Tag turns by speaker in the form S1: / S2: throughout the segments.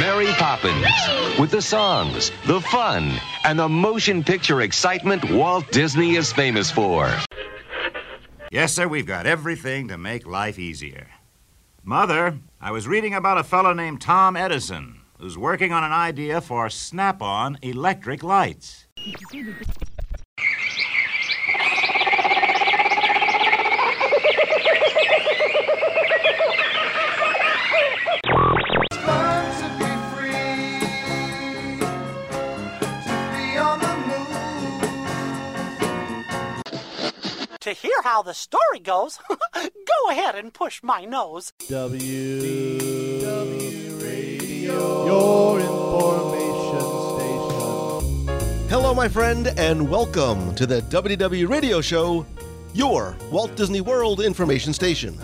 S1: Mary Poppins with the songs, the fun, and the motion picture excitement Walt Disney is famous for.
S2: Yes, sir, we've got everything to make life easier. Mother, I was reading about a fellow named Tom Edison who's working on an idea for snap on electric lights.
S3: Hear how the story goes, go ahead and push my nose.
S4: W W Radio, your information station.
S5: Hello, my friend, and welcome to the WDW Radio Show, your Walt Disney World information station.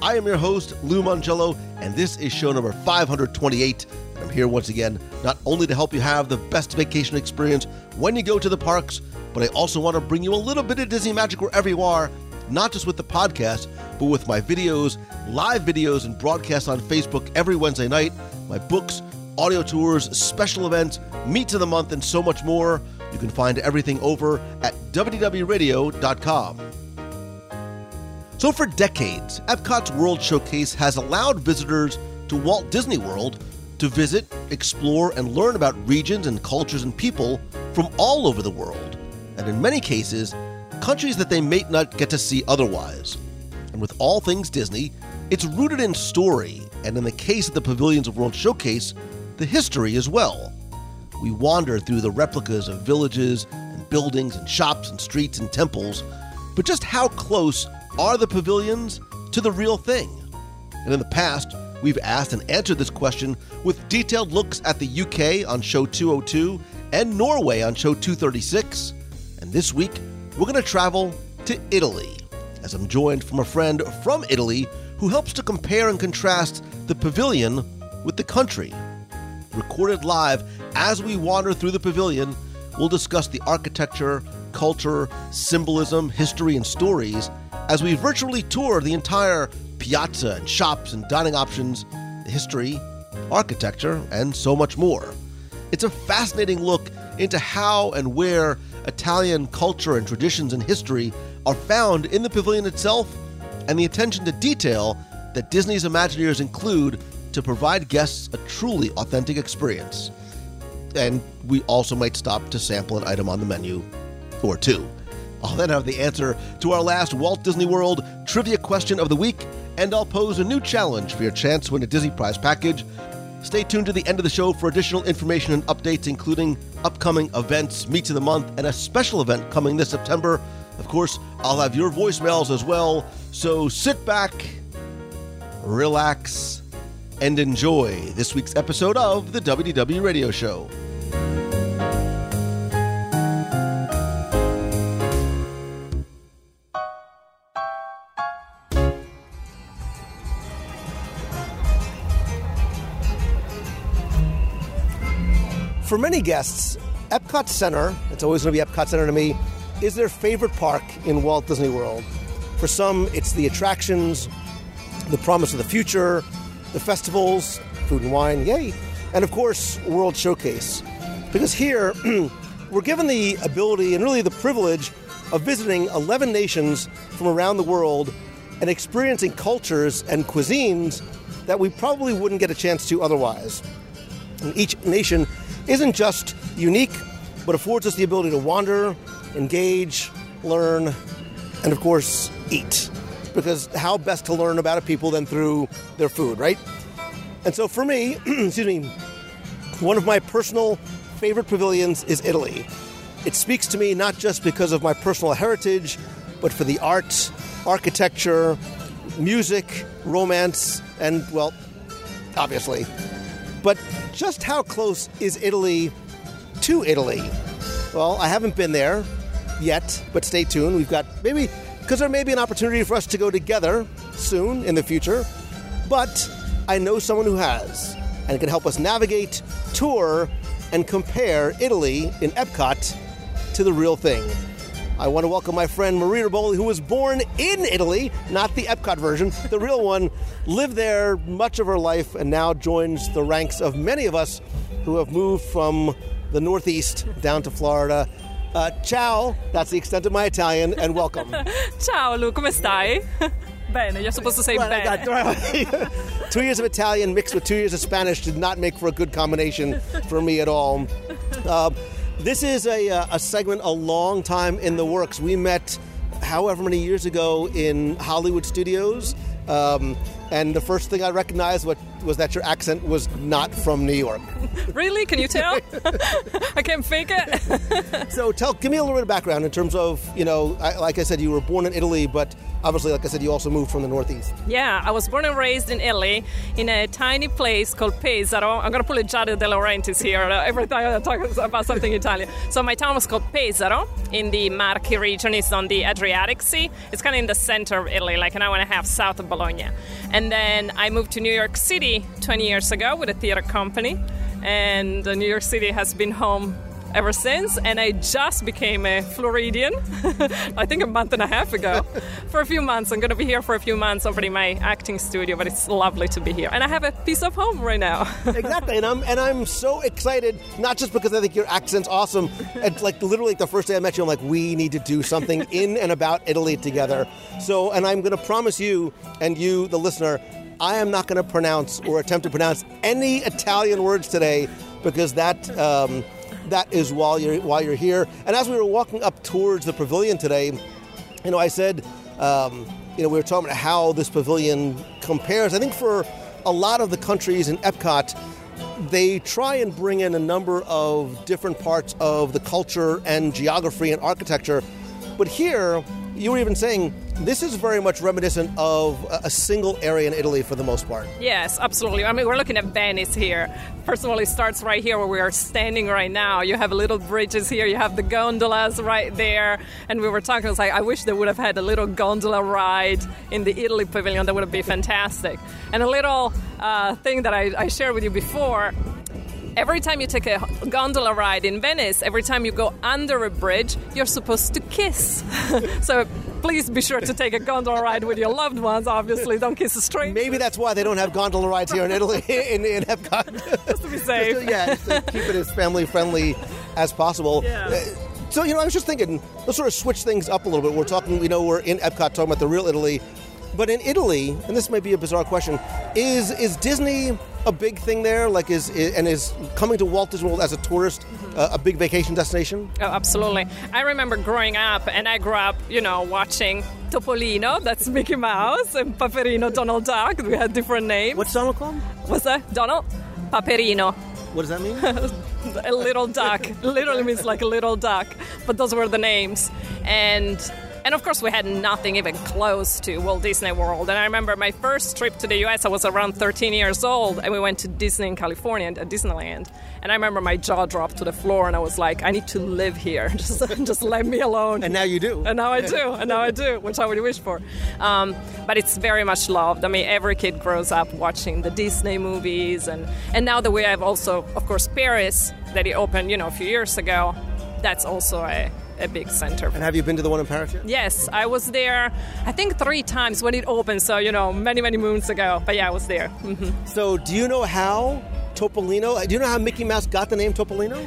S5: I am your host, Lou Mongello, and this is show number 528. I'm here once again, not only to help you have the best vacation experience when you go to the parks, but I also want to bring you a little bit of Disney magic wherever you are, not just with the podcast, but with my videos, live videos, and broadcasts on Facebook every Wednesday night, my books, audio tours, special events, meets of the month, and so much more. You can find everything over at WDWRadio.com. So, for decades, Epcot's World Showcase has allowed visitors to Walt Disney World to visit, explore, and learn about regions and cultures and people from all over the world, and in many cases, countries that they may not get to see otherwise. And with all things Disney, it's rooted in story, and in the case of the Pavilions of World Showcase, the history as well. We wander through the replicas of villages and buildings and shops and streets and temples, but just how close are the pavilions to the real thing? And in the past, we've asked and answered this question with detailed looks at the UK on show 202 and Norway on show 236. And this week, we're going to travel to Italy, as I'm joined from a friend from Italy who helps to compare and contrast the pavilion with the country. Recorded live as we wander through the pavilion, we'll discuss the architecture, culture, symbolism, history, and stories as we virtually tour the entire piazza and shops and dining options, the history, architecture, and so much more. It's a fascinating look into how and where Italian culture and traditions and history are found in the pavilion itself and the attention to detail that Disney's Imagineers include to provide guests a truly authentic experience. And we also might stop to sample an item on the menu or two. I'll then have the answer to our last Walt Disney World trivia question of the week, and I'll pose a new challenge for your chance to win a Disney Prize package. Stay tuned to the end of the show for additional information and updates, including upcoming events, meets of the month, and a special event coming this September. Of course, I'll have your voicemails as well, so sit back, relax, and enjoy this week's episode of the WDW Radio Show. For many guests, Epcot Center, it's always going to be Epcot Center to me, is their favorite park in Walt Disney World. For some, it's the attractions, the promise of the future, the festivals, food and wine, yay, and of course, World Showcase. Because here, we're given the ability and really the privilege of visiting 11 nations from around the world and experiencing cultures and cuisines that we probably wouldn't get a chance to otherwise. And each nation isn't just unique, but affords us the ability to wander, engage, learn, and of course, eat. Because how best to learn about a people than through their food, right? And so for me, excuse me, one of my personal favorite pavilions is Italy. It speaks to me not just because of my personal heritage, but for the art, architecture, music, romance, and, well, obviously. But just how close is Italy to Italy? Well, I haven't been there yet, but stay tuned. We've got maybe, because there may be an opportunity for us to go together soon in the future, but I know someone who has and can help us navigate, tour, and compare Italy in Epcot to the real thing. I want to welcome my friend Maria Riboli, who was born in Italy, not the Epcot version, the real one, lived there much of her life, and now joins the ranks of many of us who have moved from the Northeast down to Florida. Uh, ciao, that's the extent of my Italian, and welcome.
S6: Ciao Lou, come stai? bene, you're supposed to say
S5: Well,
S6: bene.
S5: got- two years of Italian mixed with two years of Spanish did not make for a good combination for me at all. Um, this is a, uh, a segment a long time in the works. We met however many years ago in Hollywood studios. Um, and the first thing I recognized was, was that your accent was not from New York.
S6: Really? Can you tell? I can't fake it.
S5: So tell, give me a little bit of background in terms of, you know, I, like I said, you were born in Italy, but obviously, like I said, you also moved from the Northeast.
S6: yeah, I was born and raised in Italy in a tiny place called Pesaro. I'm going to pull a Giada De Laurentiis here uh, every time I talk about something Italian. So my town was called Pesaro in the Marche region. It's on the Adriatic Sea. It's kind of in the center of Italy, like an hour and a half south of Bologna. And then I moved to New York City 20 years ago with a theater company. And New York City has been home ever since and i just became a floridian i think a month and a half ago for a few months i'm going to be here for a few months opening my acting studio but it's lovely to be here and i have a piece of home right now
S5: exactly, and I'm and I'm so excited. Not just because I think your accent's awesome, and like literally the first day I met you, I'm like, we need to do something in and about Italy together. So, and I'm going to promise you and you, the listener, I am not going to pronounce or attempt to pronounce any Italian words today because that. Um, that is while you're while you're here. And as we were walking up towards the pavilion today, you know, I said, um, you know, we were talking about how this pavilion compares. I think for a lot of the countries in Epcot, they try and bring in a number of different parts of the culture and geography and architecture. But here, you were even saying this is very much reminiscent of a single area in Italy for the most part.
S6: yes absolutely. I mean we're looking at venice here. First of all it starts right here where we are standing right now. You have little bridges here. You have the gondolas right there. And we were talking I was like i wish they would have had a little gondola ride in the italy pavilion. That would have been fantastic. And a little uh, thing that I, I shared with you before Every time you take a gondola ride in Venice, every time you go under a bridge, you're supposed to kiss. so please be sure to take a gondola ride with your loved ones, obviously. Don't kiss a stranger.
S5: Maybe that's why they don't have gondola rides here in Italy, in, in Epcot.
S6: just to be safe.
S5: yeah, to keep it as family friendly as possible.
S6: Yeah.
S5: Uh, So you know, I was just thinking, let's sort of switch things up a little bit. We're talking, you know, we're in Epcot talking about the real Italy, but in Italy, and this may be a bizarre question, is is Disney a big thing there? Like, is, is and is coming to Walt Disney World as a tourist uh, a big vacation destination?
S6: Oh, absolutely. I remember growing up, and I grew up, you know, watching Topolino, that's Mickey Mouse, and Paperino, Donald Duck. We had different names.
S5: What's Donald called?
S6: What's that? Donald? Paperino.
S5: What does that mean?
S6: a little duck. Literally means like a little duck. But those were the names. And and of course we had nothing even close to Walt Disney World. And I remember my first trip to the US, I was around 13 years old, and we went to Disney in California at Disneyland. And I remember my jaw dropped to the floor and I was like, I need to live here. Just just let me alone.
S5: and now you do.
S6: And now I do, and now I do, which I would wish for. Um, but it's very much loved. I mean, every kid grows up watching the Disney movies, and, and now that we have also, of course, Paris that it opened, you know, a few years ago. That's also a, a big center.
S5: and have you been to the one in Paris yet?
S6: Yes, I was there. I think three times when it opened. So you know, many many moons ago. But yeah, I was there. Mhm.
S5: So, do you know how Topolino? Do you know how Mickey Mouse got the name Topolino?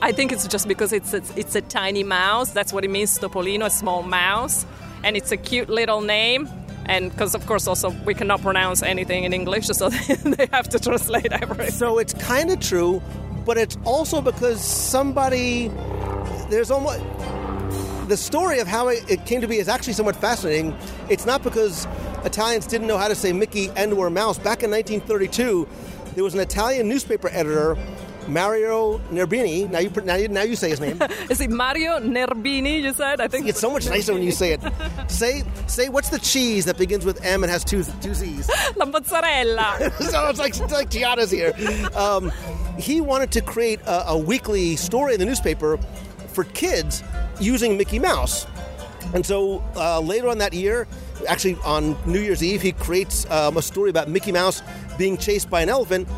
S6: I think it's just because it's it's, it's a tiny mouse. That's what it means, Topolino, a small mouse, and it's a cute little name. And because of course also we cannot pronounce anything in English, so they have to translate everything.
S5: So it's kind of true, but it's also because somebody there's almost the story of how it, came to be is actually somewhat fascinating. It's not because Italians didn't know how to say Mickey and or mouse. Back in 1932, there was an Italian newspaper editor, Mario Nerbini. Now you now you, now you say his name.
S6: Is it Mario Nerbini? You said I think
S5: It's so much nicer when you say it. Say say what's the cheese that begins with M and has two two C's.
S6: la mozzarella.
S5: so it's like, it's like Giada's here. Um, he wanted to create a, a weekly story in the newspaper for kids using Mickey Mouse. And so uh, later on that year, actually on New Year's Eve, he creates um, a story about Mickey Mouse being chased by an elephant.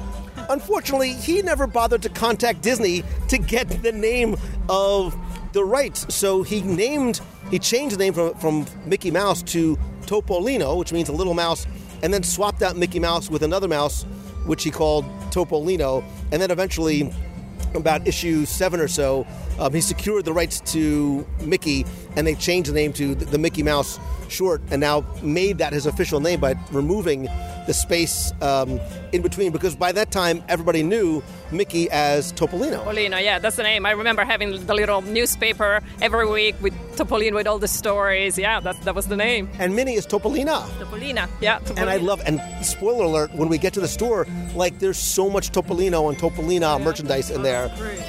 S5: Unfortunately, he never bothered to contact Disney to get the name of the rights. So he named, he changed the name from, from Mickey Mouse to Topolino, which means a little mouse, and then swapped out Mickey Mouse with another mouse, which he called Topolino. And then eventually, about issue seven or so, um, he secured the rights to Mickey, and they changed the name to the Mickey Mouse short, and now made that his official name by removing the space um, in between. Because by that time, everybody knew Mickey as Topolino.
S6: Topolino, yeah, that's the name. I remember having the little newspaper every week with Topolino with all the stories. Yeah, that, that was the name.
S5: And Minnie is Topolina.
S6: Topolina, yeah. Topolina.
S5: And I love, and spoiler alert, when we get to the store, like there's so much Topolino and Topolina merchandise in there.
S6: Great.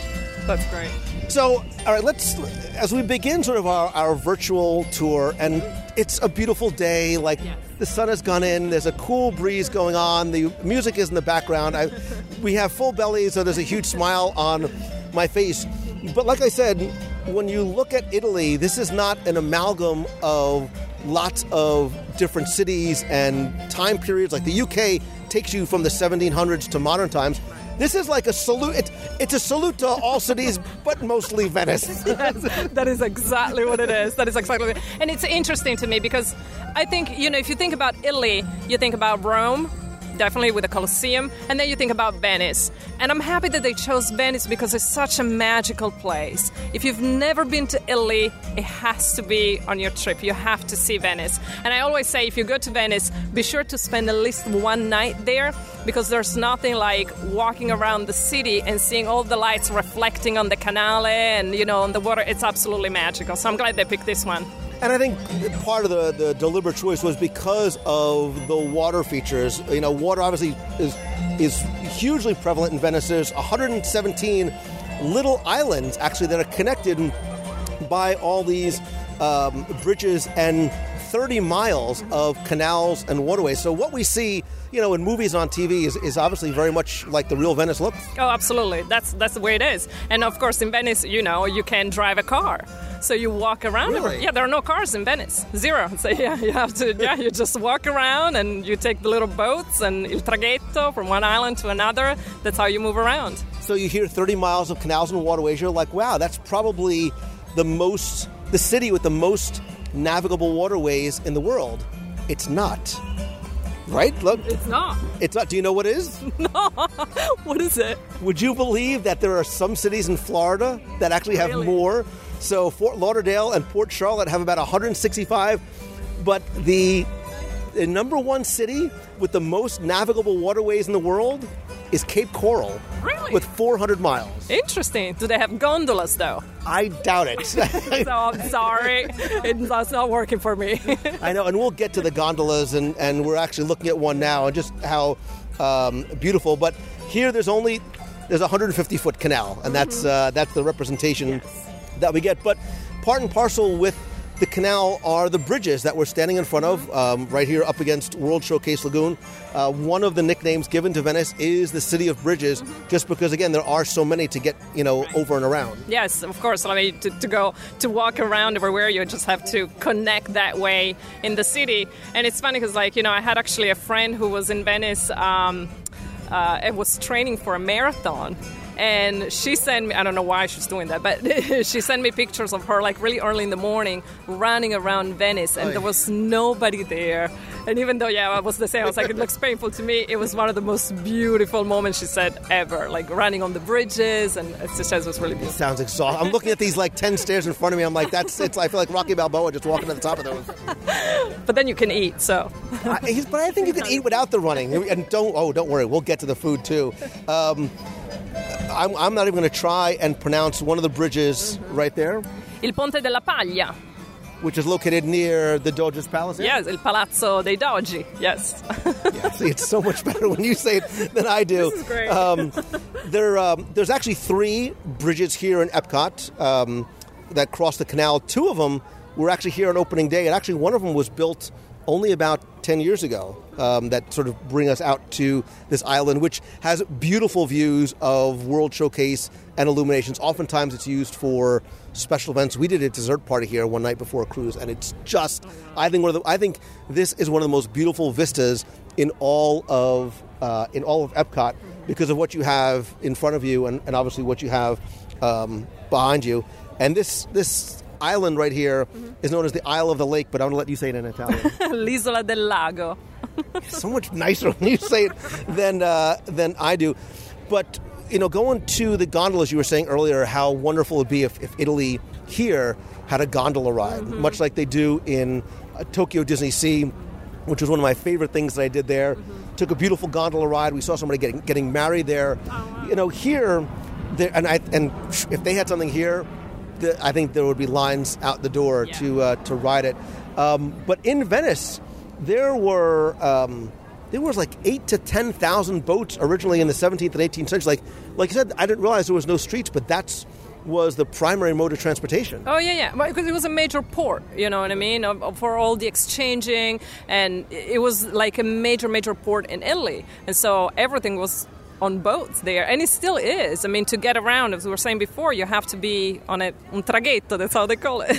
S6: That's great.
S5: So, all right, let's, as we begin sort of our, our virtual tour, and it's a beautiful day, like
S6: Yes.
S5: the sun has gone in, there's a cool breeze going on, the music is in the background. I, we have full bellies, so there's a huge smile on my face. But like I said, when you look at Italy, this is not an amalgam of lots of different cities and time periods. Like the UK takes you from the 1700s to modern times. This is like a salute. It, it's a salute to all cities, but mostly Venice.
S6: that is exactly what it is. That is exactly And it's interesting to me because I think, you know, if you think about Italy, you think about Rome, definitely with the Colosseum, and then you think about Venice. And I'm happy that they chose Venice because it's such a magical place. If you've never been to Italy, it has to be on your trip. You have to see Venice. And I always say if you go to Venice, be sure to spend at least one night there because there's nothing like walking around the city and seeing all the lights reflecting on the canale and you know on the water. It's absolutely magical. So I'm glad they picked this one.
S5: And I think part of the, the deliberate choice was because of the water features. You know, water obviously is is hugely prevalent in Venice. There's 117 little islands actually that are connected by all these um, bridges and 30 miles of canals and waterways. So what we see, you know, in movies on TV is, is obviously very much like the real Venice looks.
S6: Oh, absolutely. That's that's the way it is. And of course, in Venice, you know, you can drive a car, so you walk around.
S5: Really?
S6: Yeah, there are no cars in Venice, zero. So yeah, you have to. Yeah, you just walk around and you take the little boats and il traghetto from one island to another. That's how you move around.
S5: So you hear 30 miles of canals and waterways, you're like, wow, that's probably the most, the city with the most navigable waterways in the world. It's not. Right? Look,
S6: It's not.
S5: it's not. Do you know what it is?
S6: What is it?
S5: Would you believe that there are some cities in Florida that actually have
S6: Really?
S5: more? So Fort Lauderdale and Port Charlotte have about 165, but the, the number one city with the most navigable waterways in the world is Cape Coral
S6: Really?
S5: with 400 miles.
S6: Interesting. Do they have gondolas though?
S5: I doubt it.
S6: So I'm sorry, it's that's not working for me.
S5: I know, and we'll get to the gondolas, and, and we're actually looking at one now, and just how um, beautiful. But here, there's only there's a 150 foot canal, and that's uh, that's the representation that we get. But part and parcel with the canal are the bridges that we're standing in front of, um, right here up against World Showcase Lagoon. Uh, one of the nicknames given to Venice is the City of Bridges, just because again there are so many to get you know over and around.
S6: Yes, of course. I mean, to, to go to walk around everywhere, you just have to connect that way in the city. And it's funny because, like, you know, I had actually a friend who was in Venice um, uh, and was training for a marathon. And she sent me, I don't know why she's doing that, but she sent me pictures of her like really early in the morning running around Venice, and there was nobody there. And even though, yeah, I was the same, I was like, it looks painful to me, it was one of the most beautiful moments, she said, ever. Like running on the bridges, and it just it was really beautiful.
S5: Sounds exhausting. I'm looking at these like 10 stairs in front of me. I'm like, that's it's. I feel like Rocky Balboa just walking to the top of those.
S6: But then you can eat, so.
S5: I, he's- but I think you can eat without the running. And don't oh don't worry, we'll get to the food too. Um, I'm, I'm not even going to try and pronounce one of the bridges right there,
S6: Il Ponte della Paglia.
S5: which is located near the Doge's Palace.
S6: Yes, il Palazzo dei Dogi. Yes.
S5: Yeah, see, it's so much better when you say it than I do.
S6: This is great.
S5: Um, there, um, there's actually three bridges here in Epcot um, that cross the canal. Two of them were actually here on opening day, and actually one of them was built only about 10 years ago. Um, that sort of bring us out to this island, which has beautiful views of World Showcase and IllumiNations. Oftentimes, it's used for special events. We did a dessert party here one night before a cruise, and it's just I think one of the I think this is one of the most beautiful vistas in all of uh, in all of Epcot because of what you have in front of you and, and obviously what you have um, behind you, and this this island right here is known as the Isle of the Lake. But I'm going to let you say it in Italian.
S6: L'isola del lago.
S5: so much nicer when you say it than uh, than I do. But you know, going to the gondolas, you were saying earlier how wonderful it would be if, if Italy here had a gondola ride, much like they do in uh, Tokyo DisneySea, which was one of my favorite things that I did there. Took a beautiful gondola ride. We saw somebody getting getting married there. You know, here, there, and I and if they had something here, the, I think there would be lines out the door
S6: Yeah.
S5: to uh, to ride it. Um, but in Venice, there were um, there was like eight to ten thousand boats originally in the 17th and 18th century. Like like I said, I didn't realize there was no streets, but that's was the primary mode of transportation.
S6: Oh yeah, yeah. Well, Because it was a major port, you know what I mean, for all the exchanging, and it was like a major, major port in Italy, and so everything was on boats there, and it still is. I mean, to get around, as we were saying before, you have to be on a un traghetto. That's how they call it,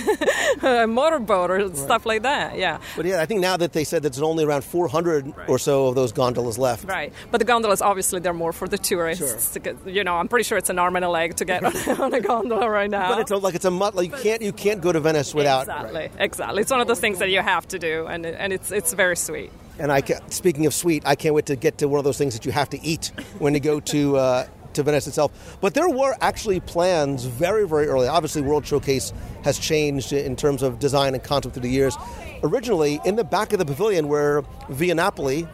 S6: a motorboat or stuff like that. Yeah.
S5: But yeah, I think now that they said that there's only around 400 or so of those gondolas left.
S6: Right, but the gondolas obviously they're more for the tourists. to get- You know, I'm pretty sure it's an arm and a leg to get on a gondola right now.
S5: But it's a, like it's a mut. Like you can't you can't go to Venice without.
S6: exactly, exactly. It's one of those things that you have to do, and and it's it's very sweet.
S5: And I ca speaking of sweet, I can't wait to get to one of those things that you have to eat when you go to uh, to Venice itself. But there were actually plans very very early. Obviously, World Showcase has changed in terms of design and concept through the years. Originally, in the back of the pavilion where Via Napoli.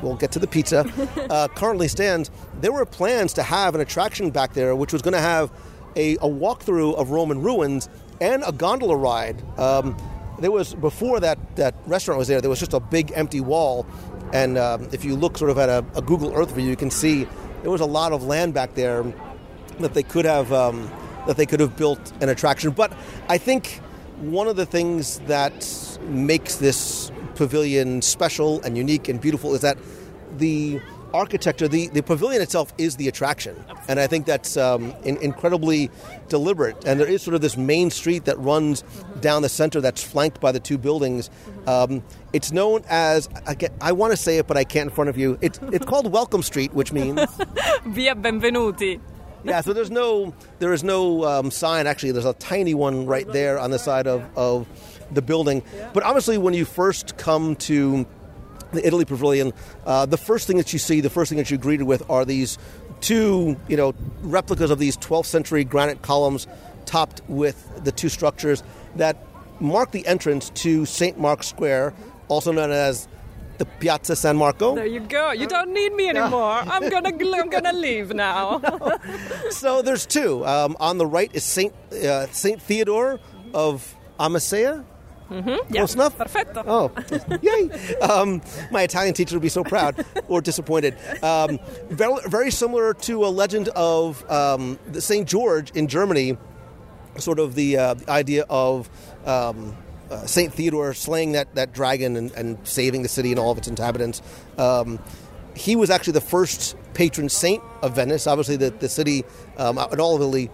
S5: We'll get to the pizza. Uh, currently stands. There were plans to have an attraction back there, which was going to have a, a walkthrough of Roman ruins and a gondola ride. Um, there was before that that restaurant was there. There was just a big empty wall, and um, if you look sort of at a, a Google Earth view, you can see there was a lot of land back there that they could have um, that they could have built an attraction. But I think one of the things that makes this pavilion special and unique and beautiful is that the architecture, the, the pavilion itself is the attraction. And I think that's um, in, incredibly deliberate. And there is sort of this main street that runs down the center that's flanked by the two buildings. Um, it's known as, I, get, I want to say it, but I can't in front of you. It's, it's called Welcome Street, which means.
S6: Via benvenuti.
S5: Yeah, so there's no there is no um, sign. Actually, there's a tiny one right there on the side of, of the building. But obviously, when you first come to the Italy Pavilion, uh, the first thing that you see, the first thing that you're greeted with, are these two, you know, replicas of these 12th century granite columns, topped with the two structures that mark the entrance to St. Mark's Square, also known as the Piazza San Marco.
S6: There you go. You don't need me anymore. I'm gonna I'm gonna leave now.
S5: So there's two. Um, on the right is Saint uh, Saint Theodore of Amasea.
S6: Yeah,
S5: Close enough.
S6: Perfetto.
S5: Oh, yay! Um, my Italian teacher would be so proud or disappointed. Um, very, very similar to a legend of um, the Saint George in Germany, sort of the, uh, the idea of um, uh, Saint Theodore slaying that, that dragon and, and saving the city and all of its inhabitants. Um, he was actually the first patron saint of Venice. Obviously, the, the city um, and all of Italy,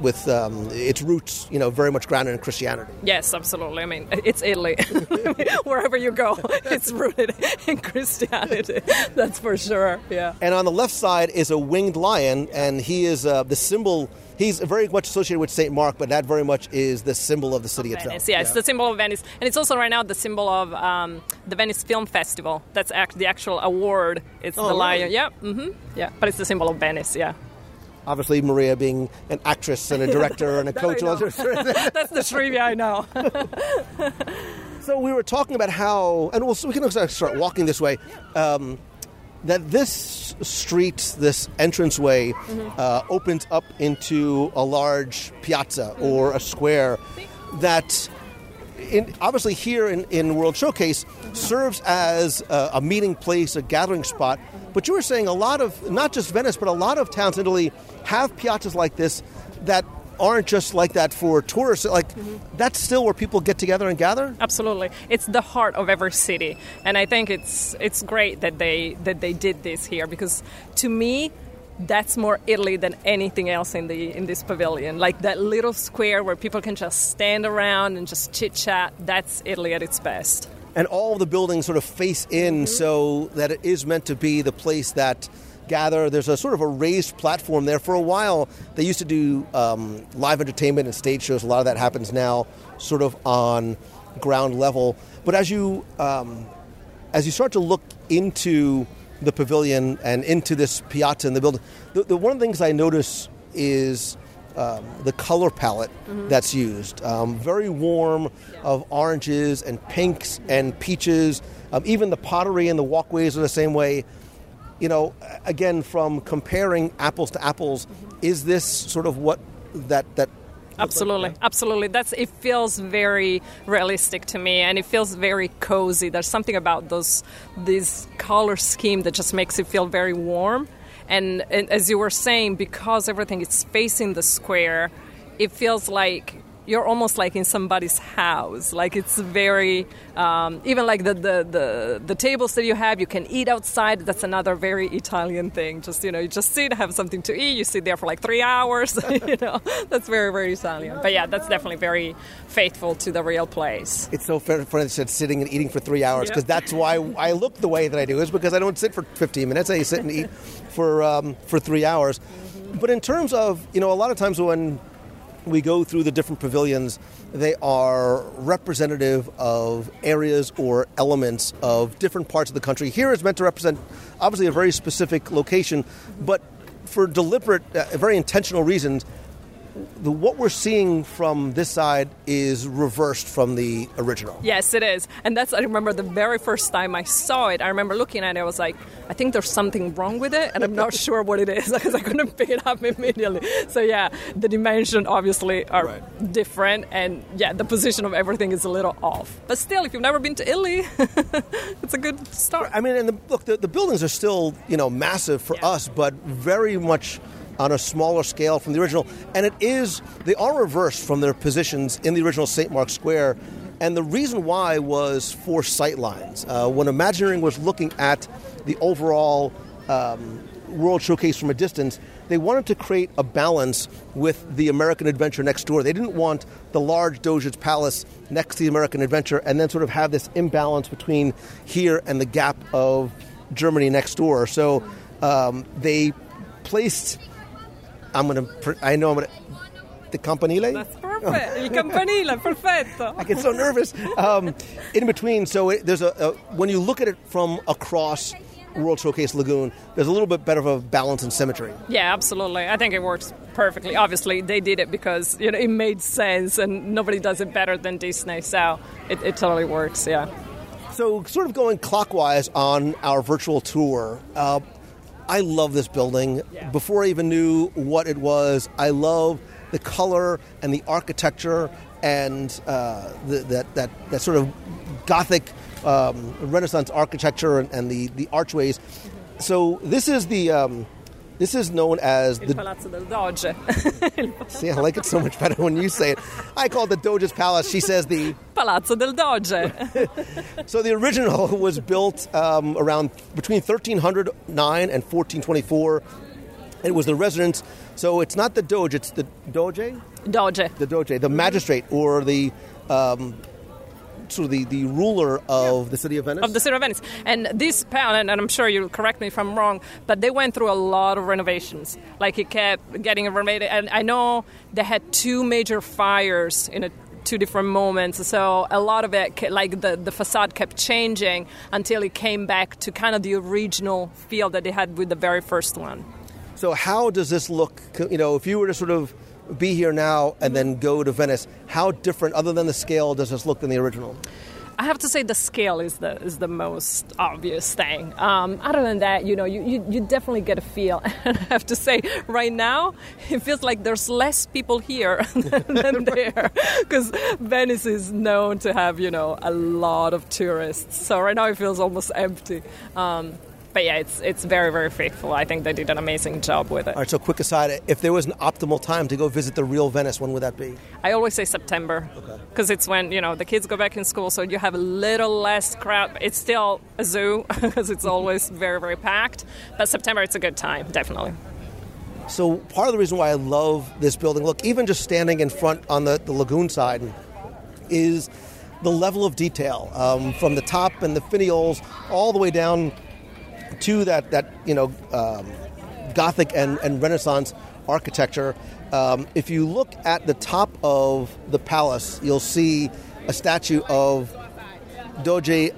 S5: with um, its roots, you know, very much grounded in Christianity.
S6: Yes, absolutely. I mean, it's Italy. Wherever you go, it's rooted in Christianity. That's for sure. Yeah.
S5: And on the left side is a winged lion, and he is uh, the symbol. He's very much associated with Saint Mark, but that very much is the symbol of the city itself.
S6: Venice, yeah, it's the symbol of Venice, and it's also right now the symbol of um, the Venice Film Festival. That's act- the actual award. It's
S5: Oh,
S6: the lion.
S5: really?
S6: Yeah, hmm yeah, but it's the symbol of Venice. Yeah,
S5: Obviously, Maria being an actress and a director and a coach.
S6: that's the trivia I know.
S5: so we were talking about how, and we'll, we can also start walking this way. Um, that this street, this entranceway, uh, opens up into a large piazza or a square that in, obviously here in, in World Showcase serves as a, a meeting place, a gathering spot. But you were saying a lot of, not just Venice, but a lot of towns in Italy have piazzas like this that aren't just like that for tourists. Like, mm-hmm. that's still where people get together and gather?
S6: Absolutely, it's the heart of every city, and I think it's it's great that they that they did this here because to me. That's more Italy than anything else in the in this pavilion. Like that little square where people can just stand around and just chit chat. That's Italy at its best.
S5: And all the buildings sort of face in so that it is meant to be the place that gather. There's a sort of a raised platform there. For a while, they used to do um, live entertainment and stage shows. A lot of that happens now, sort of on ground level. But as you um, as you start to look into the pavilion and into this piazza in the building, the, the one of the things I notice is um, the color palette that's used. Um, very warm of oranges and pinks and peaches. Um, even the pottery and the walkways are the same way. You know, again, from comparing apples to apples, is this sort of what that that
S6: Absolutely, absolutely. That's it. Feels very realistic to me, and it feels very cozy. There's something about those this color scheme that just makes it feel very warm. And, and as you were saying, because everything is facing the square, it feels like you're almost like in somebody's house. Like it's very, um, even like the, the, the, the tables that you have, you can eat outside. That's another very Italian thing. Just, you know, you just sit, have something to eat, you sit there for like three hours, you know, that's very, very Italian. But yeah, that's definitely very faithful to the real place.
S5: It's so funny that said sitting and eating for three hours
S6: Yeah.
S5: because that's why I look the way that I do is because I don't sit for 15 minutes. I sit and eat for um, for three hours. But in terms of you know, a lot of times when we go through the different pavilions, they are representative of areas or elements of different parts of the country. Here is meant to represent obviously a very specific location, but for deliberate, uh, very intentional reasons, the, what we're seeing from this side is reversed from the original.
S6: Yes, it is. And that's, I remember the very first time I saw it, I remember looking at it, I was like, I think there's something wrong with it, and I'm not sure what it is because I couldn't pick it up immediately. So, yeah, the dimension obviously are
S5: Right.
S6: different, and yeah, the position of everything is a little off. But still, if you've never been to Italy, it's a good start.
S5: I mean, and the, look, the, the buildings are still, you know, massive for
S6: Yeah.
S5: us, but very much on a smaller scale from the original. And it is, they are reversed from their positions in the original St. Mark's Square. And the reason why was for sight lines. Uh, when Imagineering was looking at the overall um, World Showcase from a distance, they wanted to create a balance with the American Adventure next door. They didn't want the large Doge's Palace next to the American Adventure and then sort of have this imbalance between here and the gap of Germany next door. So um, they placed. I'm gonna. pr- I know I'm gonna. The Campanile.
S6: That's perfect. Il campanile, perfetto.
S5: I get so nervous. Um, in between, so it, there's a, a when you look at it from across World Showcase Lagoon, there's a little bit better of a balance and symmetry.
S6: Yeah, absolutely. I think it works perfectly. Obviously, they did it because you know it made sense, and nobody does it better than Disney. So it, it totally works. Yeah.
S5: So, sort of going clockwise on our virtual tour, uh, I love this building. Before I even knew what it was, I love the color and the architecture and uh, the, that, that, that sort of Gothic um, Renaissance architecture and, and the, the archways. So, this is the. Um, this is known as
S6: Il
S5: the
S6: Palazzo del Doge.
S5: See, I like it so much better when you say it. I call it the Doge's Palace. She says the
S6: Palazzo del Doge.
S5: So the original was built um, around between 1309 and 1424. It was the residence. So it's not the Doge, it's the Doge,
S6: Doge.
S5: the Doge, the magistrate or the um, of the, the ruler of the city of Venice.
S6: Of the city of Venice. And this palace, and I'm sure you'll correct me if I'm wrong, but they went through a lot of renovations. Like it kept getting renovated. And I know they had two major fires in a, two different moments. So a lot of it, like the, the facade kept changing until it came back to kind of the original feel that they had with the very first one.
S5: so how does this look? You know, if you were to sort of be here now and then go to Venice, how different, other than the scale, does this look than the original?
S6: I have to say the scale is the is the most obvious thing. Um, other than that, you know, you, you, you definitely get a feel. And I have to say, right now, it feels like there's less people here than there, because Venice is known to have you know a lot of tourists. So right now it feels almost empty. Um, but yeah, it's it's very very faithful. I think they did an amazing job with it.
S5: All right, so quick aside, if there was an optimal time to go visit the real Venice, when would that be?
S6: I always say September because it's when you know the kids go back in school, so you have a little less crowd. It's still a zoo because it's always very very packed. But September, it's a good time, definitely.
S5: So part of the reason why I love this building, look, even just standing in front on the, the lagoon side, is the level of detail um, from the top and the finials all the way down to that that you know um, Gothic and, and Renaissance architecture. Um, if you look at the top of the palace, you'll see a statue of Doge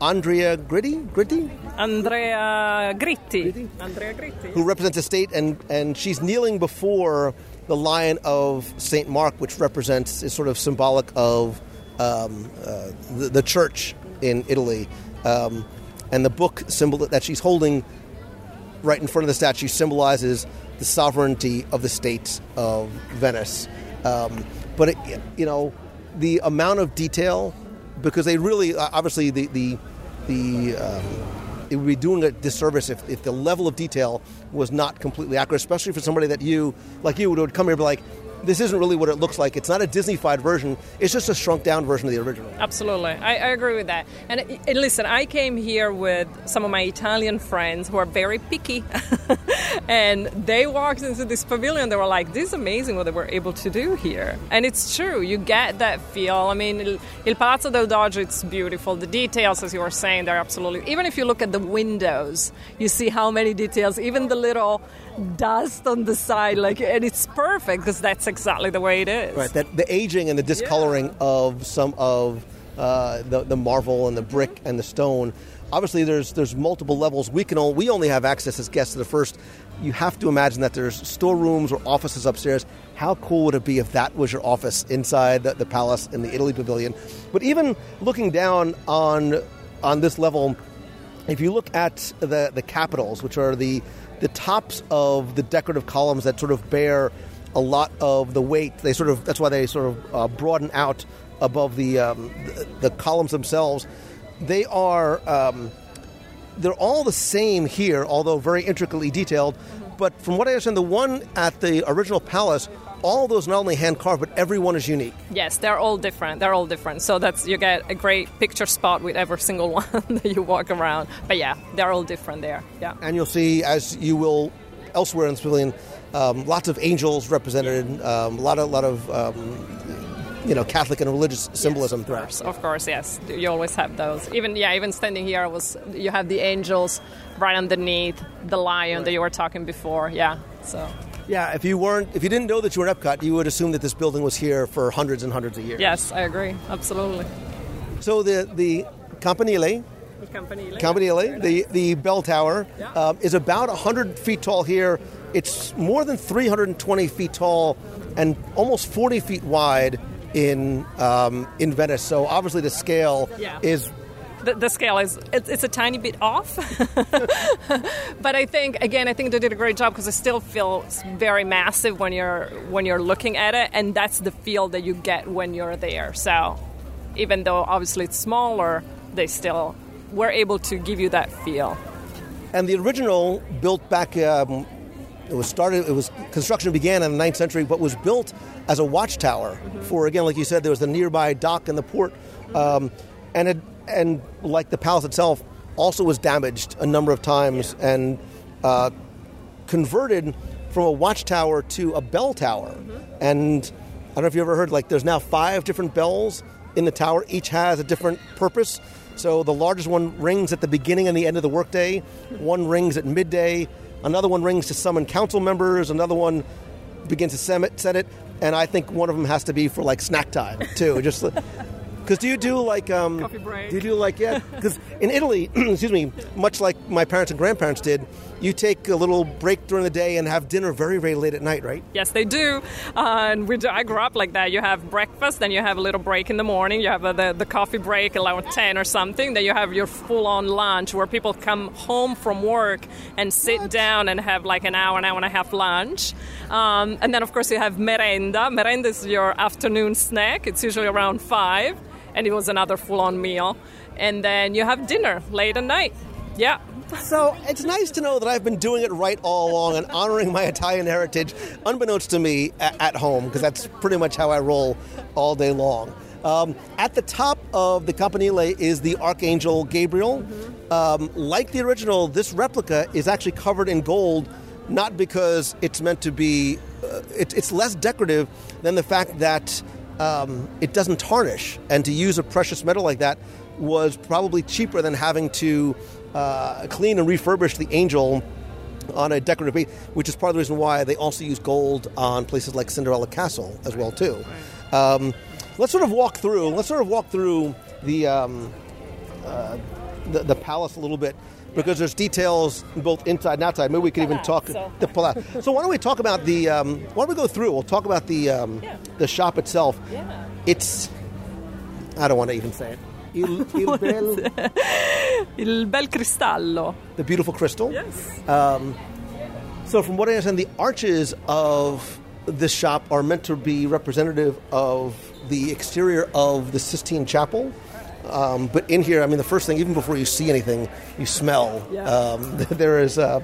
S5: Andrea Gritti, Gritti,
S6: Andrea Gritti. Gritti? Andrea Gritti.
S5: who represents the state, and, and she's kneeling before the lion of Saint Mark, which represents is sort of symbolic of um, uh, the, the church in Italy, um, and the book symbol that she's holding right in front of the statue symbolizes the sovereignty of the state of Venice. Um, but it, you know, the amount of detail, because they really uh, obviously the the the um, it would be doing a disservice if, if the level of detail was not completely accurate, especially for somebody that you like you would come here and be like, this isn't really what it looks like. It's not a Disneyfied version. It's just a shrunk down version of the original.
S6: Absolutely, I, I agree with that. And, and listen, I came here with some of my Italian friends who are very picky, and they walked into this pavilion. They were like, "This is amazing what they were able to do here." And it's true. You get that feel. I mean, Il, Il Palazzo del Doge, it's beautiful. The details, as you were saying, they're absolutely. Even if you look at the windows, you see how many details. Even the little dust on the side, like, and it's perfect because that's exactly the way it is.
S5: Right, that the aging and the discoloring of some of uh, the the marble and the brick and the stone. Obviously, there's there's multiple levels. We can all, we only have access as guests to the first. You have to imagine that there's storerooms or offices upstairs. How cool would it be if that was your office inside the, the palace in the Italy Pavilion? But even looking down on on this level, if you look at the the capitals, which are the the tops of the decorative columns that sort of bear a lot of the weight, they sort of that's why they sort of uh, broaden out above the, um, the the columns themselves. They are um, they're all the same here, although very intricately detailed. But from what I understand, the one at the original palace, all those not only hand carved, but every one is unique.
S6: Yes, they're all different. They're all different. So that's you get a great picture spot with every single one that you walk around. But yeah, they're all different there. Yeah.
S5: And you'll see, as you will elsewhere in the pavilion, um, lots of angels represented, um, a lot of, lot of um, you know, Catholic and religious symbolism
S6: Of course, of course, yes. You always have those. Even yeah, even standing here was you have the angels right underneath the lion that you were talking before. Yeah. So
S5: Yeah, if you weren't, if you didn't know that you were in Epcot, you would assume that this building was here for hundreds and hundreds of years.
S6: yes, I agree. Absolutely.
S5: So the the Campanile,
S6: Campanile.
S5: Campanile, the the bell tower, um, is about 100 feet tall here. It's more than 320 feet tall and almost 40 feet wide in um, in Venice. So obviously the scale
S6: Yeah.
S5: is
S6: the, the scale is it's, it's a tiny bit off but i think again i think they did a great job because it still feels very massive when you're when you're looking at it and that's the feel that you get when you're there so even though obviously it's smaller they still were able to give you that feel
S5: And the original, built back, um, it was started. It was construction began in the 9th century, but was built as a watchtower for again, like you said, there was the nearby dock and the port, um, and it, and like the palace itself, also was damaged a number of times and uh, converted from a watchtower to a bell tower. And I don't know if you ever heard, like, there's now five different bells in the tower. Each has a different purpose. So the largest one rings at the beginning and the end of the workday. One rings at midday. Another one rings to summon council members. Another one begins to Senate, Senate. And I think one of them has to be for like snack time too. Just because do you do like um,
S6: Coffee break.
S5: Do you do like yeah? Because in Italy, excuse me, much like my parents and grandparents did, you take a little break during the day and have dinner very very late at night, right?
S6: Yes, they do. Uh, and we do, I grew up like that. You have breakfast, then you have a little break in the morning. You have uh, the, the coffee break around 10 or something. Then you have your full on lunch where people come home from work and sit down and have like an hour, an hour and a half lunch. Um, and then, of course, you have merenda. Merenda is your afternoon snack, it's usually around 5, and it was another full on meal. And then you have dinner late at night. Yeah.
S5: So it's nice to know that I've been doing it right all along and honoring my Italian heritage, unbeknownst to me at home, because that's pretty much how I roll all day long. Um, at the top of the Campanile is the Archangel Gabriel. Um, like the original, this replica is actually covered in gold, not because it's meant to be, uh, it, it's less decorative than the fact that um, it doesn't tarnish. And to use a precious metal like that was probably cheaper than having to uh, clean and refurbish the angel on a decorative base, which is part of the reason why they also use gold on places like Cinderella Castle as well too. Um, let's sort of walk through. Let's sort of walk through the um, uh, the, the palace a little bit because there's details both inside and outside. Maybe we could even talk
S6: Palazzo.
S5: the palace. So why don't we talk about the? Um, why don't we go through? We'll talk about the um,
S6: Yeah.
S5: the shop itself.
S6: Yeah.
S5: It's. I don't want to even say it. Il, il bel,
S6: Il bel cristallo.
S5: the beautiful crystal.
S6: Yes.
S5: So, from what I understand, the arches of this shop are meant to be representative of the exterior of the Sistine Chapel. Um, but in here, I mean, the first thing, even before you see anything, you smell.
S6: Yeah.
S5: Um, there is, uh,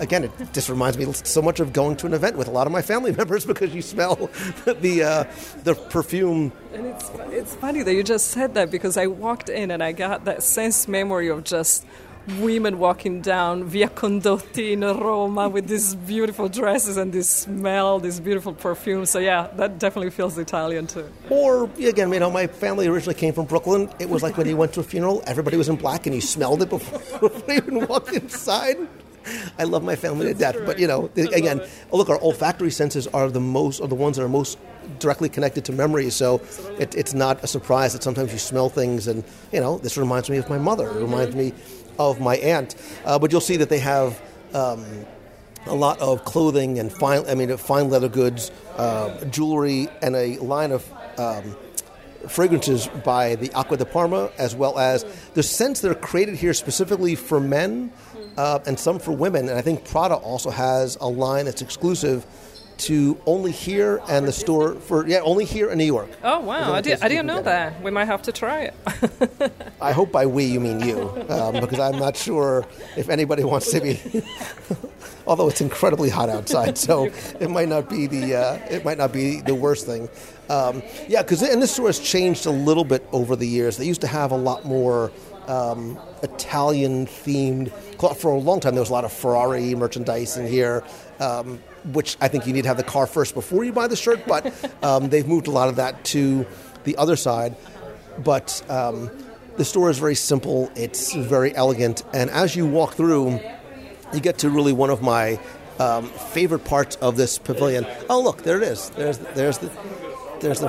S5: again, it just reminds me so much of going to an event with a lot of my family members because you smell the uh, the perfume.
S6: And it's, it's funny that you just said that because I walked in and I got that sense memory of just women walking down Via Condotti in Roma with these beautiful dresses and this smell, this beautiful perfume. So, yeah, that definitely feels Italian too.
S5: Or again, you know, my family originally came from Brooklyn. It was like when you went to a funeral, everybody was in black and you smelled it before, before you even walked inside. I love my family to death, but you know, again, look, our olfactory senses are the most, are the ones that are most directly connected to memory. So it, it's not a surprise that sometimes you smell things, and you know, this reminds me of my mother. It reminds me of my aunt. Uh, but you'll see that they have. Um, a lot of clothing and fine, I mean, fine leather goods, uh, jewelry, and a line of um, fragrances by the Acqua di Parma, as well as the scents that are created here specifically for men uh, and some for women. And I think Prada also has a line that's exclusive to only here and the store for yeah only here in New York.
S6: Oh, wow. I, did, I didn't know that. We might have to try it.
S5: I hope by we you mean you, um, because I'm not sure if anybody wants to be. Although it's incredibly hot outside, so it might not be the uh, it might not be the worst thing. Um, yeah, because and this store has changed a little bit over the years. They used to have a lot more um, Italian themed. For a long time, there was a lot of Ferrari merchandise in here. Um, which I think you need to have the car first before you buy the shirt, but um, they've moved a lot of that to the other side. But um, the store is very simple, it's very elegant, and as you walk through, you get to really one of my um, favorite parts of this pavilion. Oh, look, there it is. There's, there's the, there's the.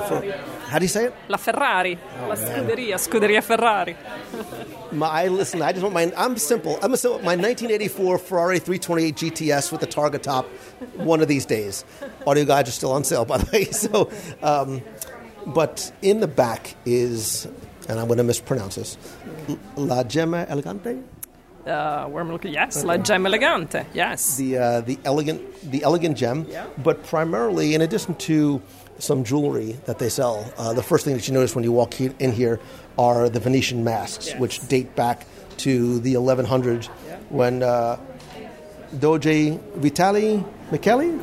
S5: How do you say it?
S6: La Ferrari.
S5: Oh,
S6: La scuderia. Scuderia Ferrari.
S5: My listen. I just want my. I'm simple. I'm a simple. My 1984 Ferrari 328 GTS with the Targa top. One of these days, audio guides are still on sale, by the way. So, um, but in the back is, and I'm going to mispronounce this, La Gemma Elegante.
S6: Uh, where am I looking? Yes, La Gem Elegante. Yes.
S5: the uh, the elegant the elegant gem,
S6: Yeah.
S5: but primarily in addition to some jewelry that they sell, uh, the first thing that you notice when you walk he- in here are the Venetian masks,
S6: Yes.
S5: which date back to the 1100s when uh, Doge Vitali Michele.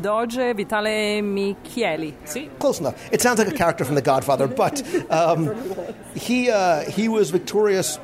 S6: Doge Vitale Michieli. Sì.
S5: Close enough. It sounds like a character from The Godfather, but um, he uh, he was victorious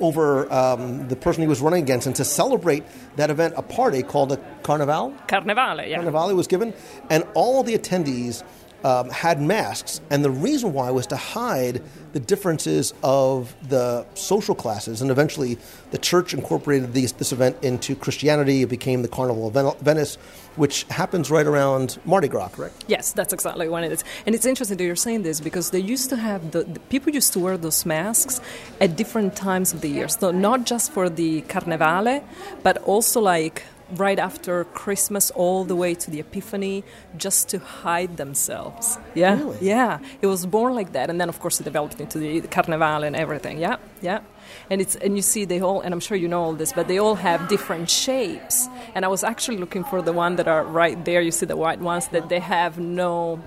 S5: over um, the person he was running against, and to celebrate that event, a party called a Carnival.
S6: Carnevale, yeah.
S5: Carnivale was given, and all the attendees um, had masks. And the reason why was to hide the differences of the social classes. And eventually, the church incorporated these, this event into Christianity. It became the Carnival of Venice, which happens right around Mardi Gras, correct?
S6: Yes, that's exactly when it is. And it's interesting that you're saying this because they used to have the, the people used to wear those masks at different times of the year. So not just for the Carnevale, but also like right after Christmas all the way to the Epiphany just to hide themselves. Yeah.
S5: Really?
S6: Yeah. It was born like that and then of course it developed into the Carnival and everything. Yeah. Yeah. And it's and you see they all and I'm sure you know all this, but they all have different shapes. And I was actually looking for the one that are right there. You see the white ones that they have no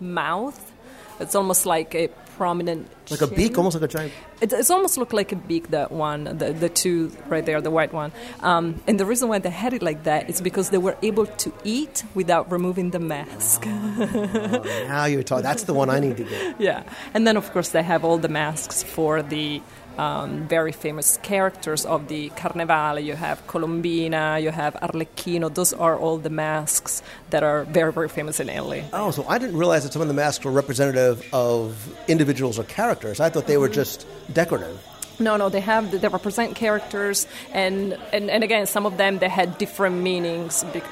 S6: mouth. It's almost like a prominent
S5: Like a beak, almost like a giant.
S6: It, it's almost looked like a beak, that one, the, the two right there, the white one. Um, and the reason why they had it like that is because they were able to eat without removing the mask.
S5: Now you're talking. That's the one I need to get.
S6: yeah. And then, of course, they have all the masks for the um, very famous characters of the Carnevale. You have Colombina, you have Arlecchino. Those are all the masks that are very, very famous in Italy.
S5: Oh, so I didn't realize that some of the masks were representative of individuals or characters. I thought they were just decorative.
S6: No, no, they have they represent characters, and, and, and again, some of them they had different meanings be,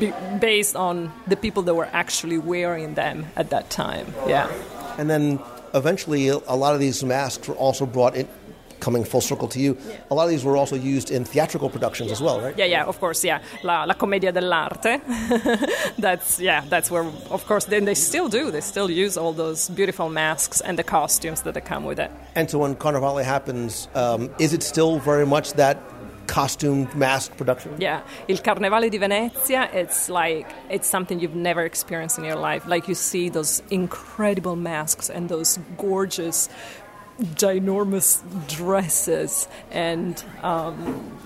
S6: be, based on the people that were actually wearing them at that time. Yeah.
S5: And then eventually, a lot of these masks were also brought in, coming full circle to you. A lot of these were also used in theatrical productions as well, right?
S6: Yeah, yeah, of course, yeah. La, la commedia dell'arte. that's yeah, that's where, of course, then they still do. They still use all those beautiful masks and the costumes that they come with it.
S5: And so when Carnivale happens, um, is it still very much that costumed mask production?
S6: Yeah, Il Carnevale di Venezia, it's like it's something you've never experienced in your life. Like you see those incredible masks and those gorgeous ginormous dresses and um,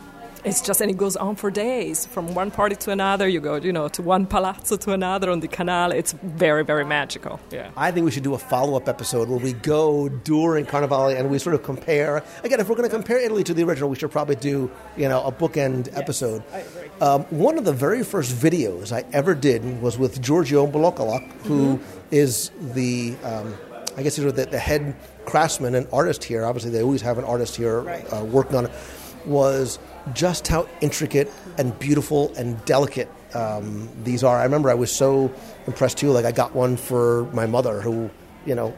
S6: it's just and it goes on for days from one party to another you go you know to one palazzo to another on the canal it's very very magical yeah
S5: I think we should do a follow-up episode where we go during Carnivale and we sort of compare. Again, if we're going to compare Italy to the original, we should probably do you know a bookend episode.
S6: I agree.
S5: Um, one of the very first videos I ever did was with Giorgio Bolocalok, who is the um, I guess sort of the, the head craftsman and artist here. Obviously, they always have an artist here
S6: Right.
S5: uh, working on it. Was just how intricate and beautiful and delicate um, these are. I remember I was so impressed too. Like I got one for my mother, who you know,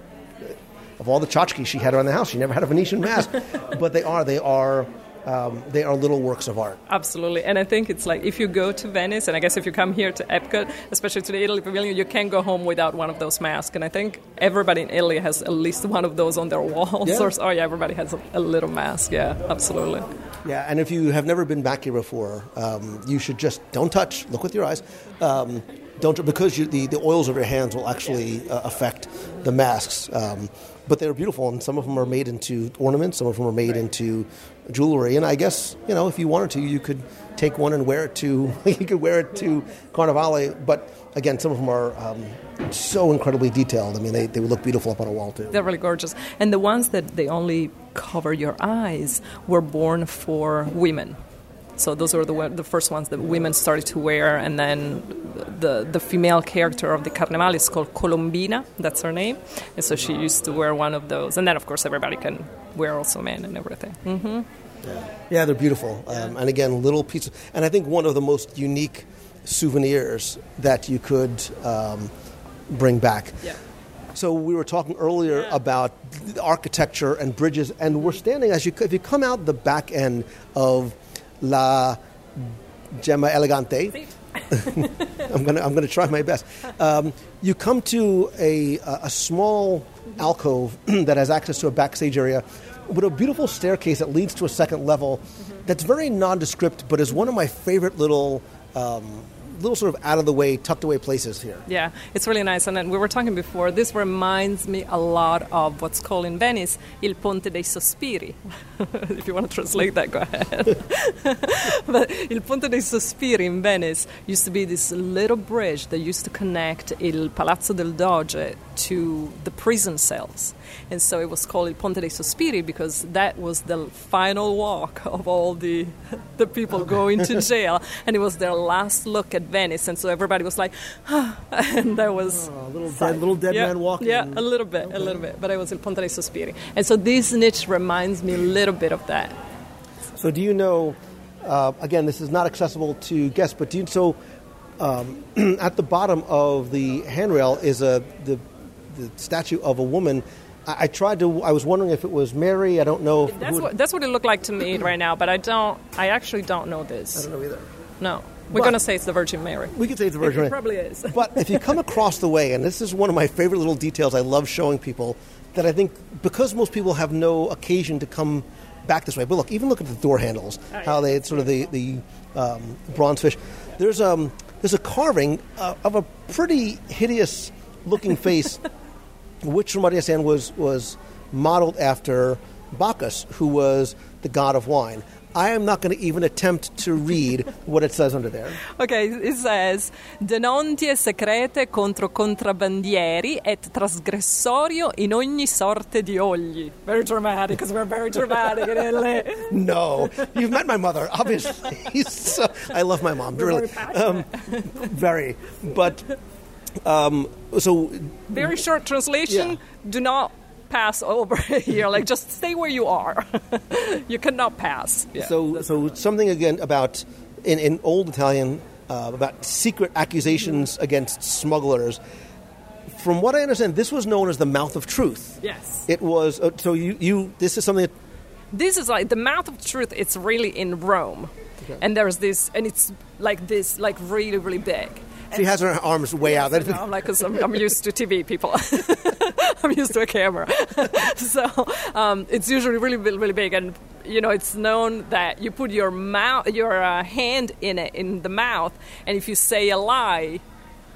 S5: of all the tchotchkes she had around the house, she never had a Venetian mask. but they are they are um, they are little works of art.
S6: Absolutely, and I think it's like if you go to Venice, and I guess if you come here to Epcot, especially to the Italy Pavilion, you can't go home without one of those masks. And I think everybody in Italy has at least one of those on their walls.
S5: Yeah.
S6: Or, oh yeah, everybody has a, a little mask. Yeah, absolutely.
S5: Yeah, and if you have never been back here before, um, you should just don't touch. Look with your eyes. Um, don't because you, the the oils of your hands will actually uh, affect the masks. Um, but they're beautiful, and some of them are made into ornaments. Some of them are made into jewelry. And I guess you know if you wanted to, you could take one and wear it to you could wear it to Carnivale. But again, some of them are um, so incredibly detailed. I mean, they, they would look beautiful up on a wall too.
S6: They're really gorgeous. And the ones that they only cover your eyes were born for women. So those were the, the first ones that women started to wear, and then the the female character of the Carnival is called Colombina. That's her name, and so she used to wear one of those. And then, of course, everybody can wear also men and everything. hmm
S5: Yeah, they're beautiful. Um, and again, little pieces. And I think one of the most unique souvenirs that you could um, bring back.
S6: Yeah.
S5: So we were talking earlier
S6: Yeah.
S5: about architecture and bridges, and we're standing as you if you come out the back end of La Gemma Elegante. I'm gonna I'm gonna try my best. Um, you come to a a small alcove that has access to a backstage area with a beautiful staircase that leads to a second level. That's very nondescript, but is one of my favorite little um, little sort of out of the way, tucked away places here.
S6: Yeah, it's really nice. And then we were talking before, this reminds me a lot of what's called in Venice Il Ponte dei Sospiri. if you want to translate that, go ahead. but Il Ponte dei Sospiri in Venice used to be this little bridge that used to connect Il Palazzo del Doge to the prison cells. And so it was called Il Ponte dei Sospiri because that was the final walk of all the, the people going to jail. And it was their last look at Venice. And so everybody was like, and that was.
S5: A little dead, little dead
S6: yeah,
S5: man walking.
S6: Yeah, a little bit, a little bit. But it was Il Ponte dei Sospiri. And so this niche reminds me a little bit of that.
S5: So, do you know? Uh, again, this is not accessible to guests, but do you so? Um, at the bottom of the handrail is a the, the statue of a woman. I, I tried to. I was wondering if it was Mary. I don't know. If,
S6: That's what, that's what it looked like to me right now, but I don't, I actually don't know this.
S5: I don't know either.
S6: No. We're going to say it's the Virgin Mary.
S5: We could say it's the Virgin
S6: It
S5: Mary.
S6: probably is.
S5: but if you come across the way, and this is one of my favorite little details I love showing people, that I think because most people have no occasion to come back this way. But look, even look at the door handles, how they sort of the the um, bronze fish. There's um there's a carving uh, of a pretty hideous looking face, which from what I understand was was modeled after Bacchus, who was the god of wine. I am not going to even attempt to read what it says under there.
S6: Okay, it says denontie secrete contro contrabbandieri et trasgressorio in ogni sorte di ogli. Very dramatic, because we're very dramatic in Italy.
S5: No, you've met my mother, obviously. so, I love my mom, really, um, very. But um, so
S6: Very short translation.
S5: Yeah.
S6: Do not pass over here. Like, just stay where you are. you cannot pass. Yeah.
S5: So, so something again about in, in old Italian uh, about secret accusations against smugglers. From what I understand, this was known as the mouth of truth.
S6: yes.
S5: It was uh, so you you this is something that
S6: this is like the mouth of truth. It's really in Rome, and there's this, and it's like this, like really, really big.
S5: She has her arms way out.
S6: Know, I'm like, because I'm, I'm used to TV people. I'm used to a camera. so um, it's usually really, really, really big. And, you know, it's known that you put your mouth, your uh, hand in it, in the mouth, and if you say a lie,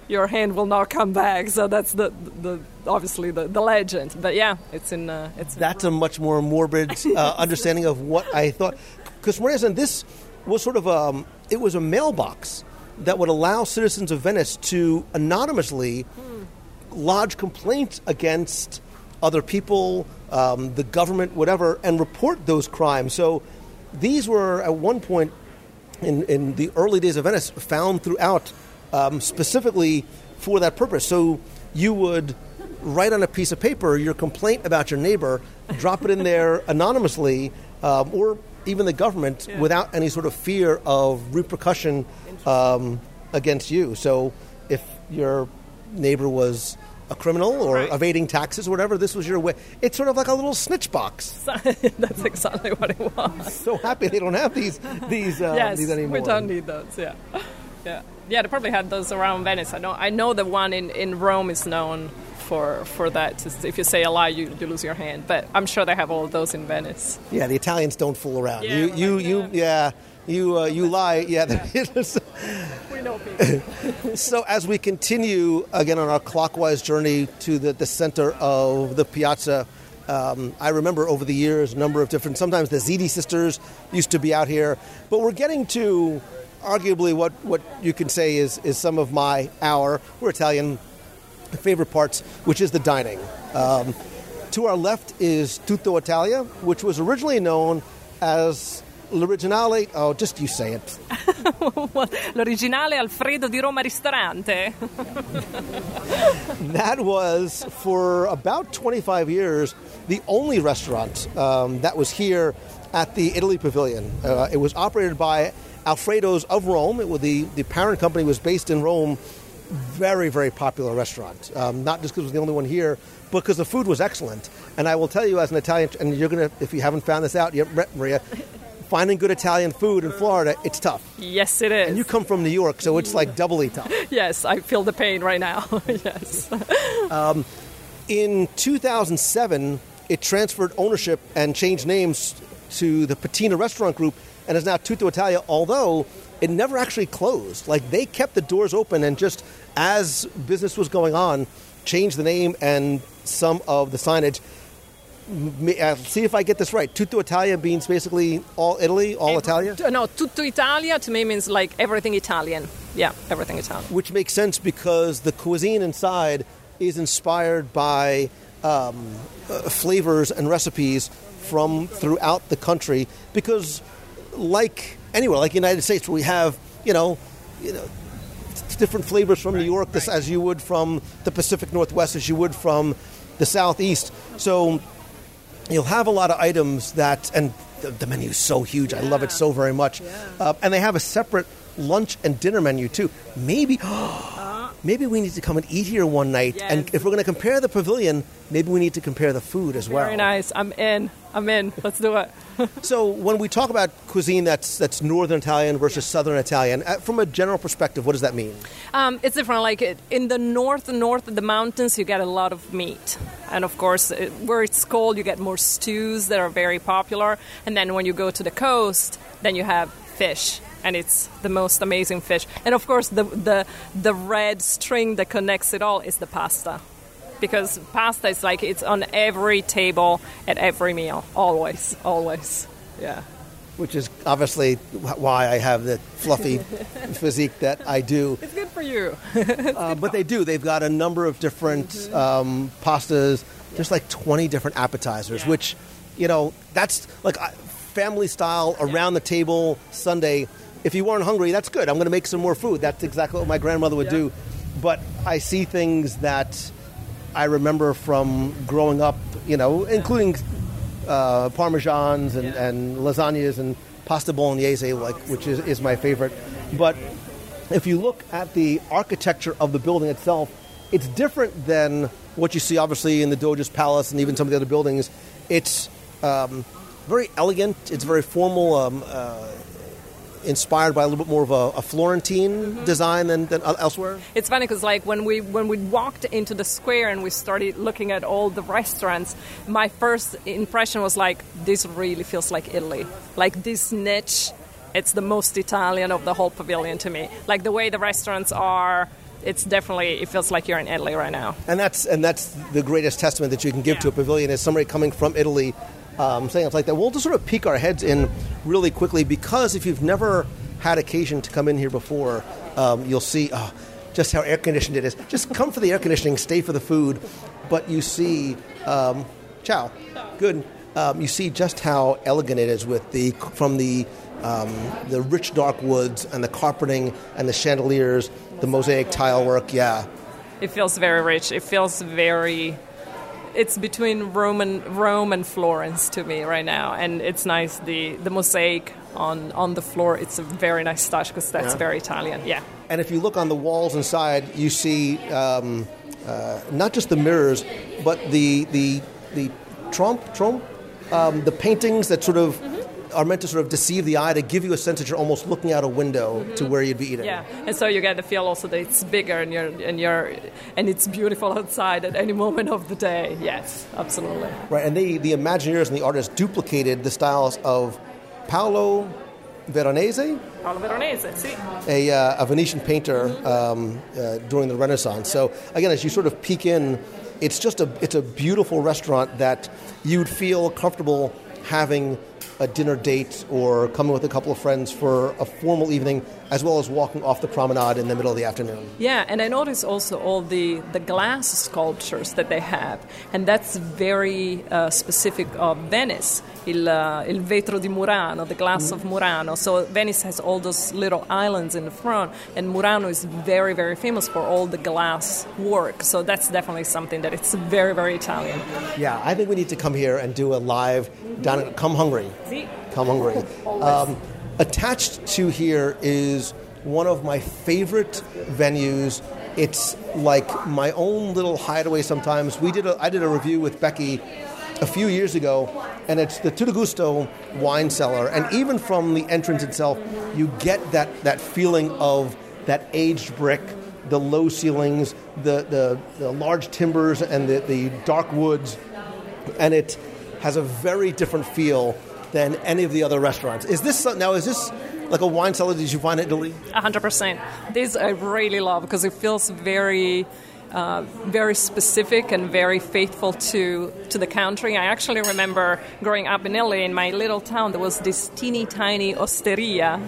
S6: your hand will not come back. So that's the, the obviously the, the legend. But yeah, it's in. Uh, it's in
S5: That's a much more morbid uh, understanding of what I thought. Because for instance, this was sort of um, it was a mailbox that would allow citizens of Venice to anonymously lodge complaints against other people, um, the government, whatever, and report those crimes. So these were at one point in, in the early days of Venice found throughout um, specifically for that purpose. So you would write on a piece of paper your complaint about your neighbor, drop it in there anonymously, um, or even the government without any sort of fear of repercussion um, against you. So if your neighbor was a criminal or
S6: Right.
S5: evading taxes or whatever, this was your way. It's sort of like a little snitch box.
S6: that's exactly what it was.
S5: So happy they don't have these these uh,
S6: yes,
S5: these anymore.
S6: we don't need those. Yeah, yeah, yeah. They probably had those around Venice. I know. I know the one in, in Rome is known for for that. If you say a lie, you, you lose your hand. But I'm sure they have all of those in Venice.
S5: Yeah, the Italians don't fool around.
S6: Yeah,
S5: you,
S6: we're
S5: you,
S6: like,
S5: you,
S6: yeah.
S5: yeah, you, uh, you lie. Yeah.
S6: We know people.
S5: so as we continue again on our clockwise journey to the, the center of the piazza, um, I remember over the years a number of different. Sometimes the Ziti sisters used to be out here, but we're getting to arguably what, what you can say is is some of my our we're Italian favorite parts, which is the dining. Um, to our left is Tutto Italia, which was originally known as l'originale. Oh, just you say it.
S6: L'originale Alfredo di Roma Ristorante.
S5: That was for about 25 years the only restaurant um, that was here at the Italy Pavilion. Uh, it was operated by Alfredo's of Rome. It was the, the parent company was based in Rome. Very, very popular restaurant. Um, not just because it was the only one here, but because the food was excellent. And I will tell you, as an Italian, and you're gonna, if you haven't found this out yet, Maria, finding good Italian food in Florida, it's tough.
S6: Yes, it is.
S5: And you come from New York, so it's like doubly tough.
S6: yes, I feel the pain right now. yes.
S5: In 2007, it transferred ownership and changed names to the Patina Restaurant Group and is now Tutto Italia, although it never actually closed. Like they kept the doors open and just as business was going on, changed the name and some of the signage. M- uh, see if I get this right. Tutto Italia means basically all Italy, all Italia,
S6: No, tutto Italia to me means like everything Italian. Yeah, everything Italian.
S5: which makes sense because the cuisine inside is inspired by um, uh, flavors and recipes from throughout the country. Because, like anywhere, like United States, where we have you know, you know, different flavors from New York, this, as you would from the Pacific Northwest, as you would from the Southeast. So you'll have a lot of items that, and the, the menu is so huge. I love it so very much. Uh, and they have a separate lunch and dinner menu too. Maybe, maybe we need to come and eat here one night. And if we're going to compare the pavilion, maybe we need to compare the food as well.
S6: Very nice. I'm in. I'm in. Let's do it.
S5: So when we talk about cuisine that's that's northern Italian versus southern Italian, uh, from a general perspective, what does that mean?
S6: Um, it's different. Like in the north, north of the mountains, you get a lot of meat, and of course, it, where it's cold, you get more stews that are very popular. And then when you go to the coast, then you have fish, and it's the most amazing fish. And of course, the the the red string that connects it all is the pasta, because pasta is like it's on every table at every meal, always, always. Yeah.
S5: Which is obviously why I have the fluffy physique that I do.
S6: It's good for you.
S5: Uh, but they do. They've got a number of different um, pastas. There's like 20 different appetizers,
S6: Yeah.
S5: which, you know, that's like family style around the table Sunday. If you weren't hungry, that's good. I'm going to make some more food. That's exactly what my grandmother would
S6: Yeah.
S5: do. But I see things that I remember from growing up, you know, including uh, parmesans and, and lasagnas and pasta bolognese, like which is, is my favorite. But if you look at the architecture of the building itself, it's different than what you see, obviously, in the Doge's Palace and even some of the other buildings. It's um, very elegant. It's very formal. Um, uh, inspired by a little bit more of a, a Florentine mm-hmm. design than, than elsewhere?
S6: It's funny because like when we when we walked into the square and we started looking at all the restaurants, my first impression was like this really feels like Italy. Like this niche, it's the most Italian of the whole pavilion to me. Like the way the restaurants are. It's definitely it feels like you're in Italy right now.
S5: And that's and that's the greatest testament that you can give
S6: Yeah.
S5: to a pavilion is somebody coming from Italy um, saying it's like that. We'll just sort of peek our heads in really quickly because if you've never had occasion to come in here before, um, you'll see oh, just how air conditioned it is. Just come for the air conditioning, stay for the food, but you see, um, ciao, good. Um, you see just how elegant it is with the from the um, the rich dark woods and the carpeting and the chandeliers, the mosaic tile work. Yeah,
S6: It feels very rich. It feels very. It's between Rome and Rome and Florence to me right now, and it's nice. the The mosaic on on the floor. It's a very nice touch because that's
S5: Yeah.
S6: very Italian. Yeah.
S5: And if you look on the walls inside, you see um, uh, not just the mirrors, but the the the trompe trompe, um, the paintings that sort of are meant to sort of deceive the eye to give you a sense that you're almost looking out a window to where you'd be eating.
S6: Yeah, and so you get the feel also that it's bigger and you're and you're and it's beautiful outside at any moment of the day. Yes, absolutely.
S5: Right, and they, the Imagineers and the artists duplicated the styles of Paolo Veronese,
S6: Paolo Veronese, sì.
S5: a, uh, a Venetian painter um, uh, during the Renaissance. So again, as you sort of peek in, it's just a it's a beautiful restaurant that you'd feel comfortable having a dinner date or coming with a couple of friends for a formal evening, as well as walking off the promenade in the middle of the afternoon.
S6: Yeah, and I notice also all the, the glass sculptures that they have, and that's very uh, specific of Venice. Il, uh, il vetro di Murano, the glass of Murano. So Venice has all those little islands in the front, and Murano is very, very famous for all the glass work. So that's definitely something that it's very, very Italian.
S5: Yeah, I think we need to come here and do a live down Come Hungry.
S6: See?
S5: Come Hungry. Attached to here is one of my favorite venues. It's like my own little hideaway sometimes. We did a, I did a review with Becky a few years ago, and it's the Tutto Gusto wine cellar. And even from the entrance itself, you get that, that feeling of that aged brick, the low ceilings, the, the, the large timbers, and the, the dark woods and it has a very different feel than any of the other restaurants. Is this now? Is this like a wine cellar Did you find in Italy?
S6: Hundred percent. This I really love because it feels very, uh, very specific and very faithful to to the country. I actually remember growing up in Italy in my little town. There was this teeny tiny osteria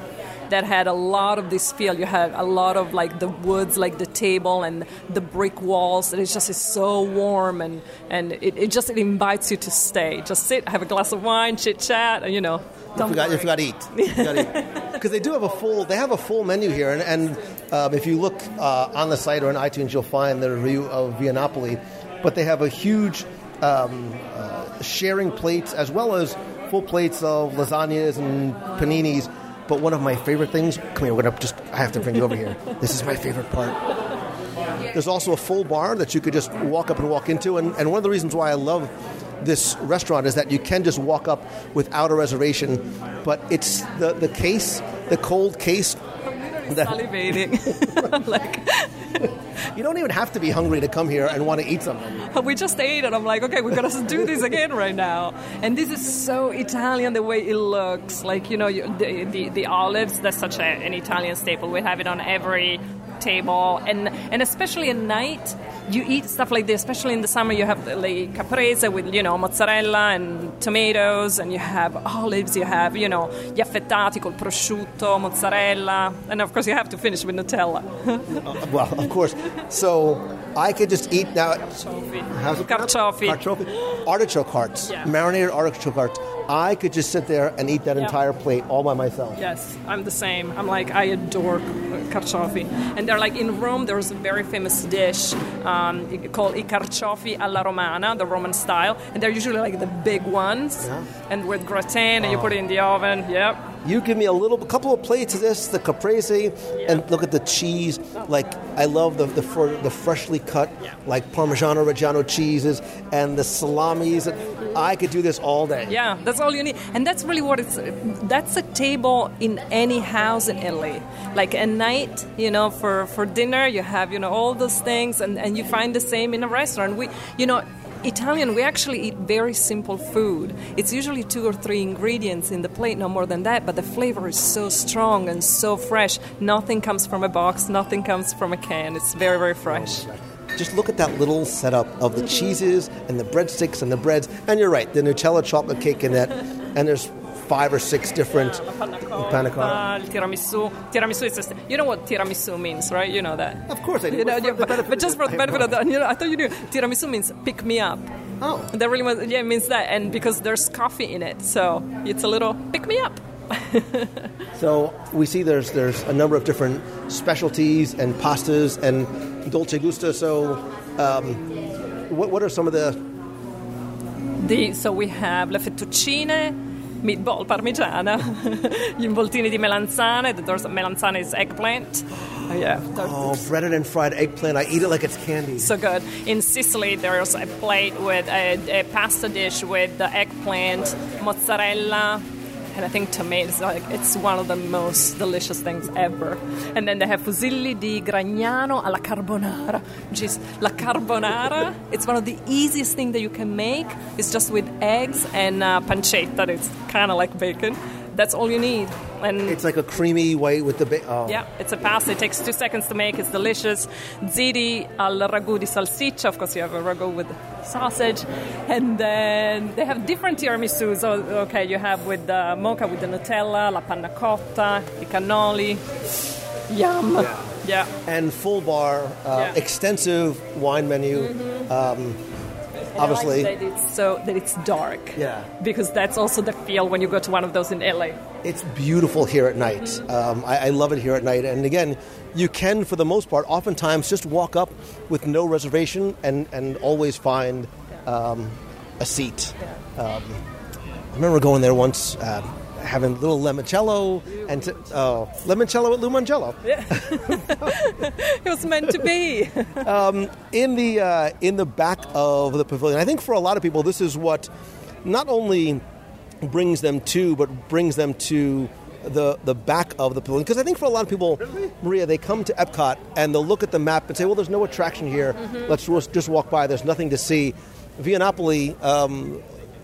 S6: that had a lot of this feel. You have a lot of like the woods, like the table and the brick walls. And it's just it's so warm and and it, it just it invites you to stay. Just sit, have a glass of wine, chit chat, and you know. Don't
S5: forgot, you forgot to eat. Because they do have a full, they have a full menu here, and, and um, if you look uh, on the site or in iTunes, you'll find the review of Via Napoli. But they have a huge um, uh, sharing plates as well as full plates of lasagnas and paninis. But one of my favorite things, come here, we're gonna just, I have to bring you over here. This is my favorite part. There's also a full bar that you could just walk up and walk into, and, and one of the reasons why I love this restaurant is that you can just walk up without a reservation, but it's the, the case, the cold case. I'm That
S6: Salivating. like
S5: you don't even have to be hungry to come here and want to eat something.
S6: we just ate and I'm like, okay, we're gonna do this again right now. And this is so Italian the way it looks. Like you know, the, the the olives. That's such a, an Italian staple. We have it on every table, and and especially at night, you eat stuff like this. Especially in the summer, you have the like, caprese with you know mozzarella and tomatoes, and you have olives. You have you know gli affettati col prosciutto, mozzarella, and of course you have to finish with Nutella.
S5: Well, of course. So I could just eat now. How's it pronounced?
S6: Carciofi.
S5: Carciofi. Artichoke hearts.
S6: Yeah.
S5: Marinated artichoke hearts. I could just sit there and eat that
S6: Yeah.
S5: entire plate all by myself.
S6: Yes, I'm the same. I'm like I adore carciofi, and they're like in Rome. There's a very famous dish um, called i carciofi alla romana, the Roman style, and they're usually like the big ones, and with gratin, and you put it in the oven. Yep.
S5: You give me a little, a couple of plates of this, the caprese, and look at the cheese. Like I love the the, the freshly cut, like Parmigiano Reggiano cheeses and the salamis. I could do this all day.
S6: Yeah, that's all you need, and that's really what it's. That's a table in any house in Italy. Like a night, you know, for for dinner, you have you know all those things, and and you find the same in a restaurant. We, you know. Italian, we actually eat very simple food. It's usually two or three ingredients in the plate, no more than that, but the flavor is so strong and so fresh. Nothing comes from a box, nothing comes from a can. It's very, very fresh.
S5: Just look at that little setup of the cheeses and the breadsticks and the breads. And you're right, the Nutella chocolate cake in that, and there's five or six different
S6: Panna cotta,
S5: panna cotta.
S6: il tiramisu. Tiramisu is just, you know what tiramisu means, right? You know that.
S5: Of course I do.
S6: You know, yeah, but, but just for the benefit of the, you know, I thought you knew. Tiramisu means pick me up.
S5: Oh.
S6: That really was, yeah, it means that, and because there's coffee in it, so it's a little pick me up.
S5: So we see there's there's a number of different specialties and pastas and dolce gusto. So um, what what are some of the
S6: The, so we have la fettuccine, meatball parmigiana, gli involtini di melanzane. There's melanzane is eggplant. Oh, yeah,
S5: oh breaded and fried eggplant? I eat it like it's candy.
S6: so good. In Sicily, there's a plate with a, a pasta dish with the eggplant, mozzarella, and I think tomatoes. Like it's one of the most delicious things ever. And then they have fusilli di Gragnano alla carbonara, which is la carbonara. It's one of the easiest things that you can make. It's just with eggs and uh, pancetta. It's kind of like bacon. That's all you need. And
S5: It's like a creamy white with the ba- oh.
S6: yeah, it's a pasta. It takes two seconds to make. It's delicious. Ziti al ragu di salsiccia. Of course, you have a ragu with sausage. And then they have different tiramisus. So, okay, you have with the mocha, with the Nutella, la panna cotta, i cannoli. Yum. Yeah.
S5: and full bar, uh,
S6: Yeah.
S5: extensive wine menu. Um,
S6: And
S5: obviously,
S6: like that it's so that it's dark.
S5: Yeah.
S6: Because that's also the feel when you go to one of those in LA.
S5: it's beautiful here at night. Um, I, I love it here at night. And again, you can, for the most part, oftentimes just walk up with no reservation and, and always find um, a seat. Um, I remember going there once, uh, having little limoncello and t- oh, limoncello at Yeah,
S6: It was meant to be.
S5: in the uh, in the back of the pavilion. I think for a lot of people, this is what not only brings them to, but brings them to the the back of the pavilion. Because I think for a lot of people, Maria, they come to Epcot and they'll look at the map and say, "Well, there's no attraction here. Let's just just walk by. There's nothing to see." Via um,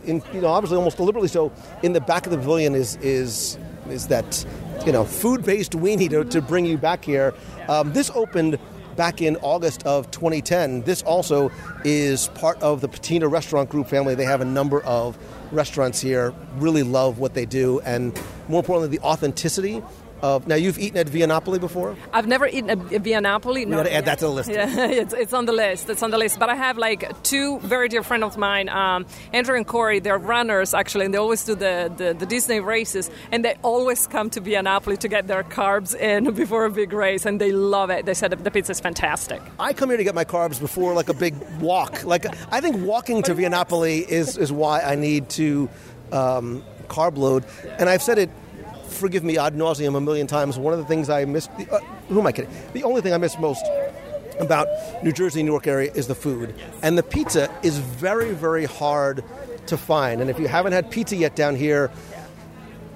S5: in you know, obviously almost deliberately so, in the back of the pavilion is is is that you know food based weenie to, to bring you back here. Um, this opened back in August of 2010. This also is part of the Patina Restaurant Group family. They have a number of restaurants here. Really love what they do, and more importantly, the authenticity of. Now, you've eaten at Via Napoli before.
S6: I've never eaten at a Via Napoli.
S5: We gotta add that to the list.
S6: Yeah, it's, it's on the list. It's on the list. But I have like two very dear friends of mine, um, Andrew and Corey. They're runners actually, and they always do the, the, the Disney races, and they always come to Via Napoli to get their carbs in before a big race, and they love it. They said the pizza is fantastic.
S5: I come here to get my carbs before like a big walk. Like I think walking to Via Napoli is is why I need to um, carb load. And I've said it. Forgive me ad nauseum a million times. One of the things I miss. Uh, who am I kidding? The only thing I miss most about New Jersey, New York area is the food, and the pizza is very, very hard to find. And if you haven't had pizza yet down here,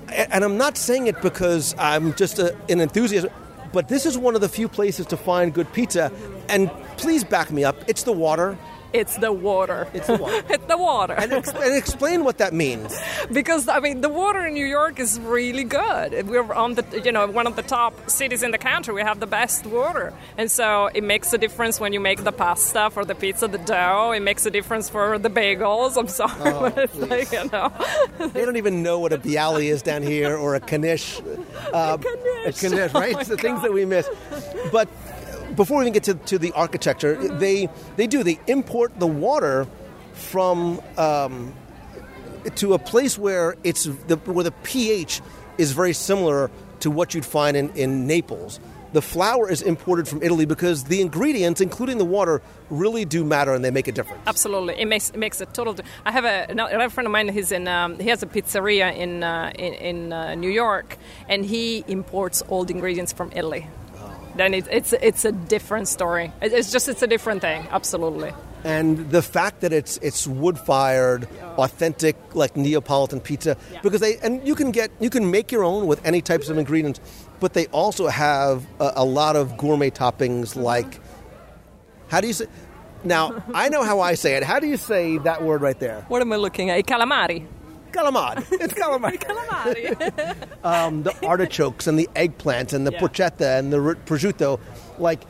S5: and I'm not saying it because I'm just a, an enthusiast, but this is one of the few places to find good pizza. And please back me up. It's the water.
S6: It's the water.
S5: It's the water.
S6: it's the water.
S5: And, ex- and explain what that means.
S6: because I mean the water in New York is really good. We're on the you know one of the top cities in the country. We have the best water, and so it makes a difference when you make the pasta for the pizza, the dough. It makes a difference for the bagels. I'm sorry, but it's like you know.
S5: They don't even know what a bialy is down here or a knish. Uh,
S6: Knish.
S5: A knish, right?
S6: Oh
S5: the things that we miss. But before we even get to, to the architecture, they they do they import the water from um, to a place where it's the, where the pH is very similar to what you'd find in, in Naples. The flour is imported from Italy because the ingredients, including the water, really do matter and they make a difference.
S6: Absolutely, it makes it makes a total. di- I have a another friend of mine. He's in um, he has a pizzeria in uh, in, in uh, New York, and he imports all the ingredients from Italy. Then it, it's it's a different story. It- It's just it's a different thing. Absolutely.
S5: and the fact that it's it's wood fired, authentic like Neapolitan pizza,
S6: Yeah.
S5: because they and you can get you can make your own with any types of ingredients, but they also have a, a lot of gourmet toppings uh-huh. like how do you say? Now I know how I say it. How do you say that word right there?
S6: What am I looking at? Calamari.
S5: Calamari. It's calamari.
S6: It's calamari.
S5: um, the artichokes and the eggplant and the
S6: Yeah.
S5: porchetta and the prosciutto, like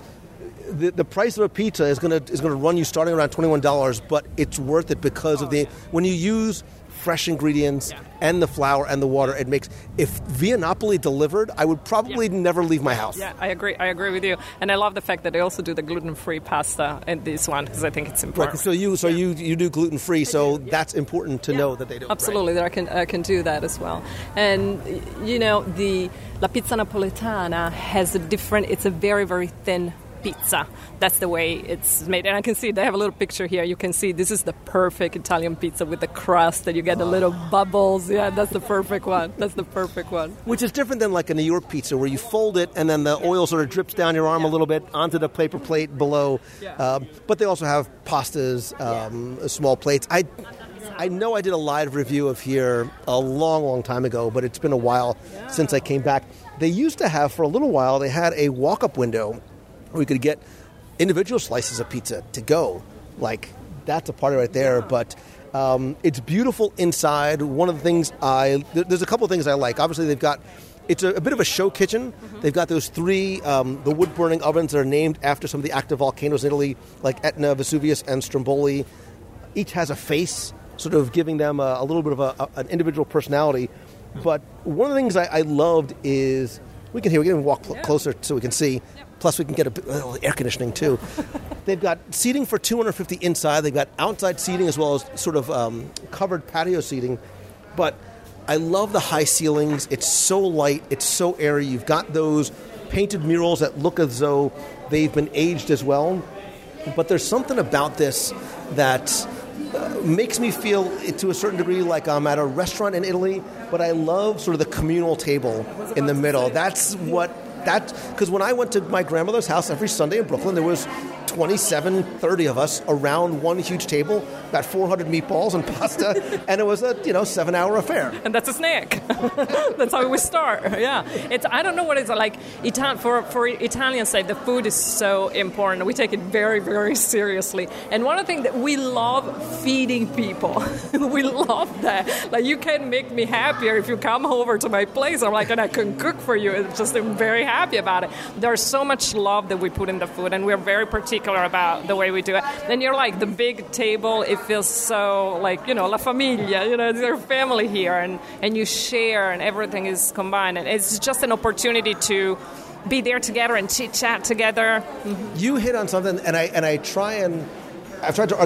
S5: the, the price of a pizza is gonna is gonna run you starting around twenty one dollars, but it's worth it because of the when you use fresh ingredients
S6: Yeah.
S5: and the flour and the water, it makes. If Via Napoli delivered, I would probably never leave my house.
S6: yeah, I agree. I agree with you, and I love the fact that they also do the gluten-free pasta in this one because I think it's
S5: Right,
S6: important.
S5: so you so you you do gluten free, so that's important to
S6: Yeah.
S5: know that they do. right.
S6: Absolutely, that I can I can do that as well. And you know, the la pizza napoletana has a different. It's a very very thin pizza. That's the way it's made, and I can see they have a little picture here. You can see this is the perfect Italian pizza with the crust, and you get the little bubbles. Yeah, that's the perfect one. That's the perfect one.
S5: Which is different than like a New York pizza where you fold it and then the oil sort of drips down your arm a little bit onto the paper plate below.
S6: Yeah.
S5: Um, but they also have pastas, um, small plates. I, I know I did a live review of here a long, long time ago, but it's been a while since I came back. They used to have, for a little while, they had a walk up window you could get individual slices of pizza to go. Like, that's a party right there. But um, it's beautiful inside. One of the things I, there's a couple of things I like. Obviously, they've got, it's a, a bit of a show kitchen. They've got those three, um, the wood burning ovens that are named after some of the active volcanoes in Italy, like Etna, Vesuvius, and Stromboli. Each has a face, sort of giving them a, a little bit of a, a- an individual personality. But one of the things I, I loved is we can hear, we can even walk cl- closer so we can see. Plus, we can get a little air conditioning too. They've got seating for 250 inside. They've got outside seating as well as sort of um, covered patio seating. But I love the high ceilings. It's so light. It's so airy. You've got those painted murals that look as though they've been aged as well. But there's something about this that uh, makes me feel, to a certain degree, like I'm at a restaurant in Italy. But I love sort of the communal table in the middle. That's what that because when I went to my grandmother's house every Sunday in Brooklyn, there was 27, 30 of us around one huge table, about 400 meatballs and pasta, and it was a you know seven hour affair.
S6: and that's a snack. that's how we start. Yeah, it's I don't know what it's like. Ital- for for Italian say the food is so important. We take it very very seriously. And one of the things that we love feeding people. we love that. Like you can make me happier if you come over to my place. I'm like, and I can cook for you. It's just I'm very happy about it. There's so much love that we put in the food, and we're very particular about the way we do it. Then you're like the big table. It feels so like you know la familia. You know, it's your family here, and and you share, and everything is combined. And it's just an opportunity to be there together and chit chat together.
S5: You hit on something, and I and I try and I've tried to.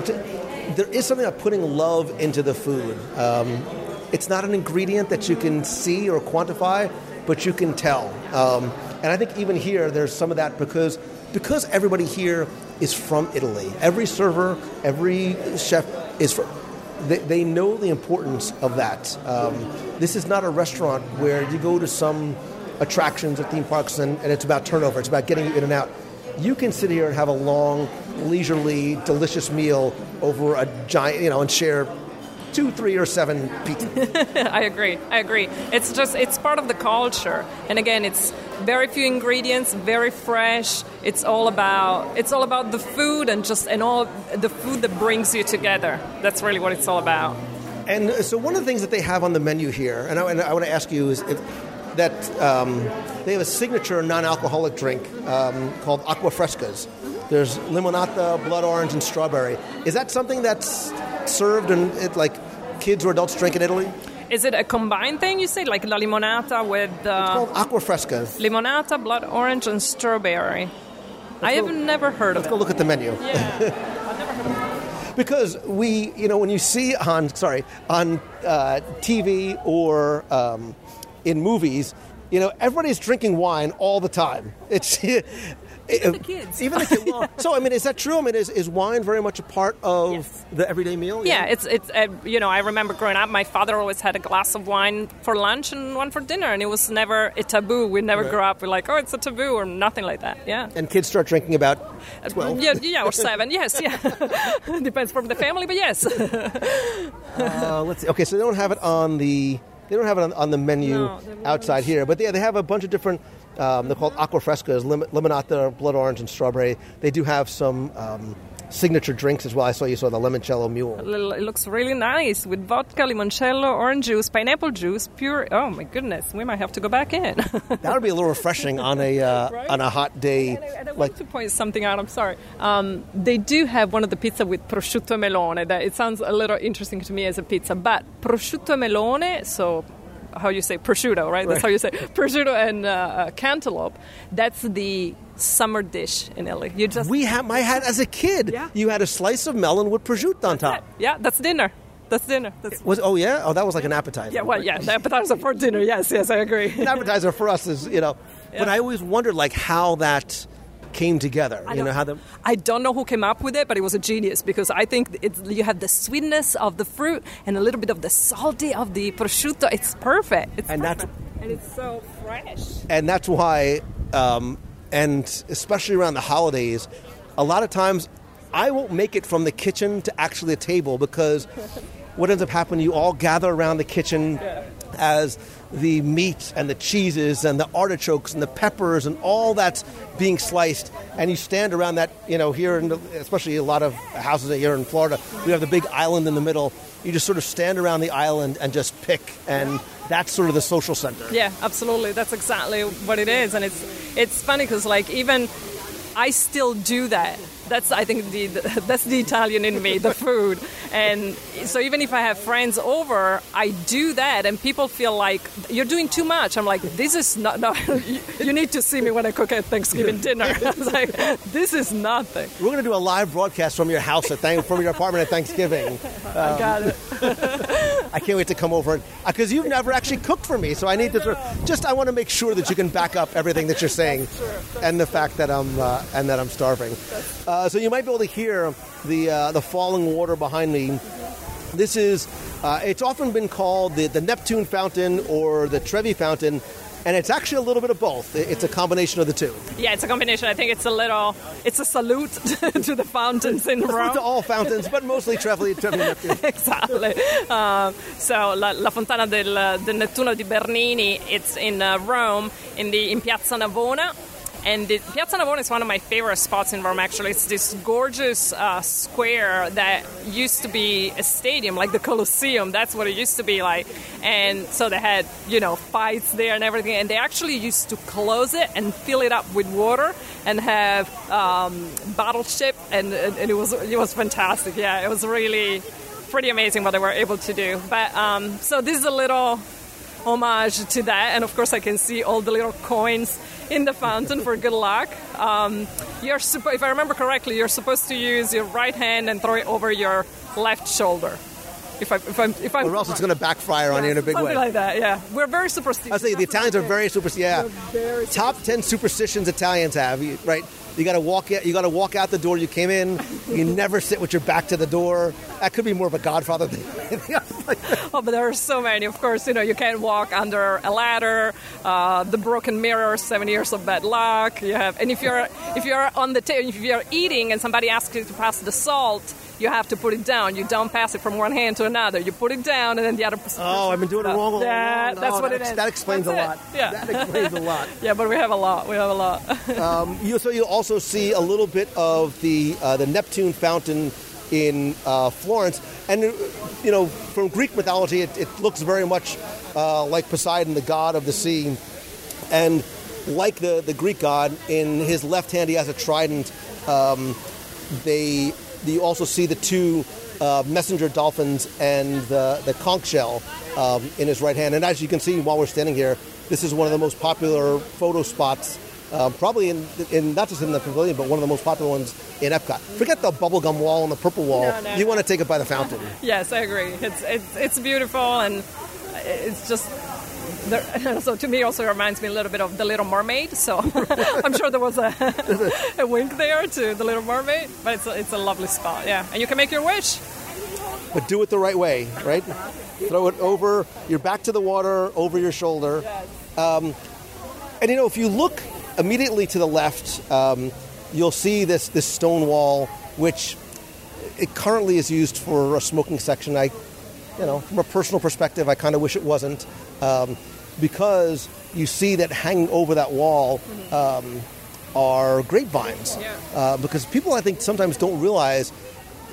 S5: There is something about putting love into the food. Um, it's not an ingredient that you can see or quantify, but you can tell. Um, and I think even here, there's some of that because because everybody here is from Italy. Every server, every chef is from. They, they know the importance of that. Um, this is not a restaurant where you go to some attractions or theme parks and, and it's about turnover. It's about getting you in and out. You can sit here and have a long, leisurely, delicious meal over a giant, you know, and share two, three, or seven pizza.
S6: I agree. I agree. It's just it's part of the culture, and again, it's very few ingredients, very fresh. It's all about it's all about the food and just and all the food that brings you together. That's really what it's all about.
S5: And so, one of the things that they have on the menu here, and I, and I want to ask you, is if, that um, they have a signature non-alcoholic drink um, called Aqua Frescas. There's limonata, blood orange, and strawberry. Is that something that's served and it, like kids or adults drink in Italy?
S6: Is it a combined thing? You say like la limonata with uh,
S5: Called Aqua Frescas.
S6: limonata, blood orange, and strawberry. I have never heard of it.
S5: Let's go look at the menu.
S6: Yeah, I've never heard of it.
S5: because we, you know, when you see on sorry on uh, TV or um, in movies, you know, everybody's drinking wine all the time. It's even
S6: the kids.
S5: Even the kids. Well, so I mean, is that true? I mean, is, is wine very much a part of
S6: Yes.
S5: the everyday meal?
S6: Yeah, it's it's uh, you know I remember growing up, my father always had a glass of wine for lunch and one for dinner, and it was never a taboo. We never
S5: Right.
S6: grew up with like oh it's a taboo or nothing like that. Yeah.
S5: And kids start drinking about twelve.
S6: Yeah, yeah, or seven. Yes, yeah. Depends from the family, but yes.
S5: Uh, let's see. Okay, so they don't have it on the they don't have it on, on the menu
S6: No,
S5: outside here, but yeah, they have a bunch of different. Um, they're called aqua frescas, lim- limonata, blood orange, and strawberry. They do have some um, signature drinks as well. I saw you saw the limoncello mule.
S6: It looks really nice with vodka, limoncello, orange juice, pineapple juice, pure. Oh my goodness, we might have to go back in.
S5: That would be a little refreshing on a uh,
S6: Right?
S5: on a hot day.
S6: And I, and I
S5: Like
S6: want to point something out. I'm sorry. Um, they do have one of the pizza with prosciutto melone. That it sounds a little interesting to me as a pizza, but prosciutto melone. So, how you say prosciutto, right? That's how you say prosciutto and uh, uh, cantaloupe. That's the summer dish in Italy. You just
S5: we had, I had as a kid.
S6: Yeah.
S5: You had a slice of melon with prosciutto on top.
S6: yeah, that's dinner. That's dinner. That's,
S5: Was oh yeah? Oh, that was like an appetizer.
S6: yeah, well, yeah, the appetizer for dinner. Yes, yes, I agree.
S5: an appetizer for us is you know. But I always wondered like how that came together.
S6: I
S5: you know
S6: don't-
S5: how the
S6: I don't know who came up with it, but it was a genius because I think it's, you have the sweetness of the fruit and a little bit of the salty of the prosciutto. It's perfect. It's
S5: And that's-
S6: and it's so fresh.
S5: and that's why, um, and especially around the holidays, a lot of times I won't make it from the kitchen to actually a table because what ends up happening, you all gather around the kitchen as the meat and the cheeses and the artichokes and the peppers and all that's being sliced, and you stand around that. You know, here, in the, especially a lot of houses here in Florida, we have the big island in the middle. You just sort of stand around the island and just pick, and that's sort of the social center.
S6: Yeah, absolutely. That's exactly what it is, and it's it's funny because like even I still do that. That's I think the, that's the Italian in me, the food, and so even if I have friends over, I do that, and people feel like you're doing too much. I'm like, this is not. No, you, need to see me when I cook at Thanksgiving dinner. I was like, this is nothing.
S5: We're going to do a live broadcast from your house at thank, from your apartment at Thanksgiving.
S6: I got it.
S5: I can't wait to come over because you've never actually cooked for me, so I need to sort of- just I want to make sure that you can back up everything that you're saying, and the fact that I'm uh, and that I'm starving. Uh, so you might be able to hear the uh, the falling water behind me. This is uh, it's often been called the, the Neptune fountain or the Trevi fountain. And it's actually a little bit of both. It's a combination of the two.
S6: Yeah, it's a combination. I think it's a little. It's a salute to the fountains in Rome.
S5: To all fountains, but mostly Trevi, Trevi Neptune.
S6: exactly. Um, so la, la fontana del, del Nettuno di Bernini, it's in uh, Rome, in the in Piazza Navona. And the, Piazza Navona is one of my favorite spots in Rome. Actually, it's this gorgeous uh, square that used to be a stadium, like the Colosseum. That's what it used to be like. And so they had, you know, fights there and everything. And they actually used to close it and fill it up with water and have um, bottle ship, and, and it was it was fantastic. Yeah, it was really pretty amazing what they were able to do. But um, so this is a little homage to that, and of course I can see all the little coins in the fountain for good luck. Um, you're suppo- if I remember correctly, you're supposed to use your right hand and throw it over your left shoulder. If I if I'm if I'm
S5: Or else it's going to backfire on you in a big
S6: something
S5: way.
S6: like that. Yeah, we're very superstitious.
S5: I say the Italians are very super. Yeah,
S6: very
S5: top ten superstitions Italians have. Right, you got to walk. out- You got to walk out the door you came in. You never sit with your back to the door. That could be more of a Godfather thing.
S6: Oh, but there are so many. Of course, you know you can't walk under a ladder. Uh, the broken mirror, seven years of bad luck. You have, and if you're if you're on the table, if you're eating and somebody asks you to pass the salt, you have to put it down. You don't pass it from one hand to another. You put it down, and then the other. person-
S5: oh, I've been doing it wrong all
S6: Yeah,
S5: along.
S6: that's
S5: Oh,
S6: what
S5: that,
S6: it is.
S5: That explains
S6: That's
S5: a
S6: it.
S5: lot.
S6: Yeah.
S5: that explains a lot.
S6: Yeah, but we have a lot. We have a lot.
S5: You, so you also see a little bit of the uh, the Neptune fountain in uh, Florence, and uh, you know from Greek mythology, it, it looks very much uh, like Poseidon, the god of the sea, and like the the Greek god, in his left hand he has a trident. Um, they you also see the two uh, messenger dolphins and the the conch shell um, in his right hand. And as you can see while we're standing here, this is one of the most popular photo spots Uh, probably in, in not just in the pavilion, but one of the most popular ones in Epcot. Forget the bubblegum wall and the purple wall.
S6: No, no,
S5: you
S6: no.
S5: want to take it by the fountain.
S6: Yes, I agree. It's it's it's beautiful and it's just. There, so to me, also reminds me a little bit of the Little Mermaid. So I'm sure there was a, a wink there to the Little Mermaid, but it's a, it's a lovely spot. Yeah, and you can make your wish.
S5: but do it the right way, right? Throw it over your back to the water, over your shoulder. Um, and you know, if you look immediately to the left, um, you'll see this this stone wall, which it currently is used for a smoking section. I, you know, from a personal perspective, I kind of wish it wasn't, um, because you see that hanging over that wall. Um, are grapevines
S6: Yeah.
S5: uh, because people I think sometimes don't realize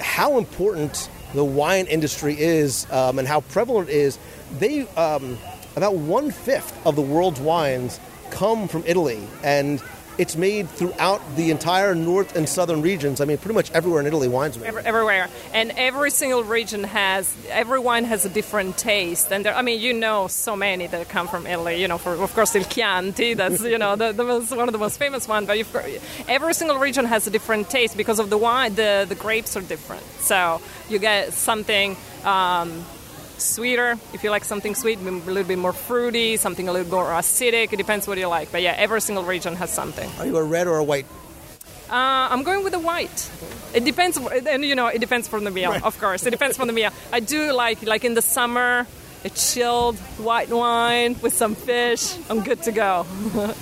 S5: how important the wine industry is um, and how prevalent it is. They um, about one fifth of the world's wines come from Italy, and it's made throughout the entire north and southern regions. I mean, pretty much everywhere in Italy, wine's made.
S6: Every, everywhere, and every single region has every wine has a different taste. And there, I mean, you know, so many that come from Italy. You know, for of course, Il Chianti. That's you know the, the most, one of the most famous one. But every single region has a different taste because of the wine. The the grapes are different. So you get something. Um, Sweeter, if you like something sweet, a little bit more fruity, something a little more acidic. It depends what you like, but yeah, every single region has something.
S5: Are you a red or a white?
S6: Uh, I'm going with the white. It depends, and you know, it depends from the meal. Of course, it depends from the meal. I do like, like in the summer, a chilled white wine with some fish. I'm good to go.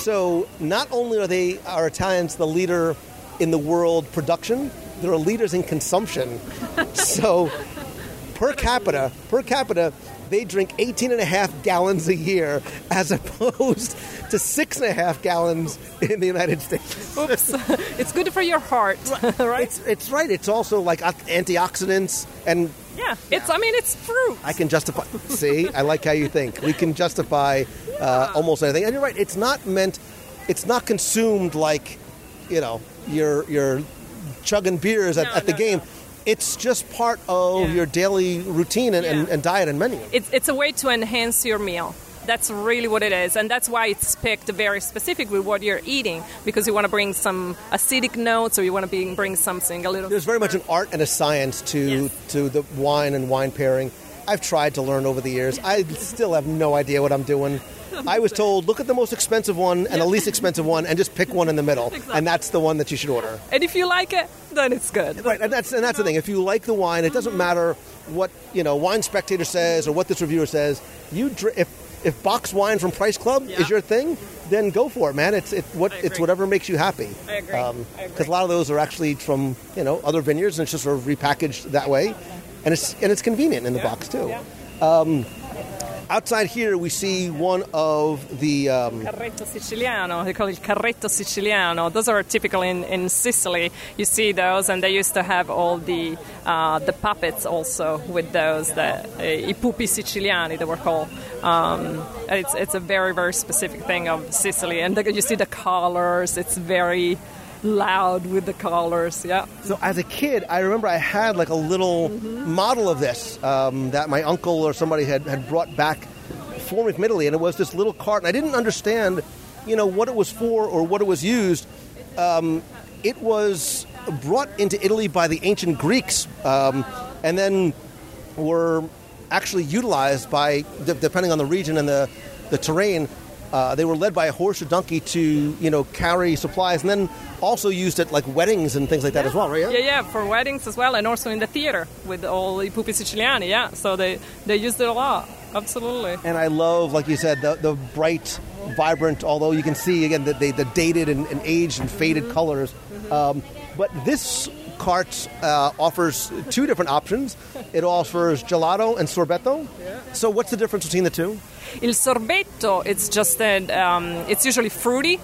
S5: So not only are they are Italians the leader in the world production, they're leaders in consumption. so per capita, per capita, they drink 18 and a half gallons a year as opposed to six and a half gallons in the United States.
S6: Oops, it's good for your heart, right?
S5: It's, it's right. It's also like antioxidants and
S6: Yeah, it's. I mean, it's fruit.
S5: I can justify. See, I like how you think. We can justify uh, almost anything, and you're right. It's not meant. It's not consumed like, you know, you're you're chugging beers at,
S6: No,
S5: at the
S6: no,
S5: game.
S6: no.
S5: It's just part of
S6: Yeah.
S5: your daily routine and, and, and diet and menu.
S6: It's it's a way to enhance your meal. That's really what it is, and that's why it's picked very specific with what you're eating because you want to bring some acidic notes, or you want to bring, bring something a little.
S5: There's very much an art and a science to
S6: Yes.
S5: to the wine and wine pairing. I've tried to learn over the years. I still have no idea what I'm doing. I was told, look at the most expensive one and the least expensive one, and just pick one in the middle, and that's the one that you should order.
S6: And if you like it, then it's good.
S5: Right, and that's and that's the thing. If you like the wine, it doesn't matter what you know Wine Spectator says or what this reviewer says. You dr- if if box wine from Price Club
S6: Yeah.
S5: is your thing, then go for it, man. It's it what it's whatever makes you happy.
S6: I agree.
S5: Because a lot of those are actually from you know other vineyards, and it's just sort of repackaged that way, and it's and it's convenient in the box too. Um,
S6: Yeah.
S5: Outside here, we see one of the um,
S6: Carretto siciliano, they call it carretto siciliano. Those are typical in, in Sicily. You see those, and they used to have all the uh, the puppets also with those, the uh, i pupi siciliani they were called. Um, it's it's a very very specific thing of Sicily, and the, you see the colors. It's very loud with the colors. Yeah.
S5: So as a kid, I remember I had like a little model of this um, that my uncle or somebody had, had brought back for me from Italy, and it was this little cart, and I didn't understand, you know, what it was for or what it was used. Um, it was brought into Italy by the ancient Greeks, um, and then were actually utilized by, de- depending on the region and the, the terrain, uh, they were led by a horse or donkey to, you know, carry supplies, and then also used at like weddings and things like that as well, right?
S6: Yeah, yeah, yeah, for weddings as well, and also in the theater with all the pupi siciliani. Yeah, so they they used it a lot. Absolutely.
S5: And I love, like you said, the, the bright, vibrant, although you can see, again, the, the, the dated and, and aged and faded colors. Um, but this cart uh, offers two different options. It offers gelato and sorbetto. So what's the difference between the two?
S6: Il sorbetto, it's just an, um, it's usually fruity,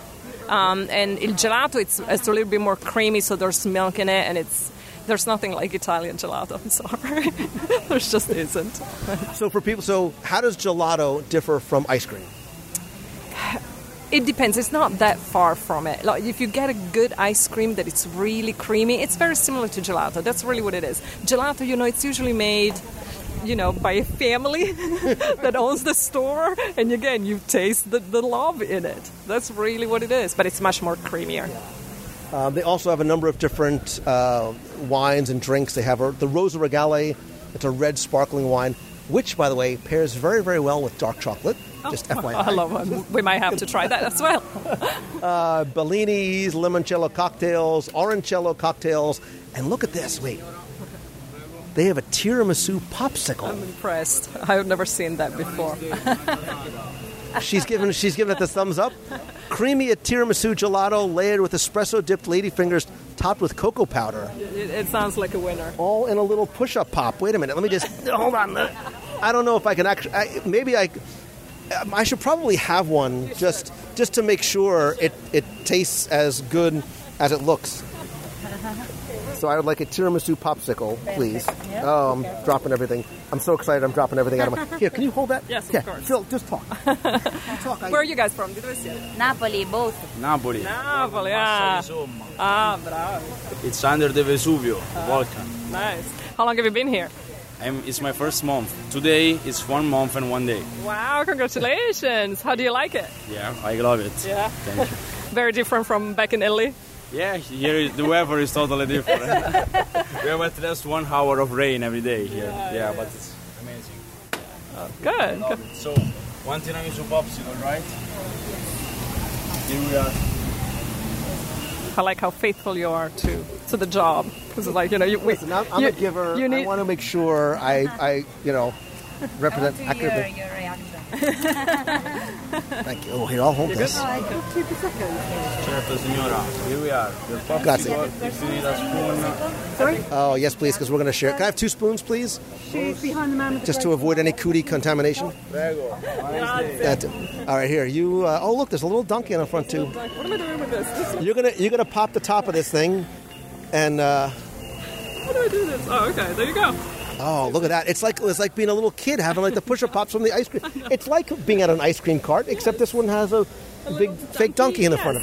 S6: um, and il gelato, it's, it's a little bit more creamy, so there's milk in it, and it's there's nothing like Italian gelato. I'm sorry, there just isn't.
S5: So for people, so how does gelato differ from ice cream?
S6: It depends. It's not that far from it. Like if you get a good ice cream that it's really creamy, it's very similar to gelato. That's really what it is. Gelato, you know, it's usually made you know, by a family that owns the store. And again, you taste the, the love in it. That's really what it is. But it's much more creamier.
S5: Um, they also have a number of different uh, wines and drinks. They have the Rosa Regale. It's a red sparkling wine, which, by the way, pairs very, very well with dark chocolate. Just FYI.
S6: I love it. We might have to try that as well.
S5: Uh, Bellinis, limoncello cocktails, orangello cocktails, and look at this. Wait, they have a tiramisu popsicle.
S6: I'm impressed. I've never seen that before.
S5: She's given she's given it the thumbs up. Creamy tiramisu gelato layered with espresso dipped ladyfingers, topped with cocoa powder,
S6: It, it sounds like a winner.
S5: all in a little push-up pop. Wait a minute, let me just hold on. I don't know if I can actually. I, maybe I. I should probably have one just just to make sure it, it tastes as good as it looks. So I would like a tiramisu popsicle, please. Oh, I'm dropping everything. I'm so excited. I'm dropping everything out of my. Here, can you hold that?
S6: Yes, of course.
S5: Phil, just talk. talk.
S6: Where are you guys from? Did we see?
S7: Napoli, both.
S8: Napoli.
S6: Napoli. Ah, ah bravo.
S8: It's under the Vesuvio volcano.
S6: Nice. How long have you been here?
S8: I'm, it's my first month. Today is one month and one day.
S6: Wow, congratulations. How do you like it?
S8: Yeah, I love it.
S6: Yeah.
S8: Thank you.
S6: Very different from back in Italy.
S8: Yeah, here is- the weather is totally different. we have at least one hour of rain every day here. Yeah, but it's amazing.
S6: Uh, good.
S8: Love it. So, one tiramisu popsicle, right? Here we are.
S6: I like how faithful you are to to the job. Because it's like you know, you, we,
S5: Listen, I'm, I'm
S6: you,
S5: a giver.
S6: You need,
S5: I want to make sure I, I you know, represent
S7: Your,
S5: accurately.
S7: your reaction.
S5: Thank you. Oh, here, I'll hold this.
S8: Certo, signora. Here we are. Your popsicle.
S5: Grazie.
S8: If you need a spoon.
S5: Oh, yes, please, because we're going to share. Can I have two spoons, please? Just to avoid any cootie contamination.
S8: Prego.
S5: That's it. All right, here. You. Uh, oh, look, there's a little donkey on the front too.
S6: what am I doing with this? this?
S5: You're gonna you're gonna pop the top of this thing, and uh,
S6: How do I do this? Oh, okay. There you go.
S5: Oh, look at that! It's like it's like being a little kid having like the pusher pops from the ice cream. It's like being at an ice cream cart, except this one has a, big fake donkey in the front of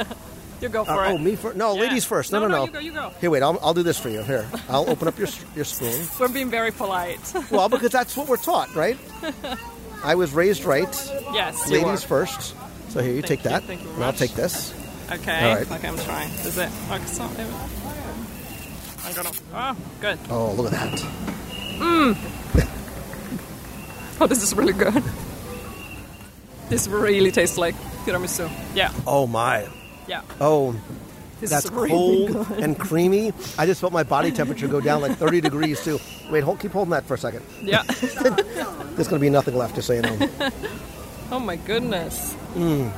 S5: it.
S6: You go for
S5: Uh,
S6: it.
S5: oh, me first? No,
S6: Yeah.
S5: ladies first. No, no, no.
S6: You go. You go.
S5: Here, wait. I'll, I'll do this for you. Here, I'll open up your your spoon.
S6: We're being very polite.
S5: Well, because that's what we're taught, right? I was raised right.
S6: yes.
S5: Ladies first. So here, you take
S6: you,
S5: that,
S6: thank you very
S5: and I'll take this.
S6: Okay.
S5: All right.
S6: Okay, I'm trying. Is it? Okay, so I'm gonna. Oh, good.
S5: Oh, look at that! Mmm.
S6: oh, this is really good. This really tastes like tiramisu. Yeah.
S5: Oh my!
S6: Yeah.
S5: Oh,
S6: This
S5: that's
S6: is really
S5: cold
S6: good.
S5: and creamy. I just felt my body temperature go down like 30 degrees too. Wait, hold, keep holding that for a second.
S6: Yeah.
S5: There's going to be nothing left, just so you know.
S6: Oh my goodness. Hmm.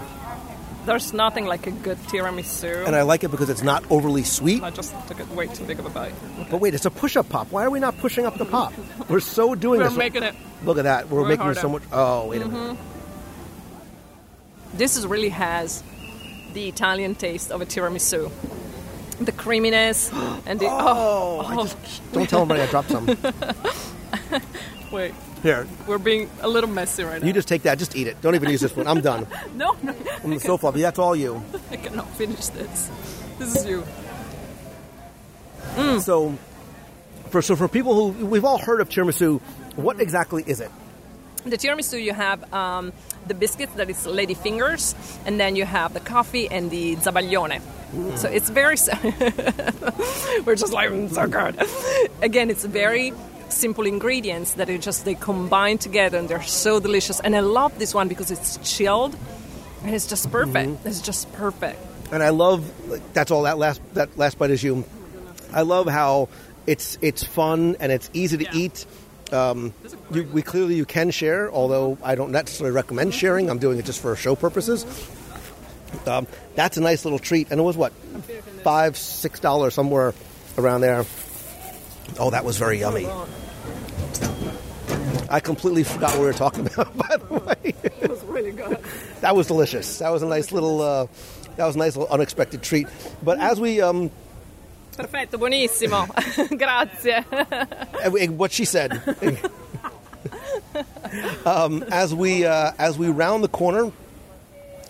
S6: There's nothing like a good tiramisu.
S5: And I like it because it's not overly sweet.
S6: I just took it way too big of a bite.
S5: But wait, it's a push-up pop. Why are we not pushing up the pop? We're so doing
S6: We're
S5: this.
S6: making it.
S5: Look at that. We're,
S6: We're
S5: making so much. Oh, wait a minute. Mm-hmm.
S6: This is really has the Italian taste of a tiramisu. The creaminess and the
S5: Oh,
S6: oh,
S5: I oh. just, don't tell anybody I dropped some.
S6: wait,
S5: Here,
S6: we're being a little messy right now.
S5: you just take that. Just eat it. Don't even use this one. I'm done.
S6: no, no,
S5: I'm so fluffy. That's all you.
S6: I cannot finish this. This is you.
S5: So, for so for people who we've all heard of tiramisu, what exactly is it?
S6: The tiramisu, you have um, the biscuits that is lady fingers, and then you have the coffee and the zabaglione. So it's very. We're just like "Mm, so good. Again, it's very simple ingredients that are just they combine together and they're so delicious. And I love this one because it's chilled, and it's just perfect. It's just perfect.
S5: and I love that's all that last that last bite is you. I love how it's it's fun and it's easy to
S6: Yeah.
S5: eat. Um, you, we clearly you can share, although I don't necessarily recommend sharing. I'm doing it just for show purposes. Um, that's a nice little treat, and it was what five six dollars somewhere around there. Oh, that was very yummy. I completely forgot what we were talking about. By the way,
S6: It was really good.
S5: that was delicious. That was a nice little. Uh, that was a nice little unexpected treat. But as we um,
S6: Perfetto, buonissimo. Grazie.
S5: Uh, what she said. um, as we uh, as we round the corner,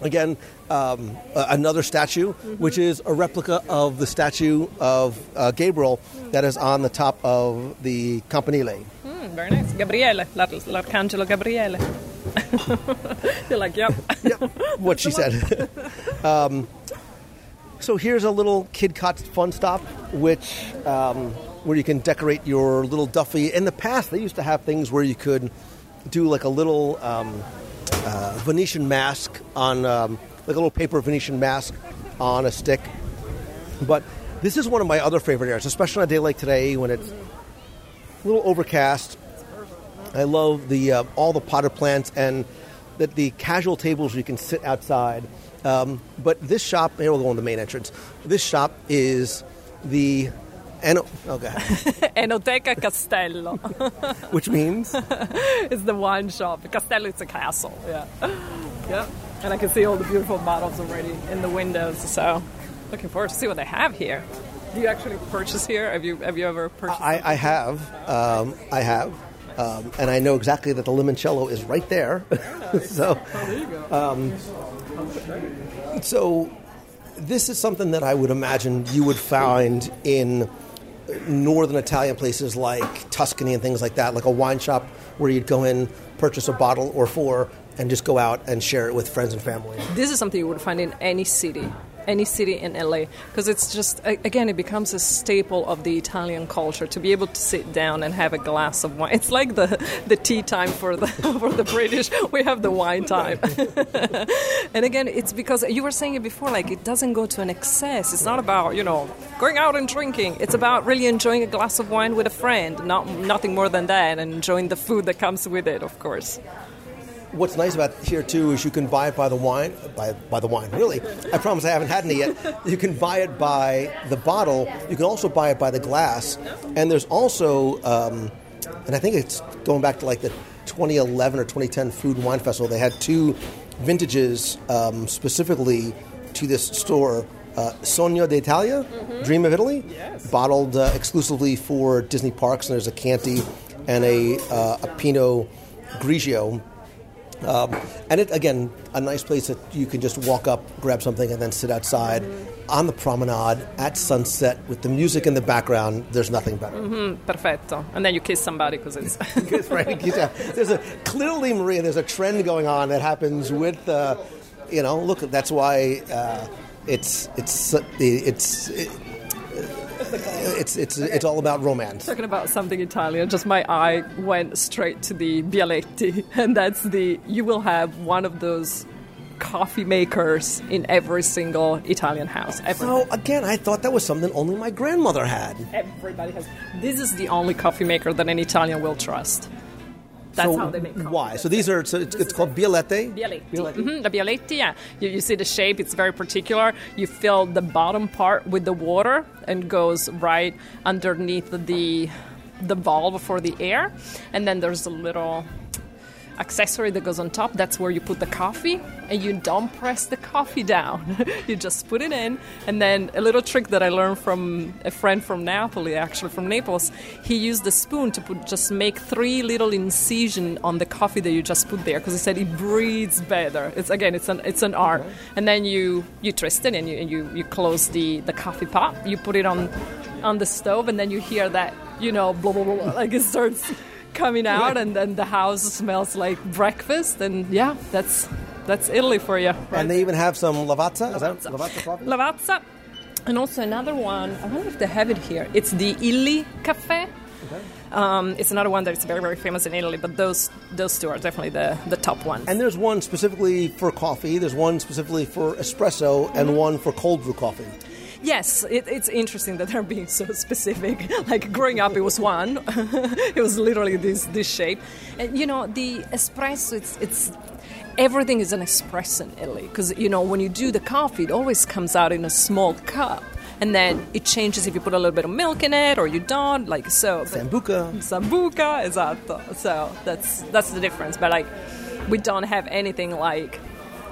S5: again, um, a- another statue, which is a replica of the statue of uh, Gabriel that is on the top of the Campanile.
S6: Very nice. Gabriele, l'ar- l'arcangelo Gabriele. You're like, yep.
S5: what she said. um, so here's a little Kidcot fun stop, which um, where you can decorate your little Duffy. In the past, they used to have things where you could do like a little um, uh, Venetian mask on, um, like a little paper Venetian mask on a stick. But this is one of my other favorite areas, especially on a day like today when it's a little overcast. I love the uh, all the potted plants and that the casual tables you can sit outside. Um, but this shop, here we'll go on the main entrance. This shop is the Eno, okay,
S6: Enoteca Castello.
S5: which means
S6: it's the wine shop. Castello is a castle. Yeah. Yeah. And I can see all the beautiful bottles already in the windows. So looking forward to see what they have here. Do you actually purchase here? Have you have you ever purchased?
S5: I, I have, um, I have, um, and I know exactly that the limoncello is right there. so, um, so this is something that I would imagine you would find in northern Italian places like Tuscany and things like that, like a wine shop where you'd go in, purchase a bottle or four, and just go out and share it with friends and family.
S6: this is something you would find in any city any city in LA because it's just again it becomes a staple of the Italian culture to be able to sit down and have a glass of wine. It's like the the tea time for the for the British. We have the wine time. And again it's because you were saying it before like it doesn't go to an excess. It's not about you know going out and drinking. It's about really enjoying a glass of wine with a friend. Not nothing more than that and enjoying the food that comes with it of course
S5: What's nice about here too is you can buy it by the wine, by, by the wine. Really, I promise I haven't had any yet. You can buy it by the bottle. You can also buy it by the glass, and there's also, um, and I think it's going back to like the 2011 or 2010 Food and Wine Festival. They had two vintages um, specifically to this store. Uh, Sogno d'Italia, Dream of Italy, bottled uh, exclusively for Disney parks. And there's a Chianti and a, uh, a Pinot Grigio. Um, and it again, a nice place that you can just walk up, grab something, and then sit outside on the promenade at sunset with the music in the background. There's nothing better.
S6: perfetto and then you kiss somebody because it's
S5: It's right. There's a clearly, Maria. There's a trend going on that happens with, uh, you know. Look, that's why uh, it's it's it's. It's, it's it's all about romance.
S6: Talking about something Italian, just my eye went straight to the Bialetti, and that's the you will have one of those coffee makers in every single Italian house. Every,
S5: So again, I thought that was something only my grandmother had.
S6: everybody has. This is the only coffee maker that an Italian will trust. That's
S5: so
S6: how they make coffee.
S5: Why? So these are so it's, it's called Bialette.
S6: Bialetti. Mhm, the Bialetti, yeah. You, you see the shape, it's very particular. You fill the bottom part with the water and goes right underneath the the valve for the air. And then there's a little accessory that goes on top. That's where you put the coffee and you don't press the coffee down. you just put it in. And then a little trick that I learned from a friend from Napoli, actually from Naples, he used a spoon to put just make three little incision on the coffee that you just put there because he said it breathes better. It's again, it's an it's an art. And then you you twist it and you and you, you close the the coffee pot. You put it on on the stove and then you hear that you know blah blah blah, blah like it starts coming out and then the house smells like breakfast and yeah that's that's italy for you right?
S5: And they even have some lavazza. Is that lavazza
S6: lavazza and also another one i wonder if they have it here it's the illy cafe um, it's another one that's very very famous in italy but those those two are definitely the, the top ones
S5: And there's one specifically for coffee. There's one specifically for espresso, and one for cold brew coffee.
S6: Yes, it, it's interesting that they're being so specific. Like growing up, it was one. it was literally this this shape, and you know the espresso. It's it's everything is an espresso in Italy because you know when you do the coffee, it always comes out in a small cup, and then it changes if you put a little bit of milk in it or you don't. Like so.
S5: Sambuca.
S6: Sambuca, esatto. So that's that's the difference. But like, we don't have anything like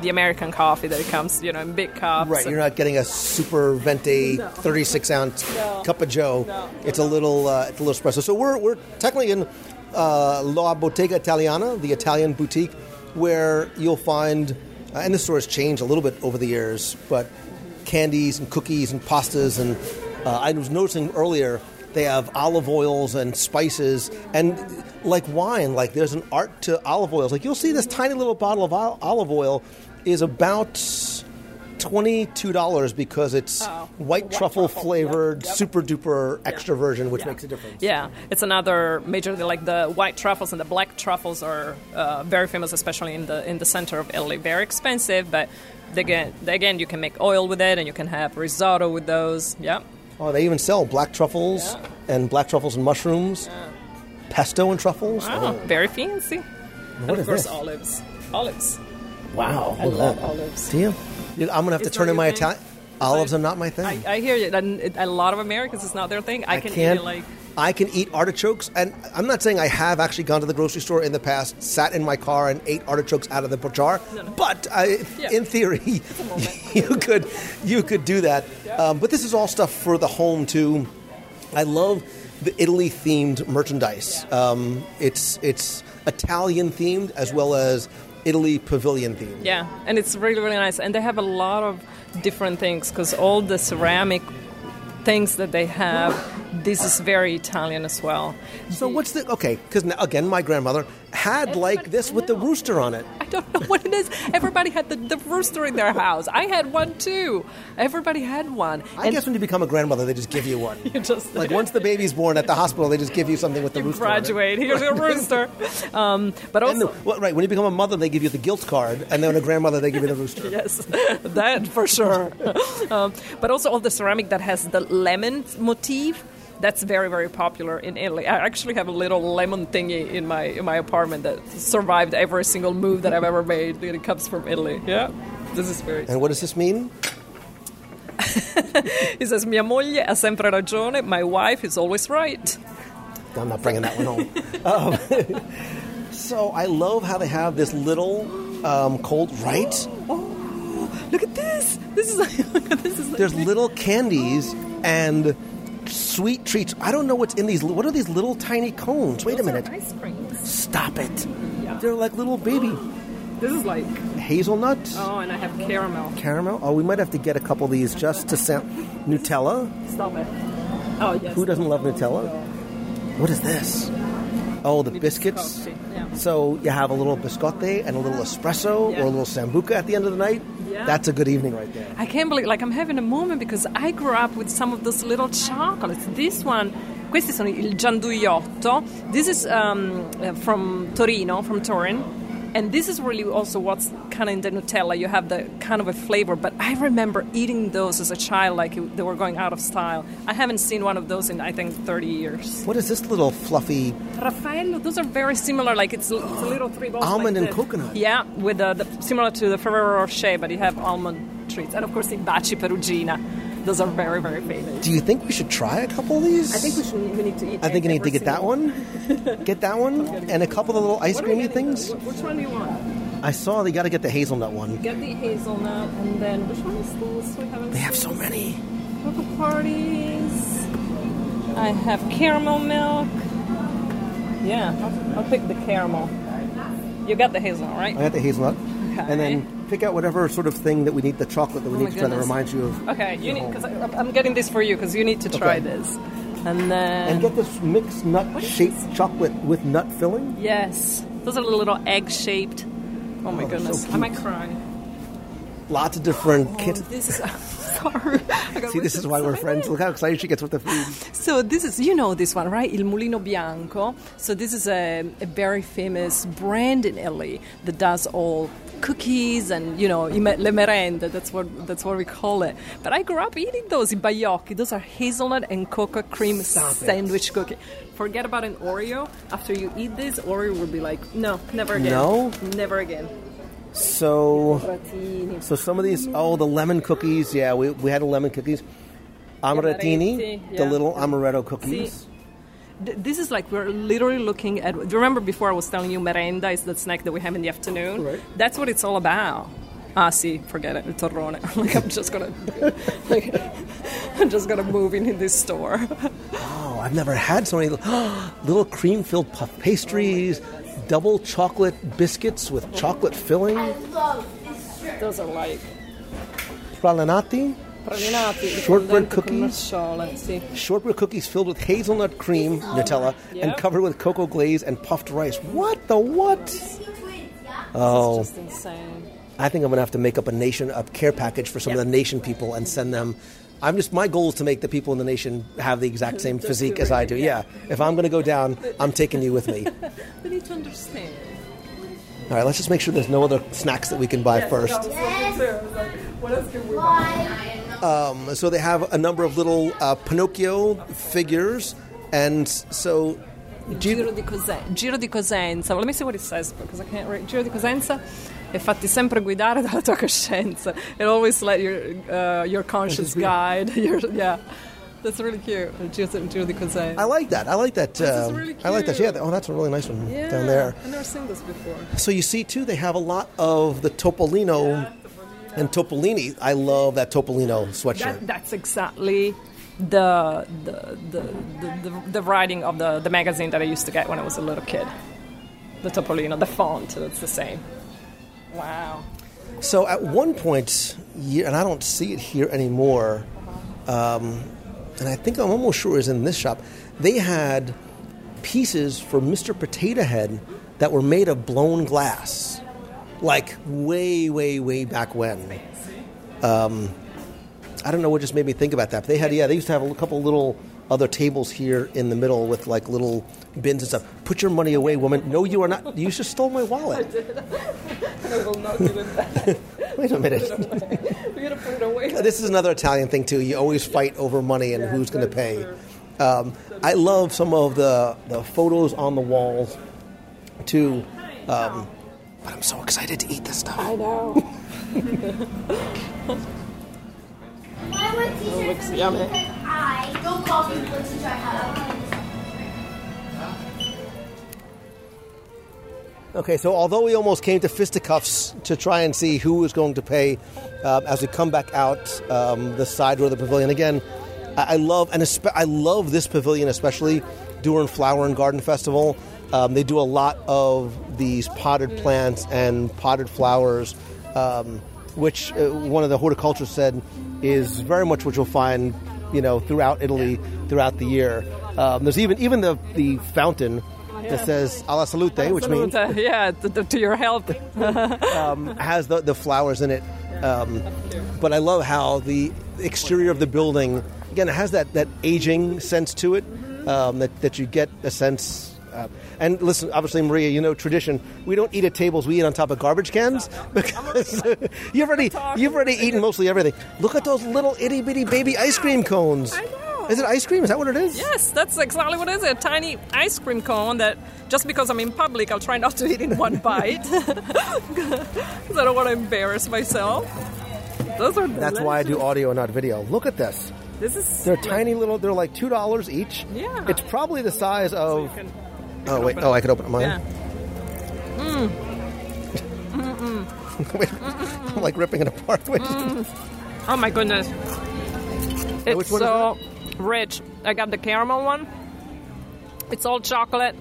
S6: the American coffee that it comes, you know, in big cups.
S5: Right, you're not getting a super venti 36 ounce
S6: No.
S5: cup of Joe.
S6: No.
S5: It's a little, uh, it's a little espresso. So we're we're technically in uh, La Bottega Italiana, the Italian boutique, where you'll find, uh, and the store has changed a little bit over the years, but candies and cookies and pastas and uh, I was noticing earlier they have olive oils and spices, and like wine, like there's an art to olive oils. Like you'll see this tiny little bottle of olive oil is about twenty-two dollars because it's
S6: Oh,
S5: white,
S6: white
S5: truffle,
S6: truffle,
S5: flavored,
S6: yep, yep.
S5: super duper extra version, which
S6: Yeah.
S5: makes a difference.
S6: Yeah, it's another major like the white truffles and the black truffles are uh, very famous, especially in the in the center of Italy. Very expensive, but again, again, you can make oil with it, and you can have risotto with those. Yeah,
S5: Oh, they even sell black truffles and black truffles and mushrooms, pesto and truffles.
S6: wow, very fancy.
S5: What
S6: and of course,
S5: this?
S6: olives. Olives.
S5: Wow,
S6: I
S5: look at
S6: love
S5: that.
S6: olives.
S5: Do you? I'm gonna have to
S6: It's
S5: turn in my
S6: thing?
S5: Italian. Olives are not my thing.
S6: I, I hear you. And it- a lot of Americans, it's not their thing. I, can
S5: can't.
S6: eat it like.
S5: I can eat artichokes, and I'm not saying I have actually gone to the grocery store in the past, sat in my car, and ate artichokes out of the jar. But I,
S6: Yeah.
S5: in theory, you could you could do that. Um, but this is all stuff for the home too. I love the Italy themed merchandise. Um, it's it's Italian themed as well as Italy pavilion themed.
S6: Yeah, and it's really, really nice. And they have a lot of different things because all the ceramic things that they have, this is very Italian as well.
S5: So what's the okay? Because again, my grandmother had like this with the rooster on it.
S6: Don't know what it is. Everybody had the, the rooster in their house. I had one too. Everybody had one.
S5: I guess when you become a grandmother, they just give you one.
S6: you just
S5: Like once the baby's born at the hospital, they just give you something with the
S6: you
S5: rooster.
S6: graduate. Here's your rooster. Um, but also,
S5: the- well, right when you become a mother, they give you the guilt card, and then when a grandmother, they give you the rooster.
S6: yes, that for sure. um, but also all the ceramic that has the lemon motif. That's very, very popular in Italy. I actually have a little lemon thingy in my in my apartment that survived every single move that I've ever made. And it comes from Italy. Yeah, this is very.
S5: And what does this mean?
S6: He says, "Mia moglie ha sempre ragione. My wife is always right."
S5: I'm not bringing that one home. um, so I love how they have this little um, cold right.
S6: Look at this. This is this is.
S5: There's little candies and sweet treats. I don't know what's in these. What are these little tiny cones? Wait a
S6: Those
S5: minute.
S6: Ice creams.
S5: Stop it.
S6: Yeah.
S5: They're like little baby
S6: This is like
S5: hazelnut.
S6: oh, and I have caramel.
S5: Caramel? Oh, we might have to get a couple of these just to sound. Nutella?
S6: Stop it. Oh yes.
S5: Who doesn't love Nutella? What is this? Oh, the biscuits.
S6: Yeah.
S5: So you have a little biscotti and a little espresso
S6: Yeah.
S5: or a little sambuca at the end of the night.
S6: Yeah.
S5: That's a good evening right there.
S6: I can't believe, like, I'm having a moment because I grew up with some of those little chocolates. This one, questi sono il gianduiotto. This is um, from Torino, from Turin. And this is really also what's kind of in the Nutella. You have the kind of a flavor, but I remember eating those as a child like it- they were going out of style. I haven't seen one of those in, I think, 30 years.
S5: What is this little fluffy?
S6: Raffaello, those are very similar. Like it's, it's a little three balls.
S5: Almond
S6: like
S5: and
S6: this.
S5: coconut.
S6: Yeah, with the, the similar to the Ferrero Rocher, but you have almond treats, and of course the Baci Perugina. Those are very very famous.
S5: Do you think we should try a couple of these?
S6: I think we should. We need to eat.
S5: I think you need to get that one, get that one, and a couple of little ice
S6: What are we
S5: creamy things.
S6: Wh- Which one do you want?
S5: I saw they got to get the hazelnut one.
S6: Get the hazelnut, and then which one is this? We haven't
S5: They have so many.
S6: Cocoa parties. I have caramel milk. Yeah, I'll, I'll pick the caramel. You got the hazelnut, right?
S5: I got the hazelnut,
S6: Okay.
S5: and then pick out whatever sort of thing that we need. The chocolate that we
S6: Oh
S5: need to try that
S6: goodness.
S5: reminds you of.
S6: Okay, you need because I'm getting this for you because you need to try
S5: Okay.
S6: this, and then
S5: And get this mixed nut shaped chocolate with nut filling.
S6: yes, those are little egg shaped. Oh my
S5: Oh, they're so
S6: goodness, I might cry.
S5: Lots of different
S6: Oh,
S5: kits.
S6: this is sorry.
S5: See, this is why we're friends. Look how excited she gets with the food.
S6: So this is you know this one right? Il Mulino Bianco. So this is a, a very famous brand in Italy that does all cookies and you know le merende. That's what that's what we call it. But I grew up eating those in baiocchi. Those are hazelnut and cocoa cream
S5: Stop it.
S6: sandwich cookie. Forget about an Oreo. After you eat this, Oreo will be like, no, never again.
S5: No?
S6: never again.
S5: So, so some of these. Oh, the lemon cookies. Yeah, we, we had the lemon cookies. Amarettini,
S6: Amaretti,
S5: the little amaretto cookies.
S6: See, This is like we're literally looking at. Do you remember before I was telling you merenda is the snack that we have in the afternoon?
S5: Right.
S6: That's what it's all about. Ah, see, forget it, torrone. like I'm just gonna, like, I'm just gonna move in in this store.
S5: Oh, I've never had so many little cream-filled puff pastries, double chocolate biscuits with chocolate filling,
S6: Those are like
S5: pralinati.
S6: pralinati,
S5: Shortbread
S6: fondente con
S5: cookies? Shortbread cookies filled with hazelnut cream, Nutella, and covered with cocoa glaze and puffed rice. What the what? Oh,
S6: Just insane.
S5: I think I'm gonna have to make up a nation a care package for some of the nation people and send them. I'm just my goal is to make the people in the nation have the exact same physique as I do. Yeah. If I'm gonna go down, I'm taking you with me.
S6: They need to understand.
S5: All right, let's just make sure there's no other snacks that we can buy first.
S6: What else can we buy?
S5: Um, so they have a number of little uh, Pinocchio figures, and so do
S6: Giro di, Cosen- Giro di Cosenza. Let me see what it says because I can't read. Giro di Cosenza e fatti sempre guidare dalla tua coscienza. It always let your uh, your conscience guide. Your, yeah, that's really cute. Giro, Giro di
S5: I like that. I like that. uh,
S6: really
S5: I like that. Yeah. Oh, that's a really nice one
S6: yeah,
S5: down there.
S6: I've never seen this before.
S5: So you see too, they have a lot of the Topolino and Topolini. I love that Topolino sweatshirt.
S6: That, that's exactly the the, the, the, the the writing of the, the magazine that I used to get when I was a little kid. The Topolino, the font, it's the same. Wow.
S5: So at one and I don't see it here anymore, um, and I think I'm almost sure it's in this shop. They had pieces for Mr. Potato Head that were made of blown glass, like way, way, way back when. Um, I don't know what just made me think about that. But they had, yeah, they used to have a couple little other tables here in the middle with like little bins and stuff. Put your money away, woman. No, you are not. You just stole my wallet.
S6: I will not give it back.
S5: Wait a minute.
S6: We're gonna put it away.
S5: This is another Italian thing too. You always fight over money and who's going to pay. Um, I love some of the the photos on the walls too. Um, but I'm so excited to eat this stuff.
S6: I know.
S7: It
S6: looks yummy.
S7: I don't call me the teacher I have.
S5: Okay, so although we almost came to fisticuffs to try and see who was going to pay uh, as we come back out um, the side door of the pavilion again, I, I love and espe- I love this pavilion especially during Flower and Garden Festival. Um, they do a lot of these potted plants and potted flowers, um, which uh, one of the horticulturists said is very much what you'll find, you know, throughout Italy throughout the year. Um, there's even even the the fountain that says "alla salute," which means
S6: yeah, to, to- your health.
S5: has the, the flowers in it. Um, but I love how the exterior of the building, again, it has that, that aging sense to it, um, that, that you get a sense. Uh, and listen, obviously, Maria, you know tradition. We don't eat at tables; we eat on top of garbage cans because you've already you've already eaten mostly everything. Look at those little itty bitty baby ice cream cones.
S6: I know.
S5: Is it ice cream? Is that what it is?
S6: Yes, that's exactly what it is. A tiny ice cream cone that just because I'm in public, I'll try not to eat in one bite. Because I don't want to embarrass myself. Those are
S5: That's why I do audio and not video. Look at this.
S6: This is
S5: They're tiny little. They're like two dollars each.
S6: Yeah.
S5: It's probably the size of.
S6: You
S5: Oh wait! Oh. I could open mine.
S6: Yeah. Mm.
S5: Wait, I'm like ripping it apart. Wait. Mm.
S6: Oh my goodness. It's
S5: which one is
S6: so rich. I got the caramel one. It's all chocolate.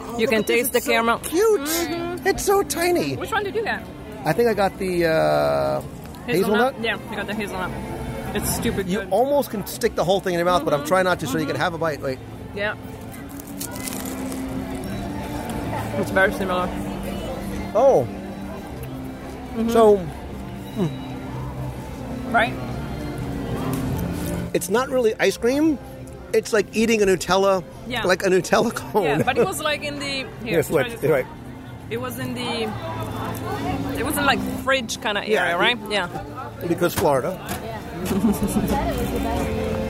S6: Oh, you
S5: Look
S6: can taste the
S5: it's so
S6: caramel.
S5: Cute. Mm-hmm. It's so tiny.
S6: Which one did you get?
S5: I think I got the uh, hazelnut.
S6: Yeah, I got the hazelnut. It's stupid
S5: You
S6: good.
S5: almost can stick the whole thing in your mouth, but I'm mm-hmm. trying not to, so you can mm-hmm. have a bite. Wait.
S6: yeah. It's very similar.
S5: Oh. Mm-hmm. So hmm.
S6: Right?
S5: it's not really ice cream. It's like eating a Nutella,
S6: Yeah.
S5: like a Nutella cone.
S6: Yeah, but it was like in the here.
S5: Yes, right.
S6: It was in the. It was in like fridge kind of
S5: Yeah,
S6: area, right? Yeah.
S5: Because Florida.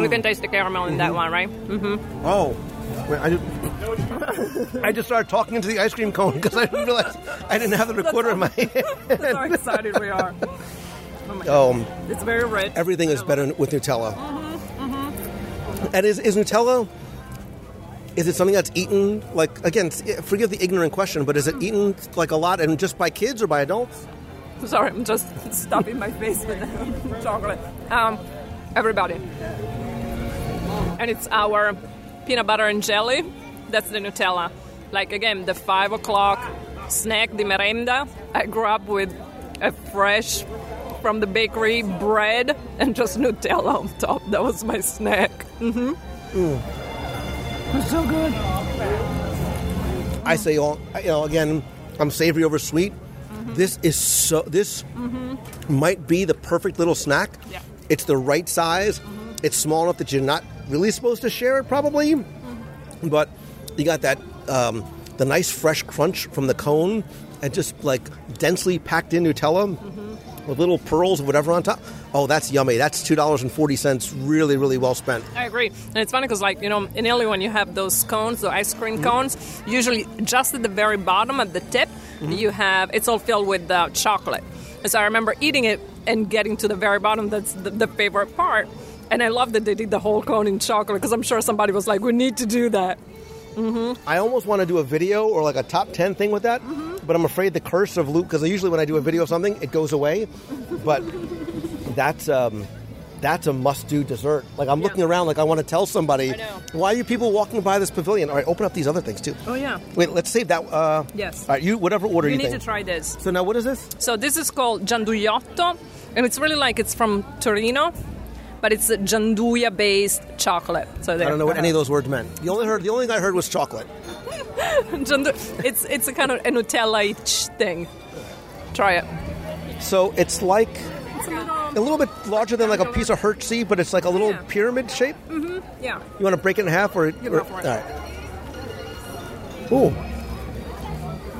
S6: You can taste the caramel in that one, right? Mm-hmm.
S5: Oh. Wait, I, just, I just started talking into the ice cream cone because I didn't realize I didn't have the recorder in my hand.
S6: That's how excited we are. Oh my God.
S5: Um,
S6: It's very rich.
S5: everything is better with Nutella.
S6: Mm-hmm,
S5: And is, is Nutella? Is it something that's eaten like again? s- Forgive the ignorant question, but is it eaten like a lot and just by kids or by adults?
S6: Sorry, I'm just stuffing my face with chocolate. Um, everybody. And it's our peanut butter and jelly. That's the Nutella. Like again, the five o'clock snack, the merenda. I grew up with a fresh from the bakery bread and just Nutella on top. That was my snack. Mm-hmm. It's so good.
S5: I say all you know again. I'm savory over sweet.
S6: Mm-hmm.
S5: This is so. This might be the perfect little snack.
S6: Yeah.
S5: It's the right size. Mm-hmm. It's small enough that you're not really supposed to share it, probably. Mm-hmm. But you got that um, the nice fresh crunch from the cone, and just like densely packed in Nutella mm-hmm. with little pearls or whatever on top. Oh, that's yummy. That's two dollars and forty cents. Really, really well spent.
S6: I agree. And it's funny because, like, you know, in Italy, when you have those cones, the ice cream cones, usually just at the very bottom, at the tip, you have it's all filled with uh, chocolate. And so I remember eating it and getting to the very bottom. That's the, the favorite part. And I love that they did the whole cone in chocolate because I'm sure somebody was like, we need to do that.
S5: I almost want to do a video or like a top 10 thing with that, but I'm afraid the curse of Lou, because usually when I do a video of something, it goes away. But that's um, that's a must do dessert. Like I'm looking around, like I want to tell somebody,
S6: I know.
S5: why are you people walking by this pavilion? All right, open up these other things too.
S6: Oh, yeah.
S5: Wait, let's save that. Uh,
S6: Yes.
S5: All right, you whatever order
S6: You
S5: you,
S6: need
S5: think.
S6: to try this.
S5: So now what is this?
S6: So this is called Gianduiotto, and it's really like it's from Torino, but it's a Gianduia based chocolate. So there.
S5: I don't know what any of those words meant. The only heard the only thing I heard was chocolate.
S6: It's it's a kind of a Nutella-ish thing. Try it.
S5: So it's like
S6: It's a little.
S5: bit larger than like a piece of Hershey, but it's like a little
S6: Yeah.
S5: pyramid shape. Mm-hmm.
S6: Yeah.
S5: You want to break it in half or?
S6: You
S5: or-
S6: go for it.
S5: All right. Ooh.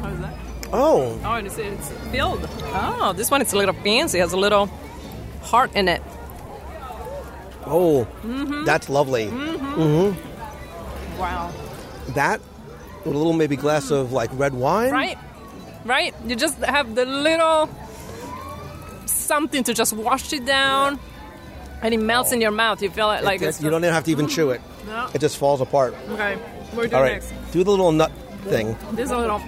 S6: How is that?
S5: Oh.
S6: Oh, and it's, it's filled. Oh, this one is a little fancy. It has a little heart in it.
S5: Oh.
S6: Mm-hmm.
S5: That's lovely. Mm-hmm. Mm-hmm.
S6: Wow.
S5: That with a little maybe glass mm. of like red wine.
S6: Right? Right? You just have the little something to just wash it down, and it melts in your mouth. You feel it like
S5: It-
S6: it's.
S5: you don't even have to even mm. chew it.
S6: No.
S5: It just falls apart.
S6: Okay. What do we do
S5: All right.
S6: next?
S5: Do the little nut thing.
S6: This a little.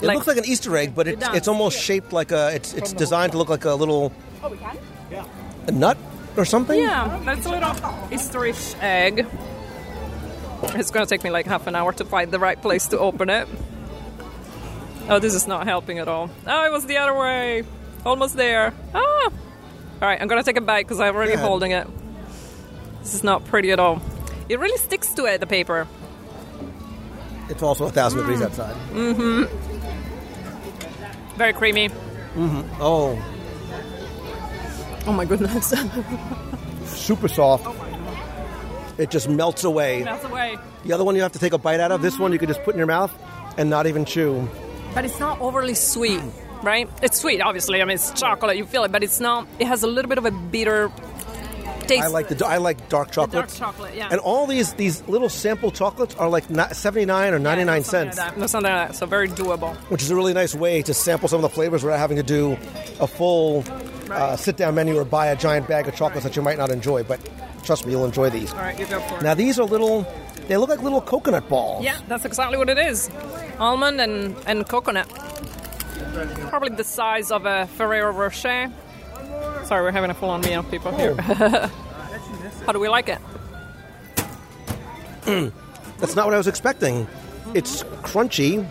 S5: It looks like an Easter egg, but it's
S6: does.
S5: it's almost shaped like a. It's it's designed to look like a little. Oh, we can. Yeah. A nut or something.
S6: Yeah, that's a little Easterish egg. It's gonna take me like half an hour to find the right place to open it. Oh, this is not helping at all. Oh, it was the other way. Almost there. Ah! All right, I'm gonna take a bite because I'm already
S5: Go ahead.
S6: holding it. This is not pretty at all. It really sticks to it, the paper.
S5: It's also a thousand
S6: Mm.
S5: degrees outside. Mm-hmm.
S6: Very creamy. Mm-hmm.
S5: Oh,
S6: Oh my goodness.
S5: super soft. It just melts away.
S6: Melts away.
S5: The other one you have to take a bite out of. This one you could just put in your mouth and not even chew.
S6: But it's not overly sweet, right? It's sweet, obviously. I mean, it's chocolate, you feel it, but it's not. It has a little bit of a bitter taste.
S5: I like the I like dark
S6: chocolate.
S5: dark
S6: chocolate, yeah.
S5: And all these these little sample chocolates are like 79 or 99
S6: Something
S5: cents,
S6: Like that. No, something like that. So very doable.
S5: which is a really nice way to sample some of the flavors without having to do a full uh, sit down menu or buy a giant bag of chocolates that you might not enjoy. But trust me, you'll enjoy these.
S6: All right, you go for it.
S5: Now these are little. They look like little coconut balls.
S6: Yeah, that's exactly what it is. Almond and, and coconut. Probably the size of a Ferrero Rocher. Sorry, we're having a full on meal, of people here. Oh. How do we like it?
S5: That's not what I was expecting. It's crunchy.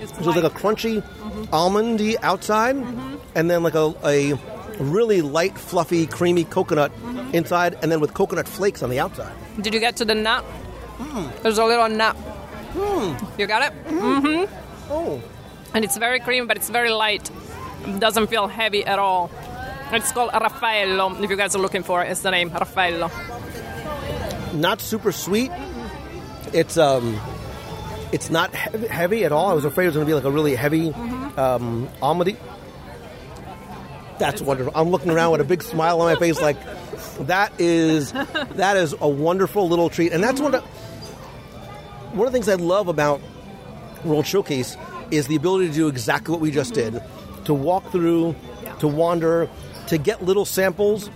S6: It's
S5: So it's like a crunchy mm-hmm. almondy outside, mm-hmm. and then like a, a really light, fluffy, creamy coconut mm-hmm. inside, and then with coconut flakes on the outside.
S6: Did you get to the nut? Hmm. There's a little nut. Hmm. You got it? Hmm. Mm-hmm.
S5: Oh,
S6: And it's very creamy, but it's very light. It doesn't feel heavy at all. It's called Raffaello. If you guys are looking for it, it's the name Raffaello.
S5: not super sweet. It's um, it's not heavy, heavy at all. I was afraid it was going to be like a really heavy um, almondy. That's wonderful. I'm looking around with a big smile on my face, like that is that is a wonderful little treat, and that's one of one of the things I love about World Showcase is the ability to do exactly what we just did, to walk through, to wander, to get little samples,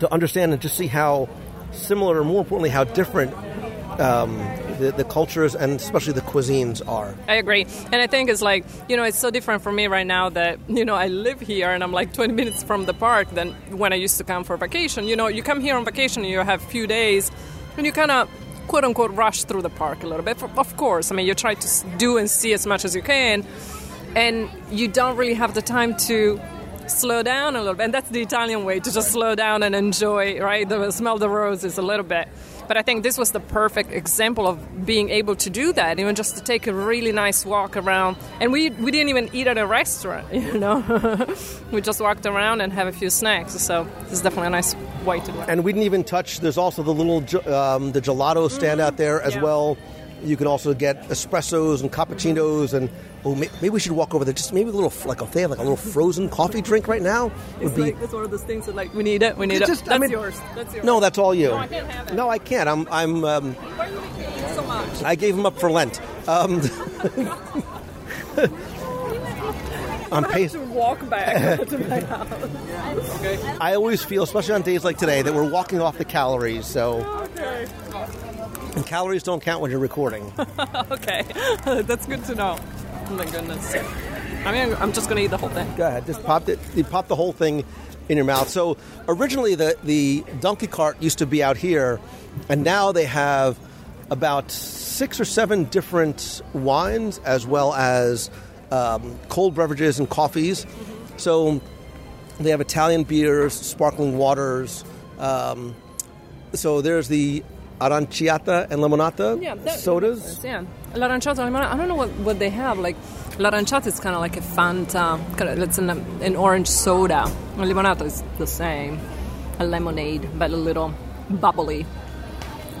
S5: to understand and just see how similar, or more importantly, how different um, the, the cultures and especially the cuisines are.
S6: I agree. And I think it's like, you know, it's so different for me right now that, you know, I live here and I'm like 20 minutes from the park than when I used to come for vacation. You know, you come here on vacation and you have a few days and you kind of quote unquote rush through the park a little bit. Of course, I mean, you try to do and see as much as you can. and you don't really have the time to slow down a little bit. And that's the Italian way to just slow down and enjoy, right? The smell the roses a little bit. But I think this was the perfect example of being able to do that, even just to take a really nice walk around. And we, we didn't even eat at a restaurant, you know. we just walked around and have a few snacks. So this is definitely a nice way to do it.
S5: And we didn't even touch. There's also the little um, the gelato stand out there as
S6: Yeah.
S5: well. You can also get espressos and cappuccinos, and oh, maybe we should walk over there. Just maybe a little, like if they have like a little frozen coffee drink right now, would
S6: It's
S5: be.
S6: like that's one of those things that like we need it, we need it.
S5: Just- I
S6: that's
S5: mean-
S6: yours. That's yours.
S5: no, that's all you.
S6: No, I can't have it.
S5: No, I can't. I'm. I'm. Um,
S6: Why are you making so much?
S5: I gave them up for Lent. Um, I'm
S6: I have to walk back to my house. Okay.
S5: I always feel, especially on days like today, that we're walking off the calories. So,
S6: Okay.
S5: And calories don't count when you're recording.
S6: okay, that's good to know. Oh my goodness. I mean, I'm just gonna eat the whole thing.
S5: Go ahead, just pop it. You pop the whole thing in your mouth. So originally, the the donkey cart used to be out here, and now they have about six or seven different wines as well as um, cold beverages and coffees. So they have Italian beers, sparkling waters. Um, so there's the aranciata and limonata
S6: Yeah, that-
S5: sodas.
S6: Yeah, l'aranciata limonata. I don't know what, what they have. Like l'aranciata is kind of like a Fanta. Kind of, it's an, an orange soda. And limonata is the same, a lemonade, but a little bubbly.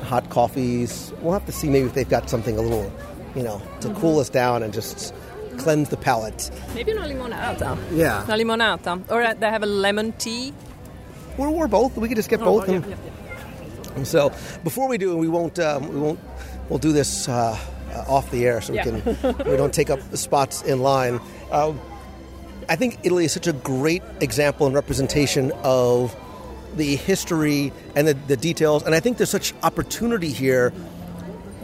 S5: hot coffees. We'll have to see maybe if they've got something a little, you know, to cool us down and just cleanse the palate.
S6: Maybe una limonata.
S5: Yeah.
S6: Una limonata, or uh, they have a lemon tea.
S5: Or, or both. We could just get
S6: Oh,
S5: both.
S6: yeah,
S5: and-
S6: yeah.
S5: And So before we do, we won't. Um, we won't. We'll do this uh, uh, off the air so
S6: Yeah.
S5: we can. we don't take up spots in line. Uh, I think Italy is such a great example and representation of the history and the, the details. And I think there's such opportunity here,